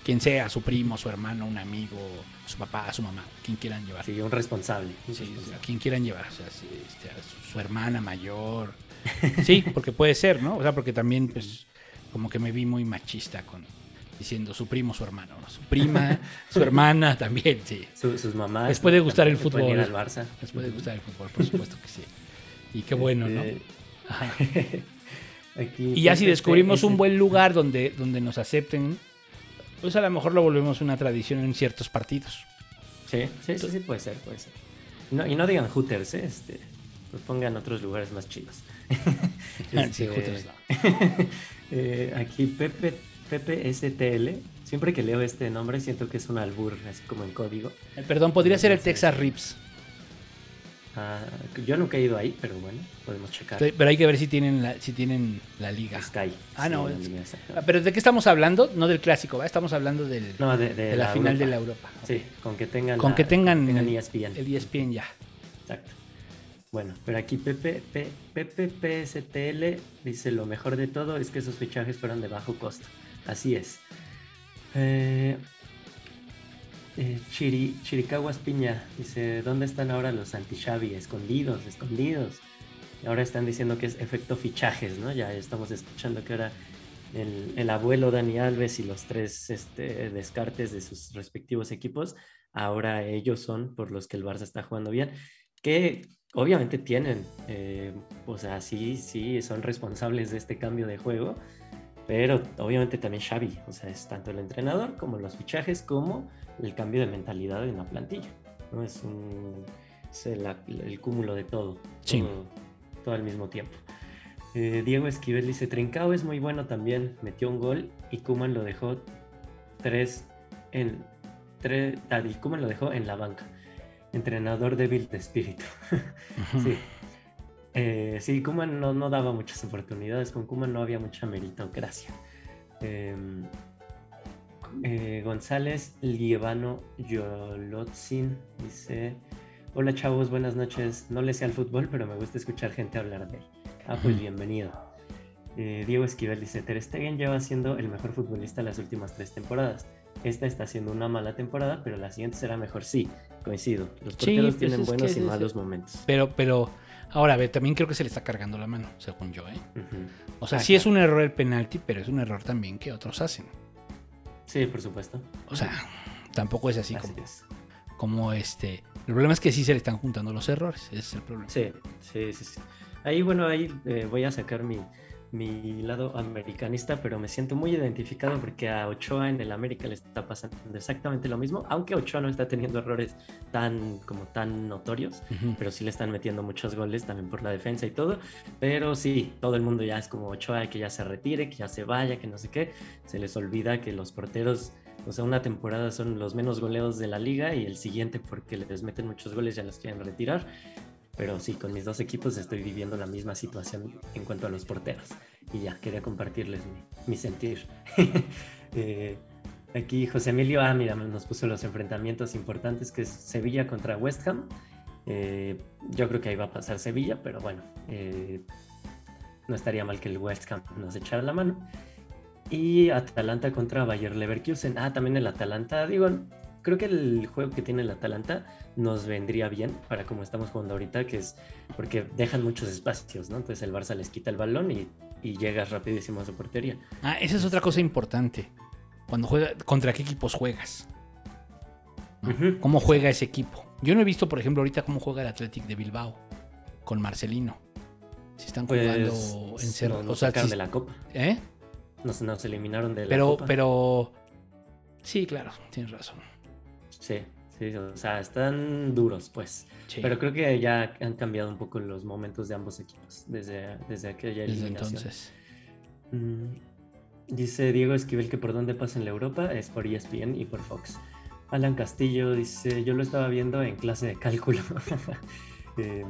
Quien sea, su primo, su hermano, un amigo, su papá, su mamá, quien quieran llevar. Sí, un responsable. un Sí, responsable. a quien quieran llevar, o sea, sí, este, a su, su hermana mayor. Sí, porque puede ser, ¿no? O sea, porque también, pues, como que me vi muy machista con diciendo su primo, su hermano, ¿no? Su prima, su hermana también, sí. Su- sus mamás. Les puede gustar el fútbol. al Barça. Les puede gustar el fútbol, por supuesto que sí. Y qué bueno, ¿no? Este, Ajá. aquí, Y ya si este, descubrimos ese- un buen lugar donde, donde nos acepten, pues a lo mejor lo volvemos una tradición en ciertos partidos. Sí, sí, sí, sí, puede ser, puede ser. No, y no digan hooters, ¿eh? Este, pues pongan otros lugares más chidos. Sí, Este, Hooters no. eh, aquí Pepe, Pepe STL. Siempre que leo este nombre siento que es un albur, así como en código. Eh, Perdón, podría ser el Sí. Texas Rips. Ah, yo nunca he ido ahí, pero bueno, podemos checar. Pero hay que ver si tienen la, si tienen la liga. Sky. Ah, sí, no, es- Pero ¿de qué estamos hablando? No del clásico, ¿va? Estamos hablando del, No, de, de de la, final de la Europa. Sí, con que tengan. Con la- que tengan, tengan el, ESPN. el ESPN ya. Exacto. Bueno, pero aquí Pepe, Pe- Pepe PSTL dice lo mejor de todo es que esos fichajes fueron de bajo costo. Así es. Eh, eh, Chiri, Piña dice, ¿dónde están ahora los anti-Xavi? Escondidos, escondidos. Ahora están diciendo que es efecto fichajes, ¿no? Ya estamos escuchando que ahora el, el abuelo Dani Alves y los tres este, descartes de sus respectivos equipos, ahora ellos son por los que el Barça está jugando bien, que obviamente tienen, eh, o sea, sí, sí, son responsables de este cambio de juego, pero obviamente también Xavi, o sea, es tanto el entrenador como los fichajes, como el cambio de mentalidad en la plantilla, ¿no? Es un, es el, el cúmulo de todo, Sí. todo, todo al mismo tiempo. Eh, Diego Esquivel dice, Trincao es muy bueno también, metió un gol y Kuman lo dejó tres en... Tres, ah, y lo dejó en la banca. Entrenador débil de espíritu. sí. Eh, sí, Kuman no, no daba muchas oportunidades, con Kuman no había mucha meritocracia. Eh, eh, González Lievano Yolotzin dice: Hola chavos, buenas noches. No le sé al fútbol, pero me gusta escuchar gente hablar de él. Ah, pues bienvenido. Eh, Diego Esquivel dice: Ter Stegen lleva siendo el mejor futbolista las últimas tres temporadas. Esta está siendo una mala temporada, pero la siguiente será mejor. Sí, coincido. Los porteros pues tienen buenos y malos momentos. Pero, pero, ahora, a ver, también creo que se le está cargando la mano, según yo, ¿eh? O sea, Ah, sí es un error el penalti, pero es un error también que otros hacen. Sí, por supuesto. O sea, tampoco es así, Así como, es. como este. El problema es que sí se le están juntando los errores. Ese es el problema. Sí, sí, sí. sí. Ahí, bueno, ahí eh, voy a sacar mi, mi lado americanista, pero me siento muy identificado porque a Ochoa en el América le está pasando exactamente lo mismo, aunque Ochoa no está teniendo errores tan como tan notorios, Ujú. pero sí le están metiendo muchos goles también por la defensa y todo, pero sí, todo el mundo ya es como Ochoa que ya se retire, que ya se vaya, que no sé qué, se les olvida que los porteros o sea, una temporada son los menos goleados de la liga y el siguiente porque les meten muchos goles ya los quieren retirar. Pero sí, con mis dos equipos estoy viviendo la misma situación en cuanto a los porteros. Y ya, quería compartirles mi, mi sentir. Eh, aquí José Emilio, ah, mira, nos puso los enfrentamientos importantes que es Sevilla contra West Ham. Eh, yo creo que ahí va a pasar Sevilla, pero bueno, eh, no estaría mal que el West Ham nos echara la mano. Y Atalanta contra Bayer Leverkusen. Ah, también el Atalanta, digo, creo que el juego que tiene el Atalanta nos vendría bien para como estamos jugando ahorita, que es porque dejan muchos espacios, ¿no? Entonces el Barça les quita el balón y, y llegas rapidísimo a su portería. Ah, esa es otra cosa importante. Cuando juega, ¿contra qué equipos juegas? ¿Cómo juega ese equipo? Yo no he visto, por ejemplo, ahorita cómo juega el Athletic de Bilbao con Marcelino. Si están jugando Pues en cerro. no, nos o sea, sacaron si- de la copa. ¿eh? Nos, nos eliminaron de la Pero, copa. pero. Sí, claro, tienes razón. Sí, sí, o sea, están duros, pues. Sí, Pero creo que ya han cambiado un poco los momentos de ambos equipos desde, desde aquella desde eliminación. entonces. Mm, Dice Diego Esquivel que por dónde pasa en la Europa es por ESPN y por Fox. Alan Castillo dice, yo lo estaba viendo en clase de cálculo. Eh,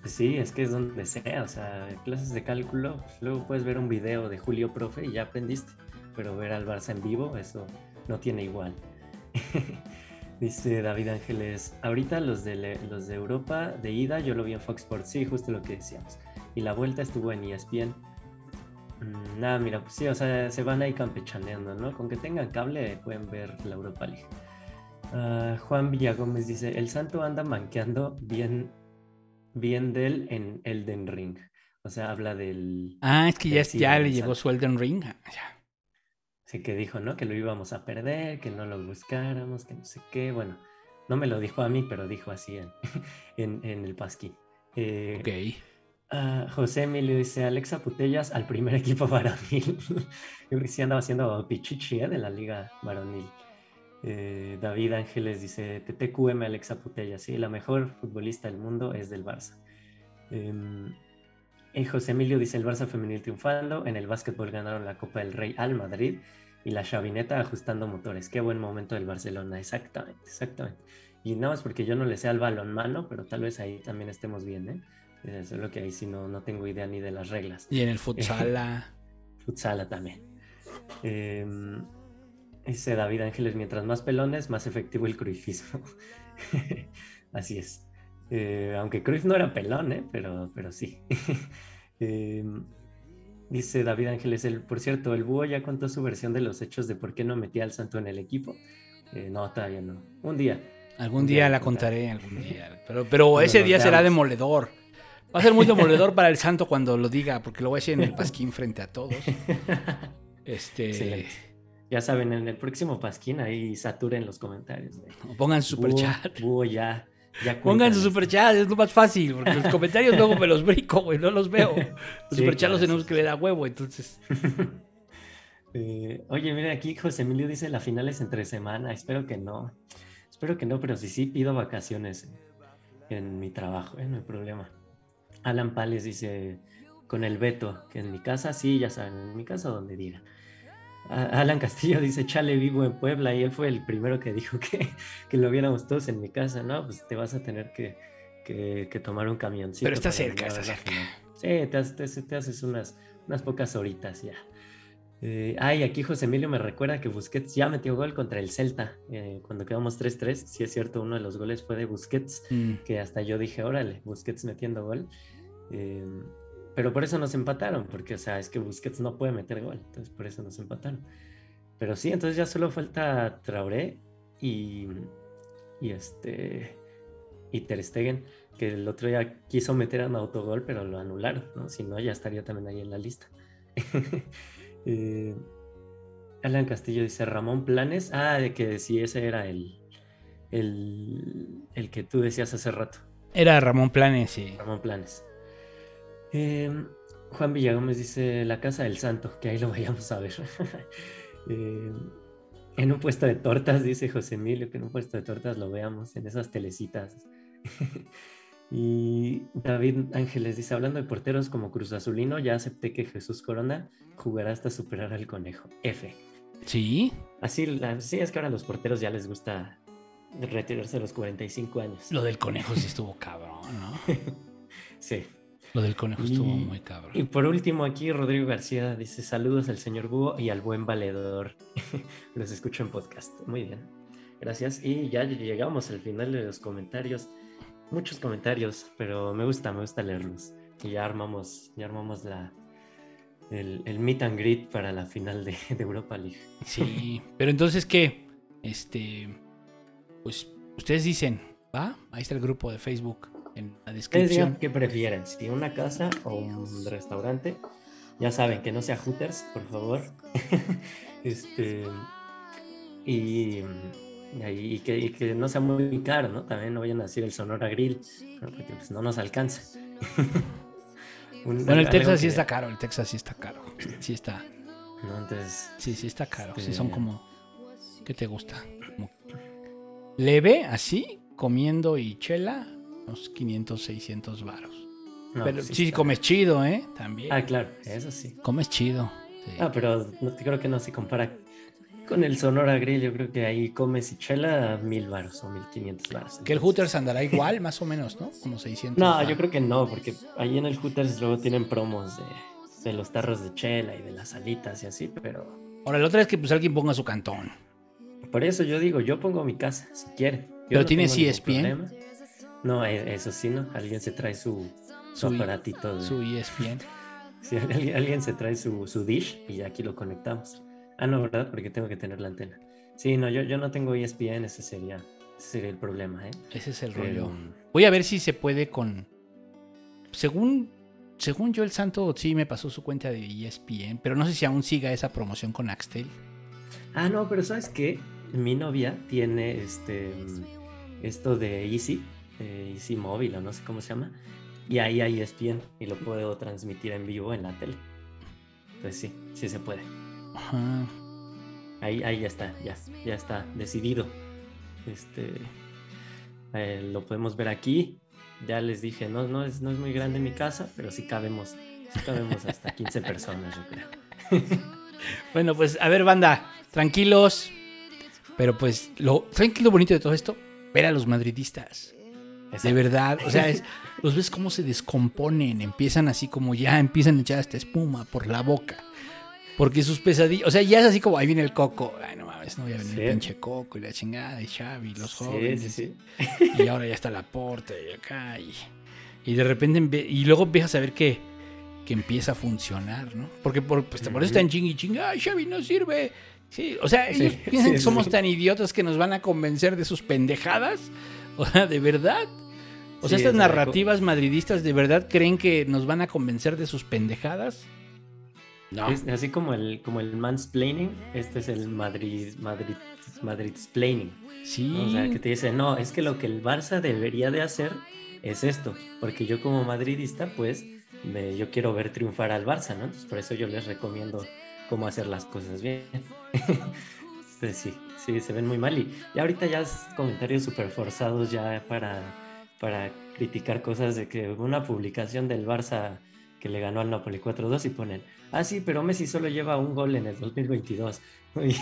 pues sí, es que es donde sea, o sea, clases de cálculo, pues, luego puedes ver un video de Julio Profe y ya aprendiste, pero ver al Barça en vivo, eso no tiene igual. Dice David Ángeles, ahorita los de, los de Europa de ida yo lo vi en Fox Sports, sí, justo lo que decíamos. Y la vuelta estuvo en ESPN. Mm, Nada, mira, pues sí, o sea, se van ahí campechaneando, ¿no? Con que tengan cable pueden ver la Europa League. Ah, Juan Villagómez dice, el santo anda manqueando bien, bien del en Elden Ring. O sea, habla del... Ah, es que ya, ya le llegó su Elden Ring. Ah, ya. Que dijo, ¿no? Que lo íbamos a perder, que no lo buscáramos, que no sé qué. Bueno, no me lo dijo a mí, pero dijo así en, en, en el pasquín. Eh, Ok. ah, José Emilio dice, Alexa Putellas al primer equipo varonil. Yo sí andaba haciendo pichichi ¿eh? de la liga varonil. Eh, David Ángeles dice, TTQM Alexa Putellas, sí, la mejor futbolista del mundo es del Barça. Y José Emilio dice el Barça femenil triunfando, en el básquetbol ganaron la Copa del Rey al Madrid y la chavineta ajustando motores. Qué buen momento del Barcelona, exactamente, exactamente. Y nada más porque yo no le sé al balonmano, pero tal vez ahí también estemos bien, ¿eh? Eh, Solo que ahí sí no, no tengo idea ni de las reglas. Y en el futsal. ah, Futsala también. Eh, dice David Ángeles, mientras más pelones, más efectivo el cruifismo. Así es. Eh, aunque Cruyff no era pelón, ¿eh? pero, pero sí. Eh, dice David Ángeles, el, por cierto, el búho ya contó su versión de los hechos de por qué no metía al santo en el equipo. Eh, no, todavía no. Un día. Algún día la contaré. algún día. Pero, pero ese día será demoledor. Va a ser muy demoledor para el santo cuando lo diga, porque lo voy a decir en el pasquín frente a todos. Este, Excelente. Ya saben, en el próximo Pasquín ahí saturen los comentarios. de, pongan su "Búho, superchat. búho, ya Pongan su cuéntanos". superchat, es lo más fácil, porque los comentarios luego me los brinco, güey, no los veo. Los Sí, superchats claro, los tenemos que leer a huevo, entonces. Eh, oye, mira, aquí José Emilio dice la final es entre semana. Espero que no. Espero que no, pero sí, sí pido vacaciones en, en mi trabajo, ¿eh? no hay problema. Alan Pales dice con el veto, que en mi casa, sí, ya saben, en mi casa donde diga. Alan Castillo dice, chale, vivo en Puebla, y él fue el primero que dijo que, que lo viéramos todos en mi casa, ¿no? Pues te vas a tener que, que- que tomar un camioncito. Pero está cerca, está cerca. Sí, te, haces- te- te haces unas, unas pocas horitas ya. Eh, ay, aquí José Emilio me recuerda que Busquets ya metió gol contra el Celta eh, cuando quedamos 3-3. Sí es cierto, uno de los goles fue de Busquets, Mm, que hasta yo dije, órale, Busquets metiendo gol. Eh, pero por eso nos empataron, porque, o sea, es que Busquets no puede meter gol, entonces por eso nos empataron. Pero sí, entonces ya solo falta Traoré y, y este y Ter Stegen, que el otro día quiso meter un autogol, pero lo anularon, ¿no? Si no, ya estaría también ahí en la lista. Eh, Alan Castillo dice Ramón Planes. Ah, de que sí, ese era el, el, el que tú decías hace rato. Era Ramón Planes, sí. Ramón Planes. Eh, Juan Villagómez dice la casa del santo, que ahí lo vayamos a ver. Eh, en un puesto de tortas, dice José Emilio, que en un puesto de tortas lo veamos en esas telecitas. y David Ángeles dice, hablando de porteros como Cruz Azulino, ya acepté que Jesús Corona jugará hasta superar al conejo. F. Sí, Así, la- sí, es que ahora a los porteros ya les gusta retirarse a los 45 años. lo del conejo sí estuvo cabrón, ¿no? Sí. Lo del conejo estuvo muy cabrón. Y por último aquí Rodrigo García dice saludos al señor Búho y al buen valedor. los escucho en podcast. Muy bien. Gracias. Y ya llegamos al final de los comentarios. Muchos comentarios, pero me gusta, me gusta leerlos. Y ya armamos, ya armamos la, el, el meet and greet para la final de, de Europa League. Sí, pero entonces, ¿qué? Este, pues ustedes dicen, ¿va? Ahí está el grupo de Facebook en la descripción. qué prefieren, si una casa o un restaurante. Ya saben que no sea Hooters, por favor. este y, que, y que no sea muy caro, ¿no? También no vayan a decir el Sonora Grill, porque pues, no nos alcanza. Un- Bueno, el Texas sí está caro, el Texas sí está caro. Sí está, ¿no? Entonces, sí, sí está caro. Sí Este- son como, ¿qué te gusta? Como leve, así, comiendo y chela, unos 500, 600 varos. no, Pero sí sí, comes chido, ¿eh? También. Ah, claro, eso sí. Comes chido. sí. Ah, pero no, creo que no se compara con el Sonora Grill. Yo creo que ahí comes y chela mil varos o mil quinientos varos. que el Hooters andará igual, más o menos, ¿no? Como 600. No, yo creo que no, porque ahí en el Hooters luego tienen promos de, de los tarros de chela y de las alitas y así, pero Ahora, la otra es que pues alguien ponga su cantón. por eso yo digo, yo pongo mi casa, si quiere. Yo ¿Pero no tienes ESPN? problema. No, e- eso sí, ¿no? Alguien se trae su, su Su- aparatito. De, Su ESPN. Sí, alguien, alguien se trae su, su dish y aquí lo conectamos. Ah, no, ¿verdad? Porque tengo que tener la antena. Sí, no, yo, yo no tengo ESPN, ese sería, ese sería el problema, ¿eh? Ese es el Pero- rollo. Voy a ver si se puede con. Según. Según yo, el santo sí me pasó su cuenta de ESPN, pero no sé si aún siga esa promoción con Axtel. Ah, no, pero ¿sabes qué? Mi novia tiene este esto de Easy, eh, Easy Móvil o no sé cómo se llama, y ahí hay ESPN y lo puedo transmitir en vivo en la tele. Entonces sí, sí se puede. Ajá. Ahí, ahí ya está, ya, ya está decidido. Este eh, lo podemos ver aquí. Ya les dije, no, no es, no es muy grande mi casa, pero sí cabemos, sí cabemos hasta 15 personas, yo creo. Bueno, pues a ver, banda, tranquilos. Pero pues, lo tranquilo bonito de todo esto, ver a los madridistas. De verdad, o sea, es- los ves cómo se descomponen, empiezan así como ya empiezan a echar hasta espuma por la boca. Porque sus pesadillas, o sea, ya es así como ahí viene el coco. Ay, no mames, no voy a venir Sí. el pinche coco y la chingada y Xavi, los jóvenes. sí, sí. Y ahora ya está la porta y acá. Y, y de repente, y luego empiezas a ver que, que empieza a funcionar, ¿no? Porque por, pues, por eso están ching y ching, ay, Xavi no sirve. Sí, o sea, ellos piensan que somos tan idiotas que nos van a convencer de sus pendejadas. O sea, de verdad. O sea, Sí, estas narrativas madridistas de verdad creen que nos van a convencer de sus pendejadas. No. Es así como el, como el mansplaining, este es el Madrid, Madrid, Madridsplaining. Sí. O sea, que te dice, no, es que lo que el Barça debería de hacer es esto, porque yo como madridista, pues, me- yo quiero ver triunfar al Barça, ¿no? Entonces, por eso yo les recomiendo cómo hacer las cosas bien. pues sí, sí, se ven muy mal. Y, y ahorita ya es comentarios súper forzados ya para, para criticar cosas de que una publicación del Barça que le ganó al Napoli 4-2 y ponen, ah, sí, pero Messi solo lleva un gol en el 2022. Y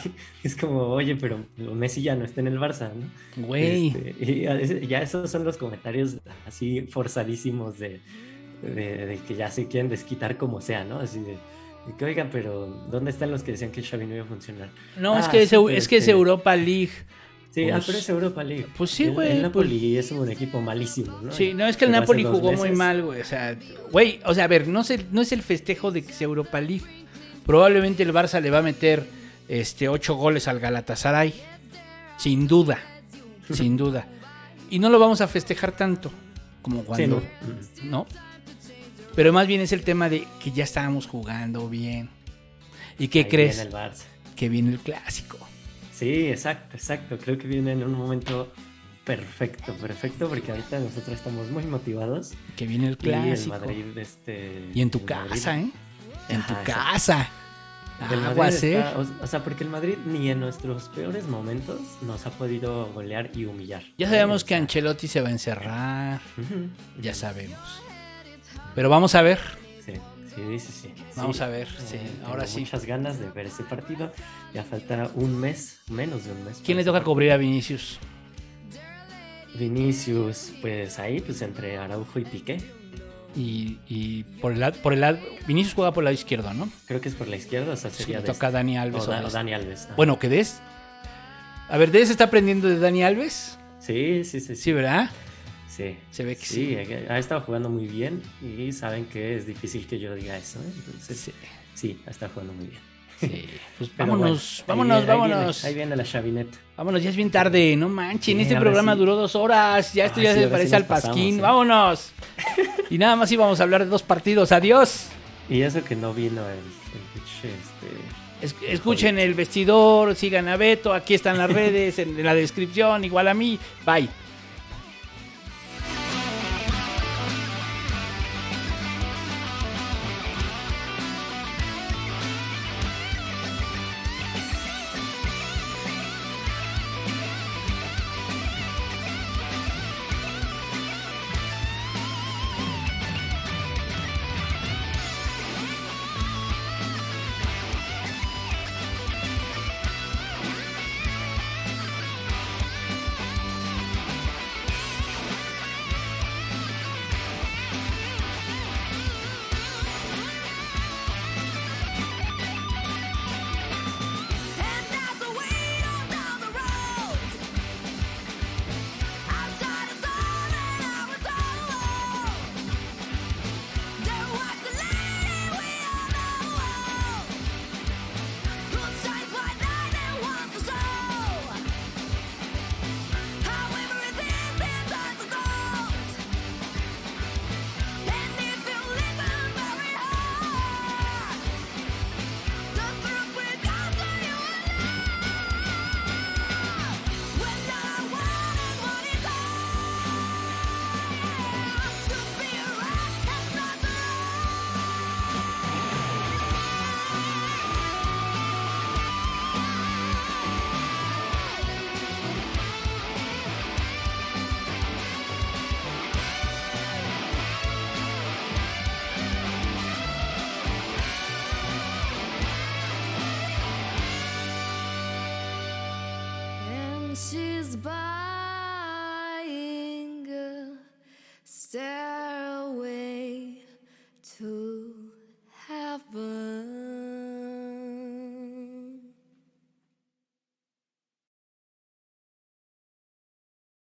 es como, oye, pero Messi ya no está en el Barça, ¿no? Güey. Este, y ya esos son los comentarios así forzadísimos de, de- de que ya se quieren desquitar como sea, ¿no? Así de, de que oigan, pero ¿dónde están los que decían que Xavi no iba a funcionar? no, es Ah, que es, sí, es que es Europa League. Sí, ah, Pues- pero es Europa League. pues sí, El- güey, El, Napoli es un equipo malísimo, ¿no? Sí, no, es que el Napoli jugó muy mal, güey. O sea, güey, o sea, a ver, no, se- no es el festejo de que sea Europa League. Probablemente el Barça le va a meter este ocho goles al Galatasaray. Sin duda. Sin duda. Y no lo vamos a festejar tanto como Sí, cuando. no. ¿no? Pero más bien es el tema de que ya estábamos jugando bien. ¿Y qué Ahí crees? viene el Barça. Que viene el clásico. Sí, exacto, exacto. Creo que viene en un momento Perfecto, perfecto, porque ahorita nosotros estamos muy motivados. Que viene el Y el clásico. Madrid, este. Y en tu Madrid- casa, ¿eh? En tu Ajá, casa. Aguas, ¿eh? o, o sea, porque el Madrid ni en nuestros peores momentos nos ha podido golear y humillar. Ya sabemos que Ancelotti se va a encerrar. Ya sabemos. Pero vamos a ver. Sí, sí, sí, sí. Vamos Sí, a ver, sí, eh, ahora tengo sí. Muchas ganas de ver ese partido. Ya falta un mes, menos de un mes. ¿Quién le toca cubrir a Vinicius? Vinicius, pues ahí, pues entre Araujo y Piqué. Y, y por el lado, por el lado, Vinicius juega por el lado izquierdo, ¿no? Creo que es por la izquierda, o sea, Sí, sería le toca a Dani Alves. o, o Da- o este. Dani Alves. ah. Bueno, que Des. A ver, Des está aprendiendo de Dani Alves. Sí, sí, sí. Sí, ¿verdad? Sí. Se ve que Sí, sí. ha estado jugando muy bien y saben que es difícil que yo diga eso. ¿eh? Entonces, Sí. sí, ha estado jugando muy bien. sí. Pues vámonos, bueno, ahí vámonos, viene- ahí vámonos. viene- Ahí viene la chavineta. Vámonos, ya es bien tarde, no manchen. Sí, este programa sí. duró dos horas. Ya esto Ay, ya se parece al pasquín. pasamos, ¿eh? Vámonos. y nada más íbamos a hablar de dos partidos. Adiós. Y eso que no vino el, el este, Es- escuchen el vestidor, sigan a Beto. Aquí están las redes, en la descripción, igual a mí. Bye.